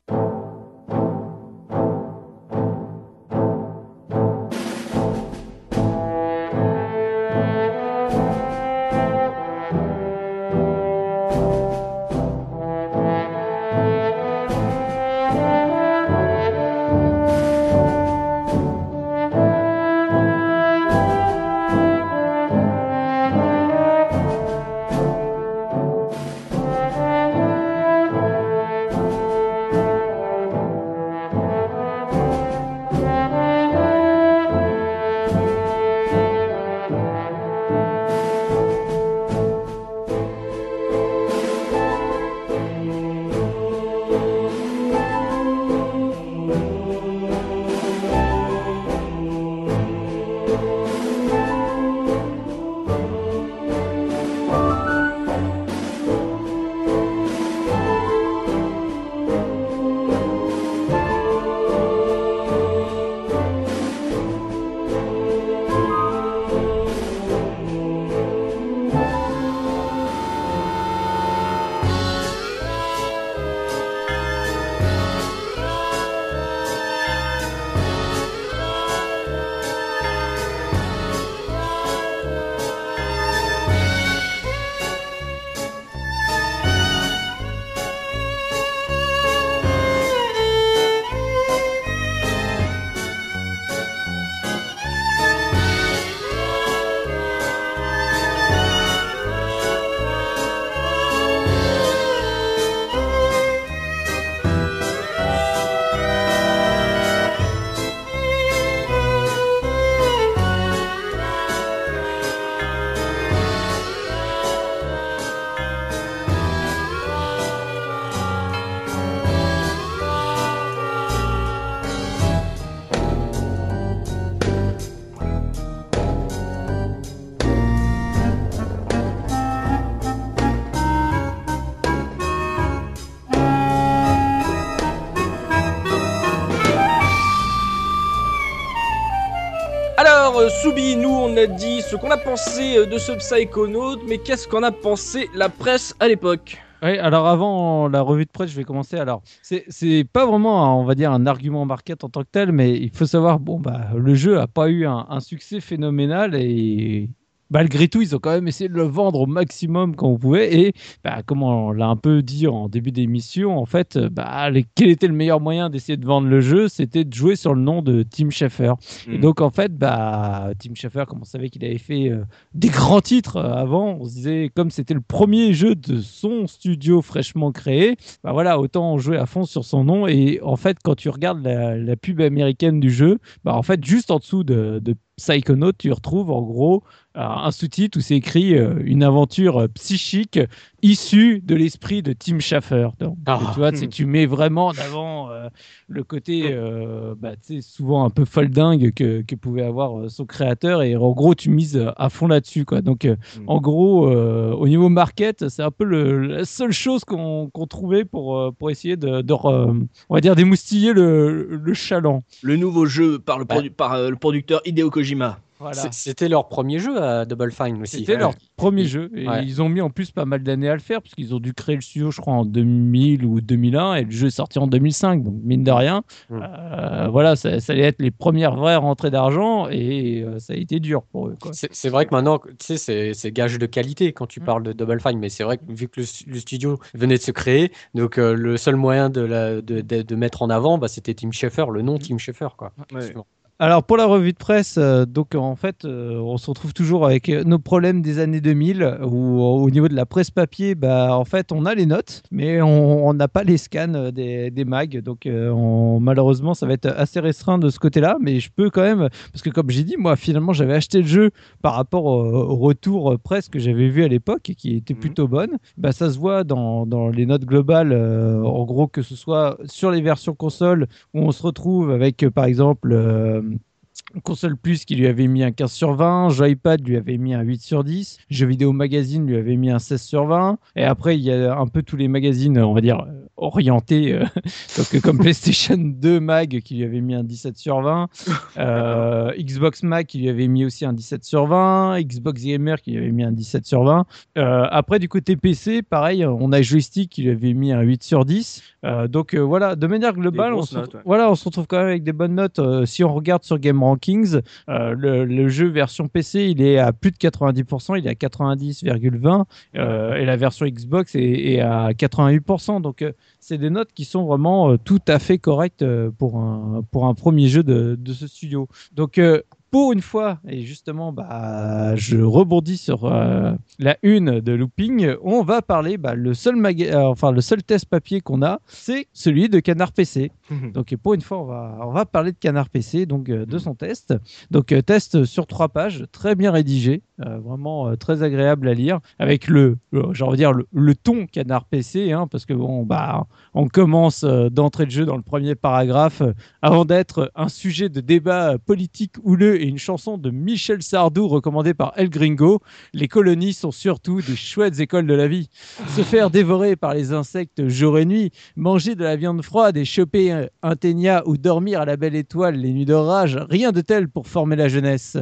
On a dit ce qu'on a pensé euh, de ce Psychonaut, mais qu'est-ce qu'en a pensé la presse à l'époque Oui, alors avant la revue de presse, je vais commencer. Alors, c'est pas vraiment, on va dire, un argument market en tant que tel, mais il faut savoir, bon, bah, le jeu a pas eu un succès phénoménal et malgré tout, ils ont quand même essayé de le vendre au maximum quand on pouvait. Et bah, comme on l'a un peu dit en début d'émission, en fait, euh, bah, les- quel était le meilleur moyen d'essayer de vendre le jeu? C'était de jouer sur le nom de Tim Schafer. Et Mm. donc, en fait, bah, Tim Schafer, comme on savait qu'il avait fait euh, des grands titres euh, avant, on se disait, comme c'était le premier jeu de son studio fraîchement créé, bah voilà, autant jouer à fond sur son nom. Et en fait, quand tu regardes la, la pub américaine du jeu, bah en fait, juste en dessous de, de Psychonaut, tu retrouves en gros un sous-titre où c'est écrit euh, une aventure euh, psychique issue de l'esprit de Tim Schafer. Donc, Ah. tu vois, c'est- tu mets vraiment en avant euh, le côté euh, bah, souvent un peu foldingue que, que pouvait avoir euh, son créateur et en gros tu mises à fond là-dessus quoi donc euh, Mm. en gros euh, au niveau market c'est un peu le- la seule chose qu'on qu'on trouvait pour, pour essayer de, de re- on va dire d'émoustiller le, le chaland Le nouveau jeu par le, produ- par, euh, le producteur Hideo Kojima. Voilà C'était leur premier jeu à Double Fine aussi. C'était leur premier jeu. Et ouais. ils ont mis en plus pas mal d'années à le faire, parce qu'ils ont dû créer le studio, je crois, en 2000 ou 2001, et le jeu est sorti en 2005. Donc, mine de rien, Mm. euh, voilà, ça, ça allait être les premières vraies rentrées d'argent, et euh, ça a été dur pour eux. C'est vrai que maintenant, tu sais, c'est- gage de qualité quand tu Mm. parles de Double Fine, mais c'est vrai que vu que le, stu- le studio venait de se créer, donc euh, le seul moyen de, la, de, de- de mettre en avant, bah, c'était Tim Schafer, le nom Tim Schafer, quoi. Ouais. Alors pour la revue de presse, euh, donc en fait, euh, on se retrouve toujours avec euh, nos problèmes des années 2000, où au niveau de la presse papier, bah en fait, on a les notes, mais on n'a pas les scans des, des mags, donc euh, on- malheureusement, ça va être assez restreint de ce côté-là, mais je peux quand même, parce que comme j'ai dit, moi finalement, j'avais acheté le jeu par rapport au, au retour presse que j'avais vu à l'époque, et qui était Mhm. plutôt bonne. Bah ça se voit dans, dans les notes globales, en gros que ce soit sur les versions console où on se retrouve avec, par exemple, Console Plus qui lui avait mis un 15 sur 20, Joypad lui avait mis un 8 sur 10, Jeux Vidéo Magazine lui avait mis un 16 sur 20, et après il y a un peu tous les magazines, on va dire, euh, orientés, euh, donc, comme PlayStation 2 Mag qui lui avait mis un 17 sur 20, euh, Xbox Mag qui lui avait mis aussi un 17 sur 20, Xbox Gamer qui lui avait mis un 17 sur 20. Euh, après du côté PC, pareil, on a Joystick qui lui avait mis un 8 sur 10. Euh, donc voilà, de manière globale, on se, notes, retrouve- ouais. voilà, on se retrouve quand même avec des bonnes notes. Si on regarde sur Game Euh, le, jeu version PC, il est à plus de 90%, il est à 90,20 euh, et la version Xbox est, à 88%. Donc euh, c'est des notes qui sont vraiment tout à fait correctes pour un, pour un premier jeu de, de ce studio. Donc pour une fois, et justement, bah, je rebondis sur euh, la une de Looping, on va parler, bah, le, seul maga- euh, enfin, le seul test papier qu'on a, c'est celui de Canard PC. Donc pour une fois, on va, on va parler de Canard PC, donc euh, de son test. Donc euh, test sur trois pages, très bien rédigé, vraiment très agréable à lire, avec le, j'ai envie de dire le, le ton Canard PC, hein, parce que bon, bah, on commence d'entrée de jeu dans le premier paragraphe, avant d'être un sujet de débat politique houleux une chanson de Michel Sardou recommandée par El Gringo. Les colonies sont surtout des chouettes écoles de la vie. Se faire dévorer par les insectes jour et nuit, manger de la viande froide et choper un- un ténia ou dormir à la belle étoile les nuits d'orage, rien de tel pour former la jeunesse.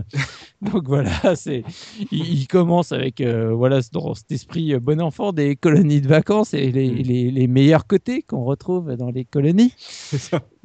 Donc voilà, c'est il, il commence avec euh, voilà dans cet esprit euh, bon enfant des colonies de vacances et les, les- les meilleurs côtés qu'on retrouve dans les colonies.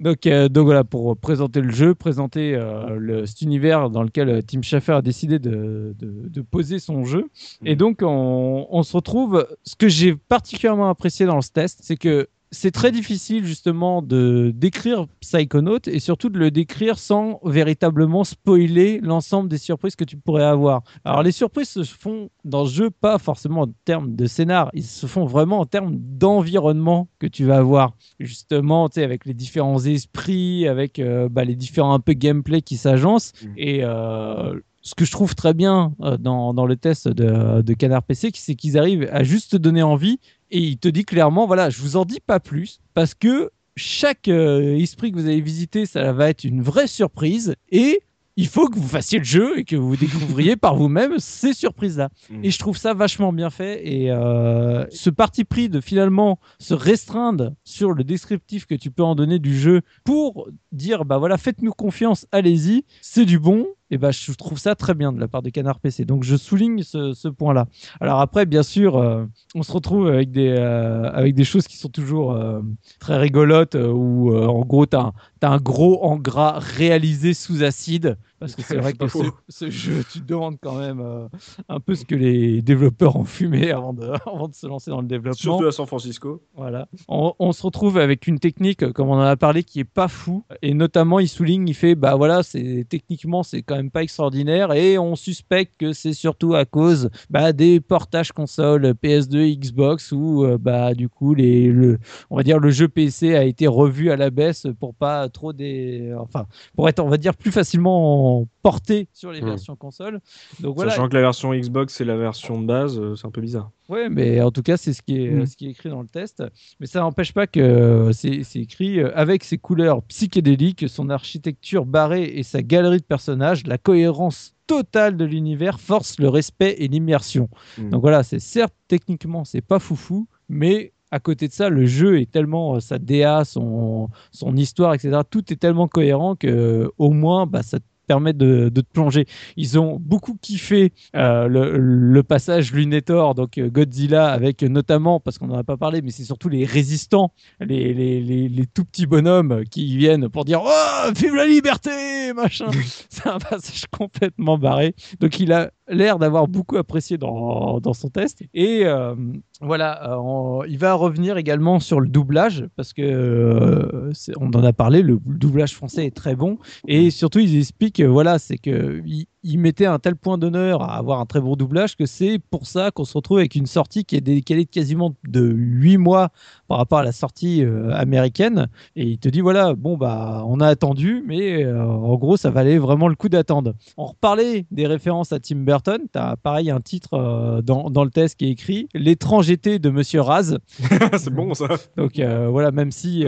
Donc, euh, donc voilà, pour présenter le jeu, présenter euh, le, cet univers dans lequel Tim Schafer a décidé de, de- de poser son jeu. Et donc, on, on se retrouve. Ce que j'ai particulièrement apprécié dans ce test, c'est que c'est très difficile justement de décrire Psychonaut et surtout de le décrire sans véritablement spoiler l'ensemble des surprises que tu pourrais avoir. Alors les surprises se font dans ce jeu pas forcément en termes de scénar, ils se font vraiment en termes d'environnement que tu vas avoir. Justement, tu sais, avec les différents esprits, avec euh, bah, les différents un peu gameplay qui s'agencent. Mhm. Et euh, ce que je trouve très bien euh, dans, dans le test de, de Canard PC, c'est qu'ils arrivent à juste te donner envie et il te dit clairement, voilà, je vous en dis pas plus parce que chaque euh, esprit que vous allez visiter, ça va être une vraie surprise et il faut que vous fassiez le jeu et que vous découvriez par vous-même ces surprises-là. Mm. Et je trouve ça vachement bien fait. Et euh, ce parti pris de finalement se restreindre sur le descriptif que tu peux en donner du jeu pour dire, bah voilà, faites-nous confiance, allez-y, c'est du bon. Et bah, je trouve ça très bien de la part de Canard PC. Donc je souligne ce, ce point-là. Alors après, bien sûr, euh, on se retrouve avec des, euh, avec des choses qui sont toujours euh, très rigolotes, où en gros, tu as, un gros en gras réalisé sous acide. Parce que c'est vrai que ce, jeu, tu te demandes quand même un peu ce que les développeurs ont fumé avant de, avant de se lancer dans le développement. Surtout à San Francisco. Voilà. On, on se retrouve avec une technique, comme on en a parlé, qui est pas fou. Et notamment, il souligne, il fait, bah voilà, c'est techniquement, c'est quand même pas extraordinaire. Et on suspecte que c'est surtout à cause bah, des portages consoles PS2, Xbox, où euh, bah du coup, les, le, on va dire, le jeu PC a été revu à la baisse pour pas trop des, enfin, pour être, on va dire, plus facilement porté sur les Hmm. versions consoles. Donc voilà. Sachant que la version Xbox c'est la version de base, euh, c'est un peu bizarre. Ouais, mais en tout cas, c'est ce qui est, Mm. ce qui est écrit dans le test. Mais ça n'empêche pas que euh, c'est écrit euh, avec ses couleurs psychédéliques, son architecture barrée et sa galerie de personnages, la cohérence totale de l'univers force le respect et l'immersion. Mm. Donc voilà, c'est certes techniquement, c'est pas foufou, mais à côté de ça, le jeu est tellement euh, sa DA, son, son histoire, etc. Tout est tellement cohérent que au moins, bah, ça te permet de, de te plonger. Ils ont beaucoup kiffé euh, le, le passage Lunator, donc euh, Godzilla, avec euh, notamment, parce qu'on n'en a pas parlé, mais c'est surtout les résistants, les, les, les, les tout petits bonhommes qui viennent pour dire Oh, vive la liberté machin. C'est un passage complètement barré. Donc il a l'air d'avoir beaucoup apprécié dans, dans son test. Et euh, voilà, euh, il va revenir également sur le doublage, parce que euh, on en a parlé, le doublage français est très bon. Et surtout, ils expliquent, voilà, c'est que il mettait un tel point d'honneur à avoir un très bon doublage que c'est pour ça qu'on se retrouve avec une sortie qui est décalée de quasiment de 8 mois par rapport à la sortie euh, américaine. Et il te dit, voilà, bon, bah, on a attendu, mais euh, en gros, ça valait vraiment le coup d'attendre. On reparlait des références à Tim Burton. Tu as pareil un titre euh, dans, dans le test qui est écrit L'étrange été de Monsieur Raz. c'est bon ça. Donc voilà, même si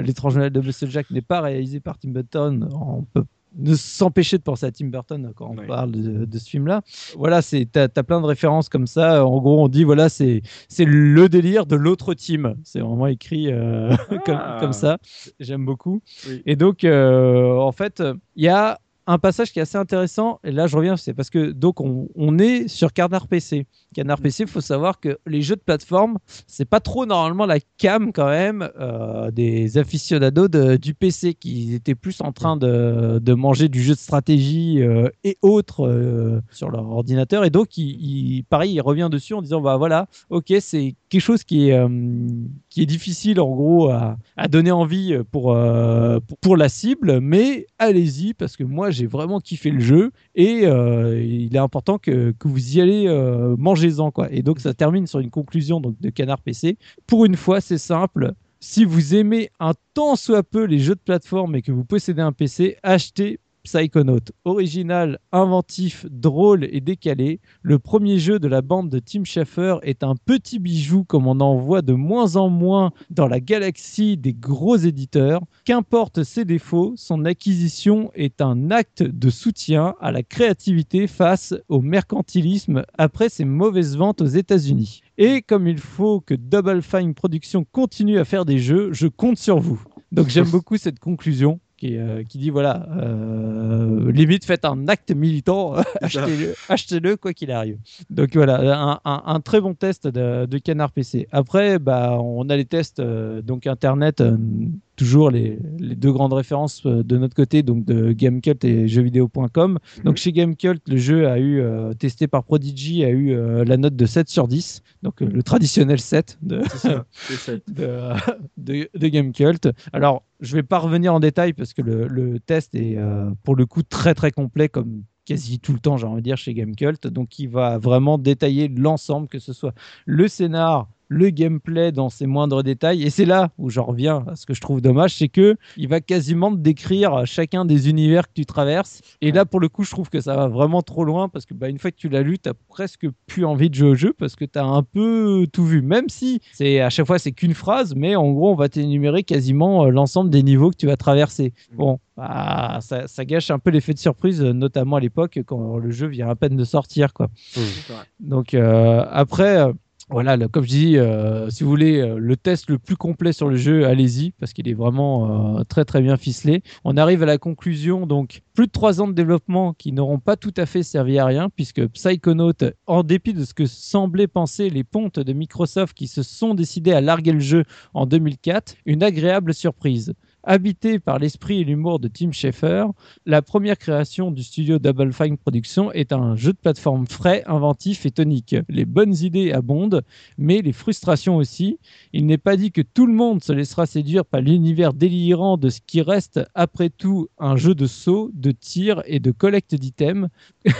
L'étrange Noël de Monsieur Jack n'est pas réalisé par Tim Burton, on peut ne s'empêcher de penser à Tim Burton quand on parle de, de ce film-là. Voilà, c'est t'as as plein de références comme ça. En gros, on dit voilà, c'est c'est le délire de l'autre team. C'est vraiment écrit euh, comme, Ah. comme ça. J'aime beaucoup. Oui. Et donc, euh, en fait, il y a un passage qui est assez intéressant. Et là, je reviens, c'est parce que donc on, est sur Canard PC. Canard PC, il faut savoir que les jeux de plateforme, c'est pas trop normalement la cam quand même euh, des aficionados de- du PC qui étaient plus en train de, de manger du jeu de stratégie euh, et autres euh, sur leur ordinateur. Et donc, il, il- pareil, il revient dessus en disant bah voilà, ok, c'est quelque chose qui est, qui est difficile en gros à, donner envie pour, pour, pour la cible, mais allez-y parce que moi j'ai vraiment kiffé le jeu et euh, il est important que, que vous y allez euh, mangez-en quoi. Et donc ça termine sur une conclusion donc, de Canard PC. Pour une fois, c'est simple. Si vous aimez un tant soit peu les jeux de plateforme et que vous possédez un PC, achetez Psychonaut. Original, inventif, drôle et décalé, le premier jeu de la bande de Tim Schafer est un petit bijou comme on en voit de moins en moins dans la galaxie des gros éditeurs. Qu'importe ses défauts, son acquisition est un acte de soutien à la créativité face au mercantilisme après ses mauvaises ventes aux États-Unis. Et comme il faut que Double Fine Productions continue à faire des jeux, je compte sur vous. Donc j'aime beaucoup cette conclusion qui, euh, qui dit voilà, euh, limite faites un acte militant, achetez-le, achetez-le quoi qu'il arrive. Donc voilà, un, un- un très bon test de, de Canard PC. Après, bah, on a les tests euh, donc internet. Toujours les, les deux grandes références euh, de notre côté, donc de Gamecult et jeuxvideo.com. Donc chez Gamecult, le jeu a eu, euh, testé par Prodigy, a eu euh, la note de 7 sur 10, donc euh, le traditionnel 7 de, ça. De, de, de Gamecult. Alors, je vais pas revenir en détail parce que le, le test est pour le coup très très complet comme quasi tout le temps, j'ai envie de dire, chez Gamecult. Donc, il va vraiment détailler l'ensemble, que ce soit le scénar, le gameplay dans ses moindres détails. Et c'est là où j'en reviens à ce que je trouve dommage, c'est que il va quasiment te décrire chacun des univers que tu traverses. Et là, pour le coup, je trouve que ça va vraiment trop loin parce que bah, une fois que tu l'as lu, tu as presque plus envie de jouer au jeu parce que tu as un peu tout vu. Même si c'est à chaque fois c'est qu'une phrase, mais en gros, on va t'énumérer quasiment euh, l'ensemble des niveaux que tu vas traverser. Bon, bah, ça, ça gâche un peu l'effet de surprise, euh, notamment à l'époque quand le jeu vient à peine de sortir. Quoi. Donc euh, après, euh, voilà, comme je dis, euh, si vous voulez euh, le test le plus complet sur le jeu, allez-y parce qu'il est vraiment euh, très très bien ficelé. On arrive à la conclusion, donc plus de trois ans de développement qui n'auront pas tout à fait servi à rien puisque Psychonaut, en dépit de ce que semblaient penser les pontes de Microsoft qui se sont décidés à larguer le jeu en 2004, une agréable surprise. Habité par l'esprit et l'humour de Tim Schafer, la première création du studio Double Fine Productions est un jeu de plateforme frais, inventif et tonique. Les bonnes idées abondent, mais les frustrations aussi. Il n'est pas dit que tout le monde se laissera séduire par l'univers délirant de ce qui reste après tout un jeu de saut, de tir et de collecte d'items,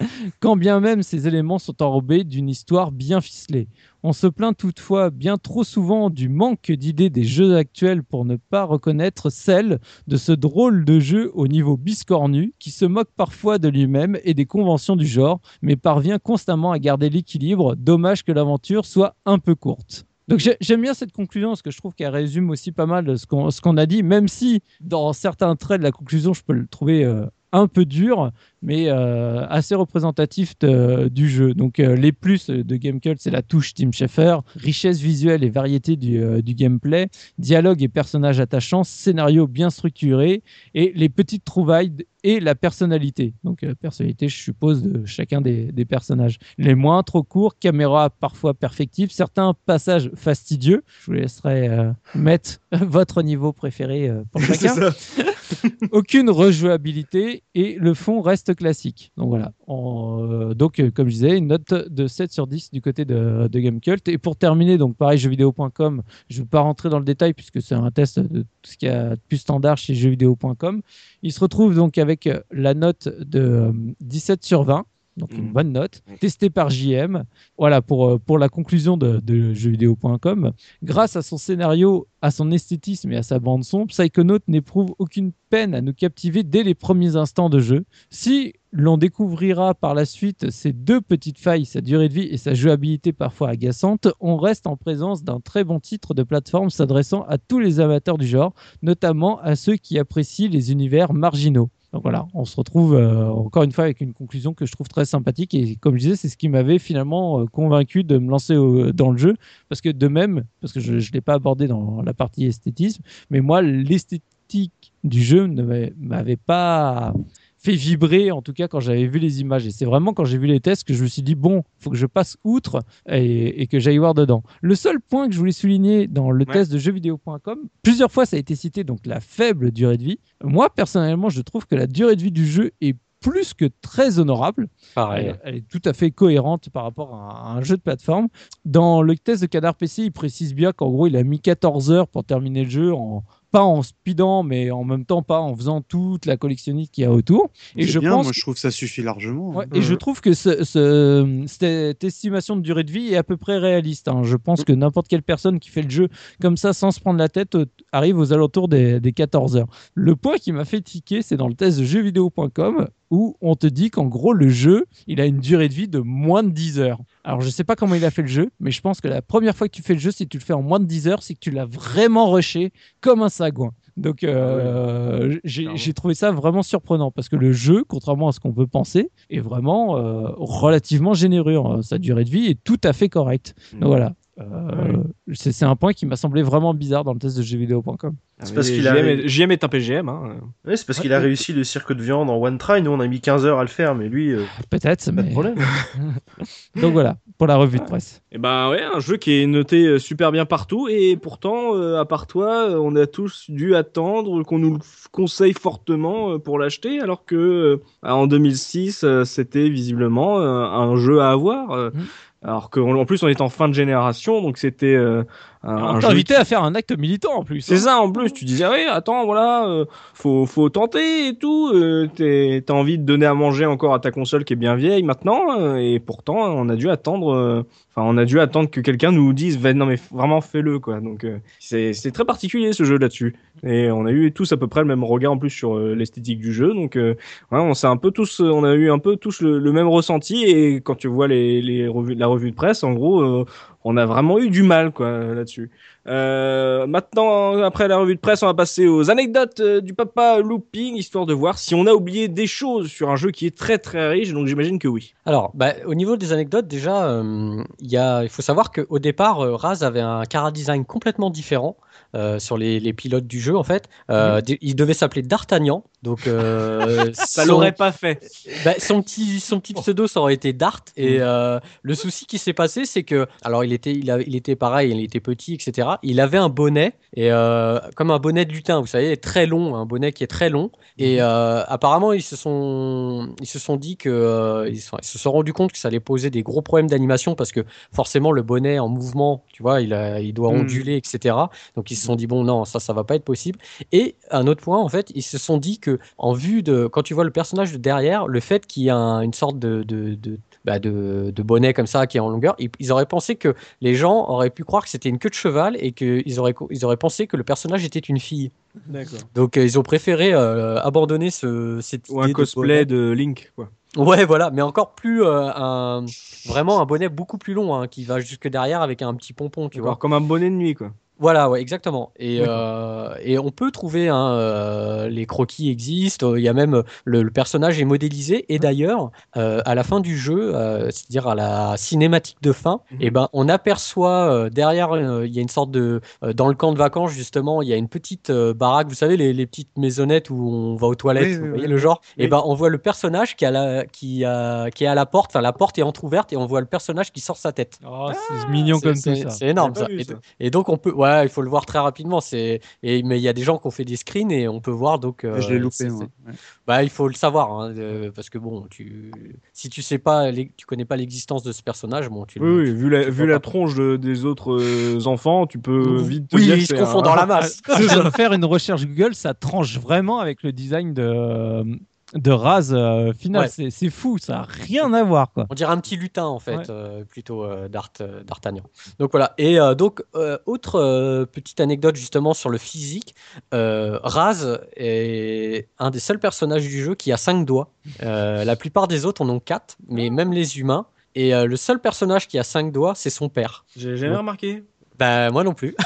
quand bien même ces éléments sont enrobés d'une histoire bien ficelée. On se plaint toutefois bien trop souvent du manque d'idées des jeux actuels pour ne pas reconnaître celle de ce drôle de jeu au niveau biscornu qui se moque parfois de lui-même et des conventions du genre, mais parvient constamment à garder l'équilibre. Dommage que l'aventure soit un peu courte. Donc j'ai- j'aime bien cette conclusion parce que je trouve qu'elle résume aussi pas mal ce qu'on ce qu'on a dit, même si dans certains traits de la conclusion, je peux le trouver euh, un peu dur, mais euh, assez représentatif du jeu. Donc euh, les plus de Gamecult, c'est la touche Tim Schafer, richesse visuelle et variété du, euh, du gameplay, dialogue et personnages attachants, scénario bien structuré et les petites trouvailles et la personnalité. Donc euh, personnalité, je suppose, de chacun des, des personnages. Les moins trop courts, caméra parfois perfective, certains passages fastidieux. Je vous laisserai euh, mettre votre niveau préféré euh, pour chacun aucune rejouabilité et le fond reste classique. Donc voilà. On- euh, donc comme je disais, une note de 7 sur 10 du côté de, de Gamecult. Et pour terminer, donc pareil, jeuxvideo.com, je ne vais pas rentrer dans le détail puisque c'est un test de tout ce qu'il y a de plus standard chez jeuxvideo.com. Il se retrouve donc avec euh, la note de euh, 17 sur 20. Donc une Mhm. bonne note, testée par JM. Voilà pour, euh, pour la conclusion de, de jeuxvideo.com. Grâce à son scénario, à son esthétisme et à sa bande son, Psychonaut n'éprouve aucune peine à nous captiver dès les premiers instants de jeu. Si l'on découvrira par la suite ces deux petites failles, sa durée de vie et sa jouabilité parfois agaçante, on reste en présence d'un très bon titre de plateforme s'adressant à tous les amateurs du genre, notamment à ceux qui apprécient les univers marginaux. Donc voilà, on se retrouve euh, encore une fois avec une conclusion que je trouve très sympathique et comme je disais, c'est ce qui m'avait finalement euh, convaincu de me lancer dans le jeu parce que de même, parce que je ne l'ai pas abordé dans la partie esthétisme, mais moi l'esthétique du jeu ne m'avait pas fait vibrer en tout cas quand j'avais vu les images et c'est vraiment quand j'ai vu les tests que je me suis dit bon faut que je passe outre et, et que j'aille voir dedans le seul point que je voulais souligner dans le Ouais. test de jeuxvideo.com plusieurs fois ça a été cité donc la faible durée de vie moi personnellement je trouve que la durée de vie du jeu est plus que très honorable Pareil. elle, elle est tout à fait cohérente par rapport à un, à un jeu de plateforme. Dans le test de Canard PC, il précise bien qu'en gros, il a mis 14 heures pour terminer le jeu, en, pas en speedant, mais en même temps pas en faisant toute la collectionniste qu'il y a autour. Et C'est je bien, pense moi je trouve que ça suffit largement. Ouais, hein. et je trouve que ce- ce- cette estimation de durée de vie est à peu près réaliste. hein. Je pense que n'importe quelle personne qui fait le jeu comme ça sans se prendre la tête euh, arrive aux alentours des, des 14 heures. Le point qui m'a fait tiquer, c'est dans le test de jeuxvideo.com où on te dit qu'en gros le jeu, il a une durée de vie de moins de 10 heures. Alors je sais pas comment il a fait le jeu, mais je pense que la première fois que tu fais le jeu, si tu le fais en moins de 10 heures, c'est que tu l'as vraiment rushé comme un sagouin. Donc euh, j'ai clairement. j'ai trouvé ça vraiment surprenant parce que le jeu, contrairement à ce qu'on peut penser, est vraiment euh, relativement généreux. hein. Sa durée de vie est tout à fait correcte. Mm. Donc voilà. Euh, c'est c'est un point qui m'a semblé vraiment bizarre dans le test de jeuxvideo.com. C'est parce Mais qu'il a- JM est- un PGM. Hein. Ouais, c'est parce qu'il a réussi le cirque de viande en one try. Nous, on a mis 15 heures à le faire, mais lui, euh, Peut-être, pas de mais... problème. Donc voilà, pour la revue de presse. Et ben ouais, un jeu qui est noté euh, super bien partout et pourtant, euh, à part toi, on a tous dû attendre qu'on nous le conseille fortement pour l'acheter, alors que euh, en 2006, euh, c'était visiblement euh, un jeu à avoir. euh, Mhm. Alors qu'en en plus, on est en fin de génération, donc c'était euh, un, jeu t'a invité qui- à faire un acte militant en plus. C'est hein. ça en plus, tu disais oui, attends, voilà, euh, faut, faut tenter et tout. Euh, T'as envie de donner à manger encore à ta console qui est bien vieille maintenant, euh, et pourtant on a dû attendre, euh, enfin on a dû attendre que quelqu'un nous dise, Va- non mais vraiment fais-le quoi. Donc euh, c'est c'est très particulier ce jeu là-dessus, et on a eu tous à peu près le même regard en plus sur euh, l'esthétique du jeu, donc euh, ouais, on s'est un peu tous, on a eu un peu tous le, le même ressenti, et quand tu vois les, les revues, la revue de presse, en gros, euh, on a vraiment eu du mal quoi là-dessus. Euh, maintenant, après la revue de presse, on va passer aux anecdotes euh, du papa looping, histoire de voir si on a oublié des choses sur un jeu qui est très très riche. Donc j'imagine que oui. Alors, bah, au niveau des anecdotes, déjà, euh, il faut savoir qu'au départ, euh, Raz avait un cara design complètement différent euh, sur les, les pilotes du jeu, en fait. Euh, d- Il devait s'appeler D'Artagnan. Donc, euh, Ça son- l'aurait pas fait. bah, son petit son petit pseudo ça aurait été Dart et euh, le souci qui s'est passé c'est que alors il était il, a- il était pareil il était petit etc il avait un bonnet et comme un bonnet de lutin vous savez très long un bonnet qui est très long et euh, apparemment ils se sont ils se sont dit que ils, sont- ils se sont rendu compte que ça allait poser des gros problèmes d'animation parce que forcément le bonnet en mouvement tu vois il a, il doit Mhm. onduler etc donc ils se sont dit bon non ça ça va pas être possible et un autre point, en fait, ils se sont dit que, en vue de, quand tu vois le personnage de derrière, le fait qu'il y a un- une sorte de, de, de, bah, de, de bonnet comme ça qui est en longueur, ils, ils auraient pensé que les gens auraient pu croire que c'était une queue de cheval et qu'ils auraient, ils auraient pensé que le personnage était une fille. Donc euh, ils ont préféré euh, abandonner ce, cette Ou un idée cosplay de Link, quoi. Ouais, voilà, mais encore plus euh, un, vraiment un bonnet beaucoup plus long hein, qui va jusque derrière avec un petit pompon, tu vois. Comme un bonnet de nuit, quoi. Voilà, ouais, exactement. Et, euh, et on peut trouver, hein, euh, les croquis existent, il y a même le, le personnage est modélisé. Et d'ailleurs, euh, à la fin du jeu, euh, c'est-à-dire à la cinématique de fin, Mhm. et ben, on aperçoit euh, derrière, euh, il y a une sorte de, euh, dans le camp de vacances justement, il y a une petite euh, baraque, vous savez, les, les petites maisonnettes où on va aux toilettes, Oui, vous oui, voyez oui, le genre. Oui. Et ben, on voit le personnage qui, a la, qui, a, qui est à la porte, enfin la porte est entrouverte et on voit le personnage qui sort sa tête. Oh, c'est mignon C'est- comme ça. C'est énorme ça. Et- donc on peut, ouais, il faut le voir très rapidement. C'est, et mais il y a des gens qui ont fait des screens et on peut voir donc. euh, je l'ai loupé. c'est- moi. Ouais. Bah, il faut le savoir hein, euh, parce que bon, tu, si tu sais pas, les- tu connais pas l'existence de ce personnage, bon, tu. Oui, le- oui, vu la, vu tronche de- des autres euh, enfants, tu peux vite te Oui, dire ils se confondent un- dans la masse. Je viens de faire une recherche Google, ça tranche vraiment avec le design de, de Raz euh, final. Ouais. C'est- C'est fou, ça a rien à voir quoi. On dirait un petit lutin en fait, Ouais. euh, plutôt euh, d'Art, euh, d'Artagnan. Donc voilà. Et euh, donc euh, autre euh, petite anecdote justement sur le physique, euh, Raz est un des seuls personnages du jeu qui a cinq doigts. Euh, la plupart des autres en ont quatre, mais même les humains. Et euh, le seul personnage qui a cinq doigts, c'est son père. J'ai jamais Ouais. remarqué. Ben moi non plus.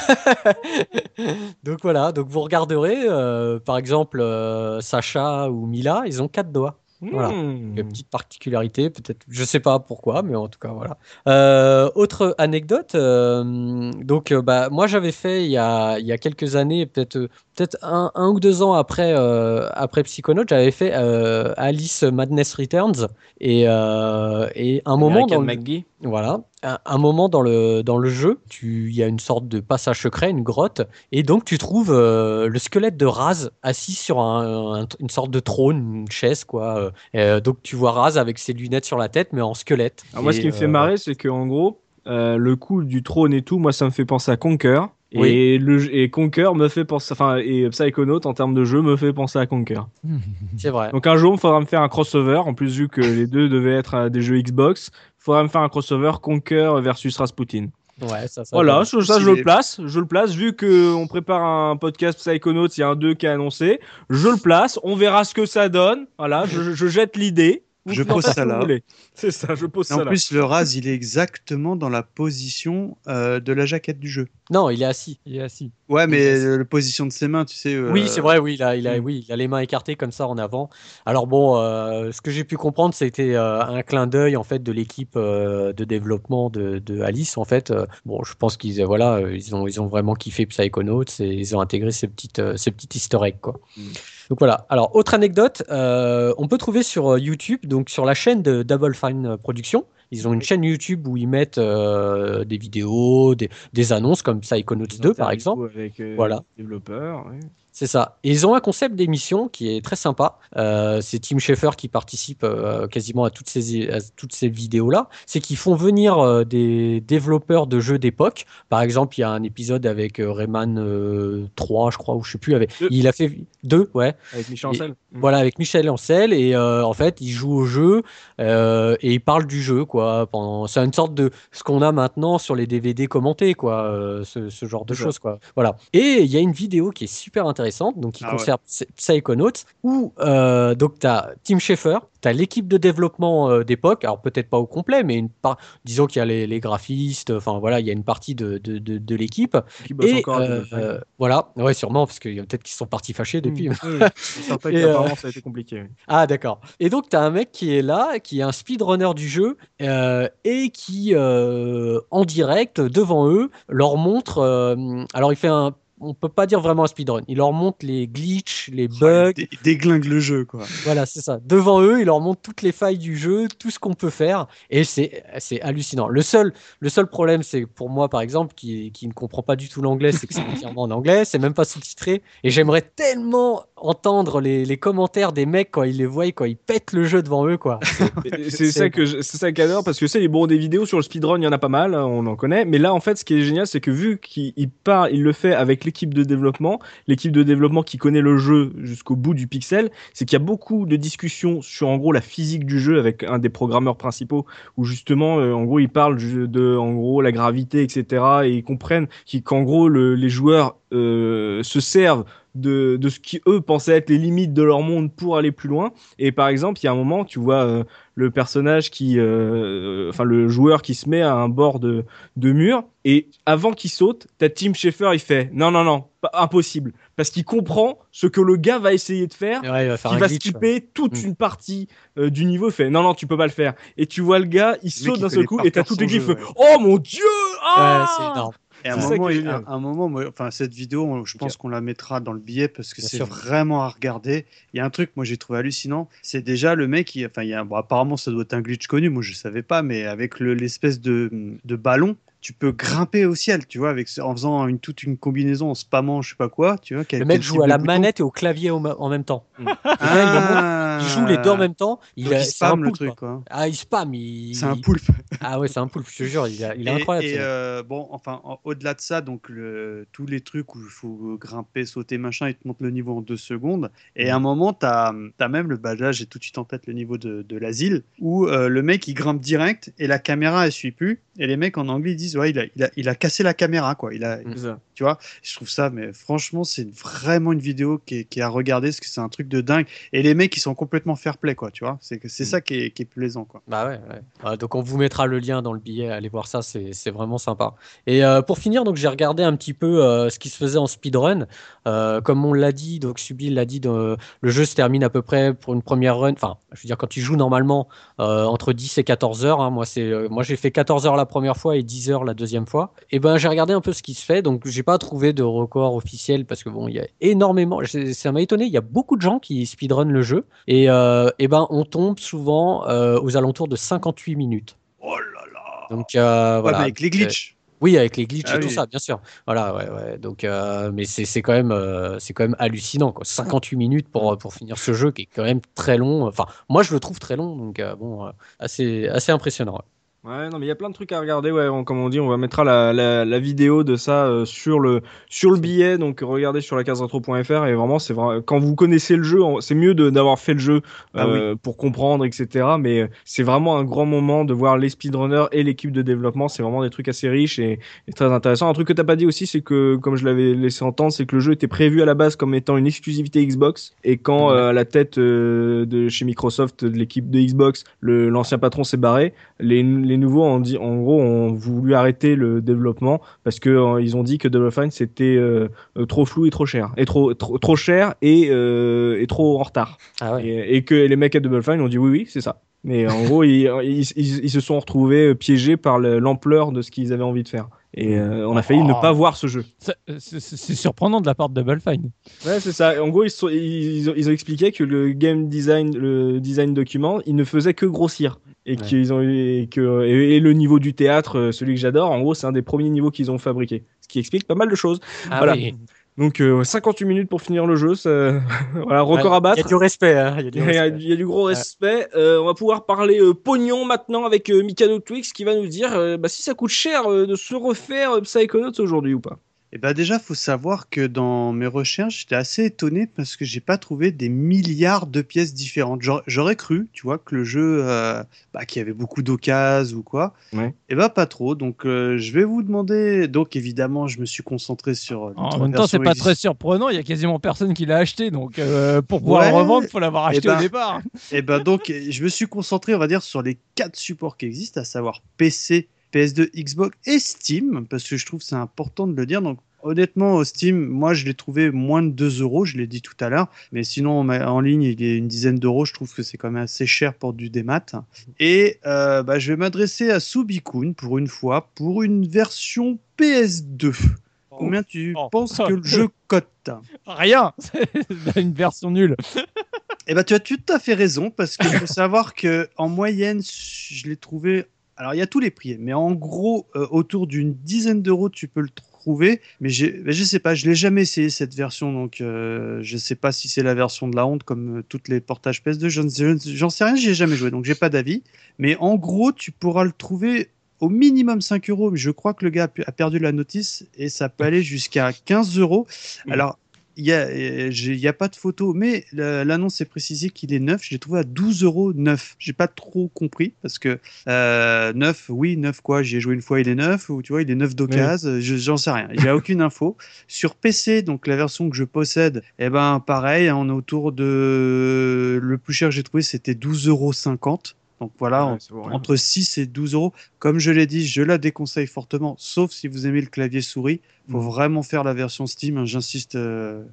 donc voilà, donc vous regarderez, euh, par exemple, euh, Sacha ou Mila, ils ont quatre doigts. Voilà. Hmm. Une petite particularité, peut-être, je sais pas pourquoi, mais en tout cas voilà. Euh, autre anecdote, euh, donc euh, bah moi j'avais fait il y a, il y a quelques années, peut-être peut-être un, un ou deux ans après après Psychonaut, j'avais fait Alice Madness Returns et et un moment American dans le, McGee. Voilà, un, un moment dans le dans le jeu, tu il y a une sorte de passage secret, une grotte, et donc tu trouves euh, le squelette de Raz assis sur un- un- une sorte de trône, une chaise quoi. euh, euh, donc tu vois Raz avec ses lunettes sur la tête, mais en squelette. Alors moi, ce qui me fait marrer, c'est que en gros, le coup du trône et tout, moi, ça me fait penser à Conquer. Oui. Et, le, et Conquer me fait penser, enfin, et Psychonaut en termes de jeu me fait penser à Conquer. C'est vrai. Donc un jour, il faudra me faire un crossover. En plus, vu que les deux devaient être des jeux Xbox, faudra me faire un crossover Conquer versus Rasputin. Ouais, ça, ça Voilà, ça, ça, je le place. Je le place. Vu que on prépare un podcast Psychonauts, il y a un 2 qui est annoncé. Je le place. On verra ce que ça donne. Voilà, je, je jette l'idée. Vous Je pose ça là. C'est ça, je pose Et ça en là. plus, le Raz, il est exactement dans la position euh, de la jaquette du jeu. Non, il est assis. Il est assis. Ouais, mais euh, la position de ses mains, tu sais. euh, Oui, c'est vrai, oui, il a, il a, mm. oui, il a les mains écartées comme ça en avant. Alors bon, euh, ce que j'ai pu comprendre, c'était euh, un clin d'œil en fait de l'équipe euh, de développement de, de Alice en fait. Euh, bon, je pense qu'ils, euh, voilà, euh, ils ont, ils ont vraiment kiffé Psychonauts et ils ont intégré ces petites, euh, ces petites Easter eggs quoi. Mm. Donc voilà. Alors autre anecdote, euh, on peut trouver sur euh, YouTube, donc sur la chaîne de Double Fine Productions. Ils ont une chaîne YouTube où ils mettent euh, des vidéos, des, des annonces comme Psychonauts 2 par exemple. Avec euh, Voilà. développeurs. ouais. C'est ça. Et ils ont un concept d'émission qui est très sympa. Euh, c'est Tim Schafer qui participe euh, quasiment à toutes ces, à toutes ces vidéos-là. C'est qu'ils font venir euh, des développeurs de jeux d'époque. Par exemple, il y a un épisode avec Rayman euh, 3, je crois, ou je sais plus. Avec... Deux. Il a fait deux, ouais. Avec Michel Et- Ancel. Voilà, avec Michel Ancel. Et en fait, il joue au jeu et il parle du jeu, quoi. Pendant... C'est une sorte de ce qu'on a maintenant sur les DVD commentés, quoi. ce, ce genre de choses, quoi. Voilà. Et il y a une vidéo qui est super intéressante, donc qui Ah ouais. concerne Psy- Psychonauts, où euh, donc tu as Tim Schafer, tu as l'équipe de développement euh, d'époque, alors peut-être pas au complet, mais une part, disons qu'il y a les, les graphistes, enfin voilà, il y a une partie de, de, de, de l'équipe. Qui bosse Et encore euh, euh, voilà, ouais, sûrement, parce qu'il y a peut-être qu'ils sont partis fâchés depuis. Mm. Oui, c'est certain Et, ça a été compliqué. oui. Ah d'accord. Et donc tu as un mec qui est là, qui est un speedrunner du jeu euh, et qui euh, en direct devant eux leur montre. euh, alors il fait un, on peut pas dire vraiment un speedrun. Il leur montre les glitches, les bugs. il dé- déglingue le jeu, quoi. Voilà, c'est ça. Devant eux, il leur montre toutes les failles du jeu, tout ce qu'on peut faire, et c'est c'est hallucinant. Le seul le seul problème, c'est pour moi, par exemple, qui qui ne comprend pas du tout l'anglais, c'est que c'est entièrement en anglais, c'est même pas sous-titré, et j'aimerais tellement entendre les, les commentaires des mecs quand ils les voient, quand ils pètent le jeu devant eux, quoi. C'est ça que je- c'est ça que j'adore parce que c'est bon des vidéos sur le speedrun il y en a pas mal hein, on en connaît mais là en fait ce qui est génial c'est que vu qu'il il part il le fait avec de développement. L'équipe de développement qui connaît le jeu jusqu'au bout du pixel c'est qu'il y a beaucoup de discussions sur en gros la physique du jeu avec un des programmeurs principaux où justement euh, en gros ils parlent de en gros la gravité etc et ils comprennent qu'en gros le- les joueurs euh, se servent de, de ce qui eux pensaient être les limites de leur monde pour aller plus loin et par exemple il y a un moment tu vois euh, le personnage qui, euh, enfin le joueur qui se met à un bord de, de mur et avant qu'il saute, t'as Tim Schafer, il fait non non non, pas, impossible, parce qu'il comprend ce que le gars va essayer de faire. Ouais, il va faire va glitch, skipper toute Mm. une partie euh, du niveau. Il fait non non tu peux pas le faire. Et tu vois le gars, il saute d'un seul coup et t'as qui jeu, fait ouais. oh mon dieu ah c'est énorme. Et à un moment, il- un, un moment, moi, enfin cette vidéo, on- je pense qu'on la mettra dans le billet parce que c'est vraiment à regarder. Il y a un truc, moi j'ai trouvé hallucinant, c'est déjà le mec, il, enfin, il y a, bon, apparemment ça doit être un glitch connu, moi je savais pas, mais avec le- l'espèce de, de ballon, tu peux grimper au ciel, tu vois, avec en faisant une, toute une combinaison, en spammant, je sais pas quoi, tu vois. quel- Le mec joue à la bouton. manette et au clavier au en même temps. Ah, Il joue les deux en même temps. Il, Donc, a- il c'est un spam le truc, quoi. quoi. Ah, il spam. Il... C'est un il- poulpe. Ah ouais, c'est un poulpe, je te jure. Il, a- il est Et- incroyable. Et euh, bon, enfin, en- au-delà de ça, donc le, tous les trucs où il faut grimper, sauter, machin, ils te montrent le niveau en deux secondes. Et à un moment, tu as, même le bah, là, j'ai tout de suite en tête le niveau de, de l'asile, où euh, le mec il grimpe direct et la caméra elle suit plus. Et les mecs en anglais ils disent il a, il a, cassé la caméra quoi. Il a. Tu vois. Je trouve ça, mais franchement, c'est vraiment une vidéo qui est, qui est à regarder parce que c'est un truc de dingue. Et les mecs, ils sont complètement fair play, quoi, tu vois. C'est que- c'est ça qui est, qui est plaisant, quoi. Bah ouais, ouais. Ouais, donc on vous mettra le lien dans le billet, allez voir ça, c'est vraiment sympa. Et euh, pour finir, donc j'ai regardé un petit peu euh, ce qui se faisait en speedrun. Euh, comme on l'a dit, donc Subil l'a dit, le jeu se termine à peu près pour une première run. Enfin, je veux dire, quand tu joues normalement euh, entre 10 et 14 heures, hein, moi c'est, euh, moi j'ai fait 14 heures la première fois et 10 heures la deuxième fois. Et ben j'ai regardé un peu ce qui se fait, donc j'ai pas trouvé de record officiel parce que bon, il y a énormément, c'est- ça m'a étonné, il y a beaucoup de gens qui speedrun le jeu et, euh, et ben on tombe souvent euh, aux alentours de 58 minutes. Oh là là Donc euh, voilà. avec les glitches. Oui, avec les glitches Ah et tout oui. ça, bien sûr. Voilà, ouais, ouais. Donc, euh, mais c'est quand même, euh, c'est quand même hallucinant, quoi. 58 minutes pour pour finir ce jeu qui est quand même très long. Enfin, moi je le trouve très long, donc euh, bon, euh, assez assez impressionnant. ouais. Ouais, non, mais il y a plein de trucs à regarder. Ouais, on- comme on dit, on va mettre la, la, la vidéo de ça euh, sur le sur le billet. Donc regardez sur la case retro.fr et vraiment, c'est vrai. Quand vous connaissez le jeu, c'est mieux d'avoir fait le jeu Ah euh, pour comprendre, etc. Mais c'est vraiment un grand moment de voir les speedrunners et l'équipe de développement. C'est vraiment des trucs assez riches et, et très intéressants. Un truc que t'as pas dit aussi, c'est que comme je l'avais laissé entendre, c'est que le jeu était prévu à la base comme étant une exclusivité Xbox. Et quand Ouais. euh, à la tête euh, de chez Microsoft, de l'équipe de Xbox, le l'ancien patron s'est barré, les, les nouveaux ont dit, en gros, ont voulu arrêter le développement parce que euh, ils ont dit que Double Fine c'était euh, euh, trop flou et trop cher, et trop trop, trop cher et, et trop en retard, Ah ouais. et, et que les mecs à Double Fine ont dit oui oui c'est ça. Mais en gros, ils, ils, ils- ils se sont retrouvés piégés par le- l'ampleur de ce qu'ils avaient envie de faire. Et euh, on a failli ne Oh. pas voir ce jeu. C'est surprenant de la part de Double Fine. Ouais, c'est ça. En gros, ils, sont- ils, ont, ils ont expliqué que le game design, le design document, il ne faisait que grossir. Et, Ouais. qu'ils ont, et, que, et, et le niveau du théâtre, euh, celui que j'adore, en gros, c'est un des premiers niveaux qu'ils ont fabriqué. Ce qui explique pas mal de choses. Ah voilà. oui. Donc, euh, 58 minutes pour finir le jeu. ça- voilà, record à Il y battre. a du respect. hein, il y a du y, a, respect. il y a du gros respect. Euh, on va pouvoir parler euh, pognon maintenant avec euh, Mikado Twix qui va nous dire euh, bah, si ça coûte cher euh, de se refaire euh, Psychonauts aujourd'hui ou pas. Et bah déjà, faut savoir que dans mes recherches, j'étais assez étonné parce que j'ai pas trouvé des milliards de pièces différentes. J'aurais- cru, tu vois, que le jeu, euh, bah, qu'il y avait beaucoup d'occasions ou quoi. Ouais. Et bah pas trop. Donc euh, je vais vous demander. Donc évidemment, je me suis concentré sur. euh, En même temps, c'est pas très surprenant. Il y a quasiment personne qui l'a acheté. Donc, euh, pour pouvoir Ouais. le revendre, il faut l'avoir Eh acheté ben, au départ. Et ben donc, je me suis concentré, on va dire, sur les quatre supports qui existent, à savoir PC, PS2, Xbox et Steam, parce que je trouve c'est important de le dire. Donc, honnêtement, au Steam, moi, je l'ai trouvé moins de 2 euros, je l'ai dit tout à l'heure. Mais sinon, en ligne, il est une dizaine d'euros. Je trouve que c'est quand même assez cher pour du démat. Et euh, bah, je vais m'adresser à Subikun pour une fois, pour une version PS2. Combien tu Oh. penses que le jeu cote Rien. C'est une version nulle. Eh ben, tu as tout à fait raison parce qu'il faut savoir que en moyenne, je l'ai trouvé. Alors, il y a tous les prix, mais en gros, euh, autour d'une dizaine d'euros, tu peux le trouver. Mais ben, je sais pas, je l'ai jamais essayé cette version, donc euh, je sais pas si c'est la version de la honte comme euh, toutes les portages PS2. J'en j'en sais rien, j'y ai jamais joué, donc j'ai pas d'avis. Mais en gros, tu pourras le trouver au minimum 5 euros. Mais je crois que le gars a perdu la notice et ça peut aller jusqu'à 15 euros. Alors, il n'y a, euh, a pas de photo, mais la- l'annonce est précisé qu'il est neuf. Je l'ai trouvé à 12 euros neuf. J'ai pas trop compris parce que euh, neuf, oui, neuf quoi J'y ai joué une fois, il est neuf, ou tu vois, il est neuf d'occasion. Je- J'en sais rien. Il n'y a aucune info. Sur PC, donc la version que je possède, eh ben pareil, on est autour de. Le plus cher que j'ai trouvé, c'était 12,50 euros. Donc voilà, Ouais, entre 6 et 12 euros. Comme je l'ai dit, je la déconseille fortement, sauf si vous aimez le clavier souris. Il faut Mm. vraiment faire la version Steam, hein, j'insiste, euh,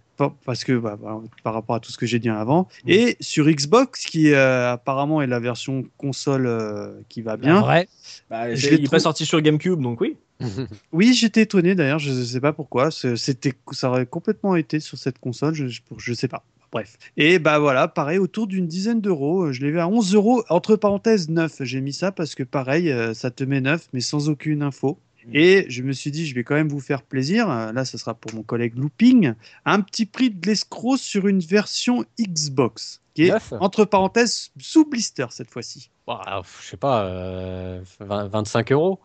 parce que bah, bah, par rapport à tout ce que j'ai dit avant. Mm. Et sur Xbox, qui euh, apparemment est la version console euh, qui va bien. Vrai. Bah, Je il est trouvé- pas sorti sur GameCube, donc oui. Oui, j'étais étonné d'ailleurs, je ne sais pas pourquoi. C'était, ça aurait complètement été sur cette console, je, je sais pas. Bref. Et bah voilà, pareil, autour d'une dizaine d'euros. Euh, Je l'ai vu à 11 euros, entre parenthèses 9. J'ai mis ça parce que pareil, euh, ça te met 9, mais sans aucune info. Et je me suis dit, je vais quand même vous faire plaisir. Euh, Là, ça sera pour mon collègue Looping. Un petit prix de l'escroc sur une version Xbox, qui est Neuf entre parenthèses sous blister cette fois-ci. Bah, je sais pas, euh, 20 25 euros.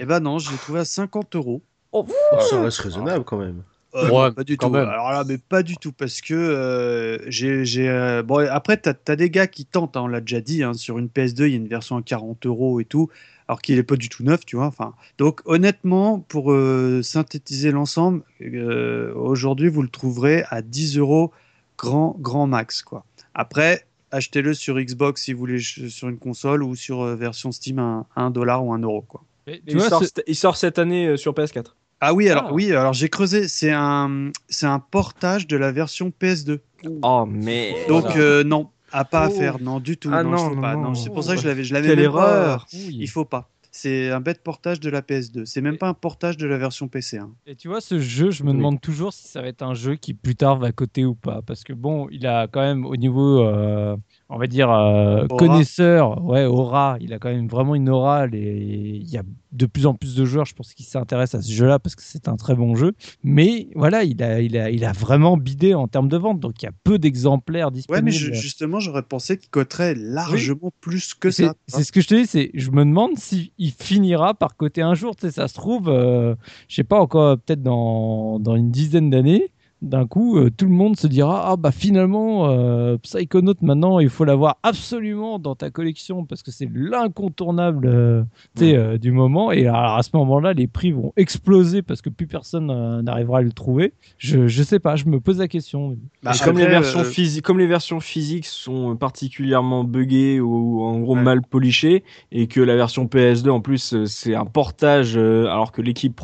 Et ben non, je l'ai trouvé à 50 euros. Oh, ça reste raisonnable quand même. Euh, Ouais, non, pas du tout. même. Alors là, mais pas du tout, parce que euh, j'ai, euh, bon, après, t'as as des gars qui tentent, hein, on l'a déjà dit, hein, sur une PS2, il y a une version à 40 euros et tout. alors qu'il est pas du tout neuf, tu vois. Enfin, donc honnêtement, pour euh, synthétiser l'ensemble, euh, aujourd'hui vous le trouverez à 10 euros grand grand max, quoi. Après, achetez-le sur Xbox si vous voulez sur une console ou sur euh, version Steam à 1 dollar ou 1 euro, quoi. Mais Et tu il, vois, sort, ce- cette- il sort cette année euh, sur PS4. Ah oui, alors Ah. oui, alors j'ai creusé. C'est un, c'est un portage de la version PS2. Oh mais Donc Voilà. euh, non, à pas à Oh. faire, non du tout. Ah non, non, non, pas. non. Non, c'est pour ça que je l'avais, je l'avais Quelle pas, erreur. Oui. Il faut pas. C'est un bête portage de la PS2. C'est même pas un portage de la version PC. hein. Et tu vois, ce jeu, je me Oui. demande toujours si ça va être un jeu qui plus tard va coter ou pas. Parce que bon, il a quand même au niveau, euh, on va dire, euh, connaisseur, ouais, aura, il a quand même vraiment une aura. Et il y a de plus en plus de joueurs, je pense, qui s'intéressent à ce jeu-là parce que c'est un très bon jeu. Mais voilà, il a, il a, il a vraiment bidé en termes de vente. Donc il y a peu d'exemplaires Ouais, disponibles. mais je- justement, j'aurais pensé qu'il coterait largement plus que ça. c'est ce que je te dis, c'est je me demande s'il finira par côté un jour. Tu sais, ça se trouve, euh, je sais pas encore, peut-être dans, dans une dizaine d'années, d'un coup, euh, tout le monde se dira ah bah finalement euh, Psychonaut maintenant il faut l'avoir absolument dans ta collection parce que c'est l'incontournable euh, euh, du moment. Et alors, à ce moment-là, les prix vont exploser parce que plus personne euh, n'arrivera à le trouver. Je je sais pas, je me pose la question. Bah, comme, les versions euh, physiques, comme les versions physiques sont particulièrement buggées ou en gros Ouais. mal polichées, et que la version PS2 en plus c'est un portage, euh, alors que l'équipe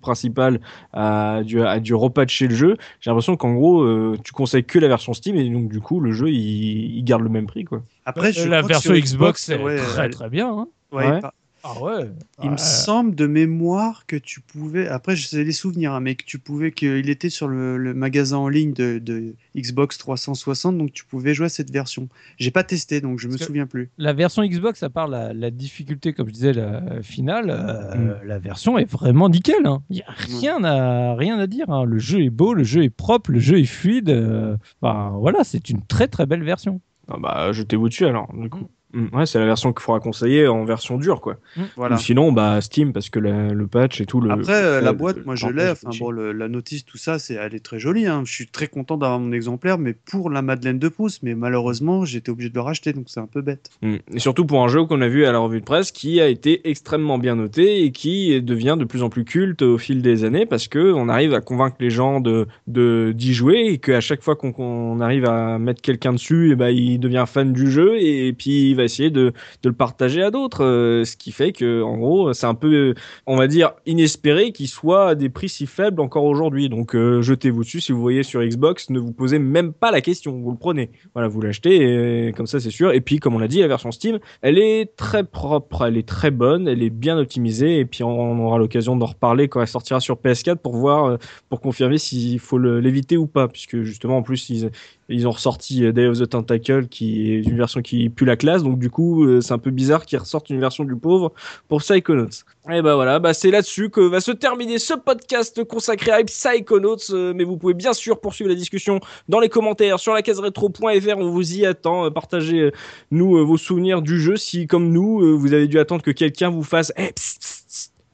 principale a dû, a dû repatcher le jeu, j'ai l'impression qu'en gros euh, tu conseilles que la version Steam et donc du coup le jeu il, il garde le même prix quoi. Après, je Euh, la crois que version Xbox, c'est ouais, très elle- très bien. hein. ouais, Ah ouais. Il me Ouais. semble de mémoire que tu pouvais. Après, je sais les souvenirs, hein, mais que tu pouvais qu'il était sur le, le magasin en ligne de, de Xbox 360, donc tu pouvais jouer à cette version. J'ai pas testé, donc je me Parce que- souviens plus. La version Xbox, à part la, la difficulté, comme je disais, la finale, euh, Mm. la version est vraiment nickel. hein. Il n'y a rien à, rien à dire. hein. Le jeu est beau, le jeu est propre, le jeu est fluide. euh, enfin, voilà, c'est une très très belle version. Ah bah jetez-vous dessus alors du coup. Mm, Ouais, c'est la version qu'il faudra conseiller en version dure quoi. Voilà. Ou sinon bah Steam parce que la- le patch et tout le. Après, euh, la boîte, le moi je l'ai. est Enfin petit. bon, le- la notice, tout ça, c'est, elle est très jolie. hein. Je suis très content d'avoir mon exemplaire, mais pour la Madeleine de Pouce, mais malheureusement, j'étais obligé de le racheter, donc c'est un peu bête. Mm. Et surtout pour un jeu qu'on a vu à la revue de presse qui a été extrêmement bien noté et qui devient de plus en plus culte au fil des années parce que on arrive à convaincre les gens de de- d'y jouer et qu'à chaque fois qu'on qu'on arrive à mettre quelqu'un dessus, et ben il devient fan du jeu et, puis il va essayer de, de le partager à d'autres. euh, ce qui fait que en gros c'est un peu, on va dire, inespéré qu'il soit à des prix si faibles encore aujourd'hui. Donc euh, jetez-vous dessus si vous voyez sur Xbox, ne vous posez même pas la question, vous le prenez. Voilà, vous l'achetez et comme ça c'est sûr. Et puis comme on l'a dit, la version Steam, elle est très propre, elle est très bonne, elle est bien optimisée et puis on aura l'occasion d'en reparler quand elle sortira sur PS4 pour voir, euh, pour confirmer s'il faut l'éviter ou pas, puisque justement en plus ils, ils ont ressorti Day of the Tentacle qui est une version qui pue la classe, donc du coup euh, c'est un peu bizarre qu'ils ressortent une version du pauvre pour Psychonauts. Et bah voilà, bah c'est là-dessus que va se terminer ce podcast consacré à Psychonauts, euh, mais vous pouvez bien sûr poursuivre la discussion dans les commentaires sur la case rétro.fr, on vous y attend, Euh, partagez nous euh, vos souvenirs du jeu si comme nous vous avez dû attendre que quelqu'un vous fasse Eh,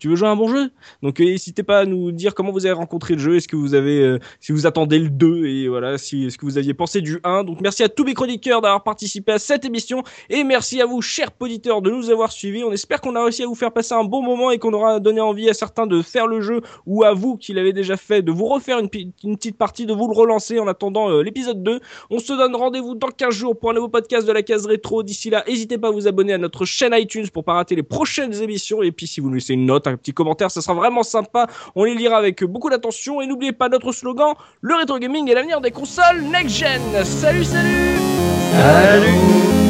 tu veux jouer à un bon jeu? Donc euh, n'hésitez pas à nous dire comment vous avez rencontré le jeu est-ce que vous avez euh, si vous attendez le 2 et voilà si ce que vous aviez pensé du 1 donc merci à tous mes chroniqueurs d'avoir participé à cette émission et merci à vous chers auditeurs de nous avoir suivis on espère qu'on a réussi à vous faire passer un bon moment et qu'on aura donné envie à certains de faire le jeu ou à vous qui l'avez déjà fait de vous refaire une, petite partie de vous le relancer en attendant euh, l'épisode 2 on se donne rendez-vous dans 15 jours pour un nouveau podcast de la case rétro. D'ici là, n'hésitez pas à vous abonner à notre chaîne iTunes pour pas rater les prochaines émissions. Et puis, si vous nous laissez une note, un petit commentaire, ça sera vraiment sympa. On les lira avec beaucoup d'attention. Et n'oubliez pas notre slogan, le rétro gaming est l'avenir des consoles next-gen. Salut, salut Salut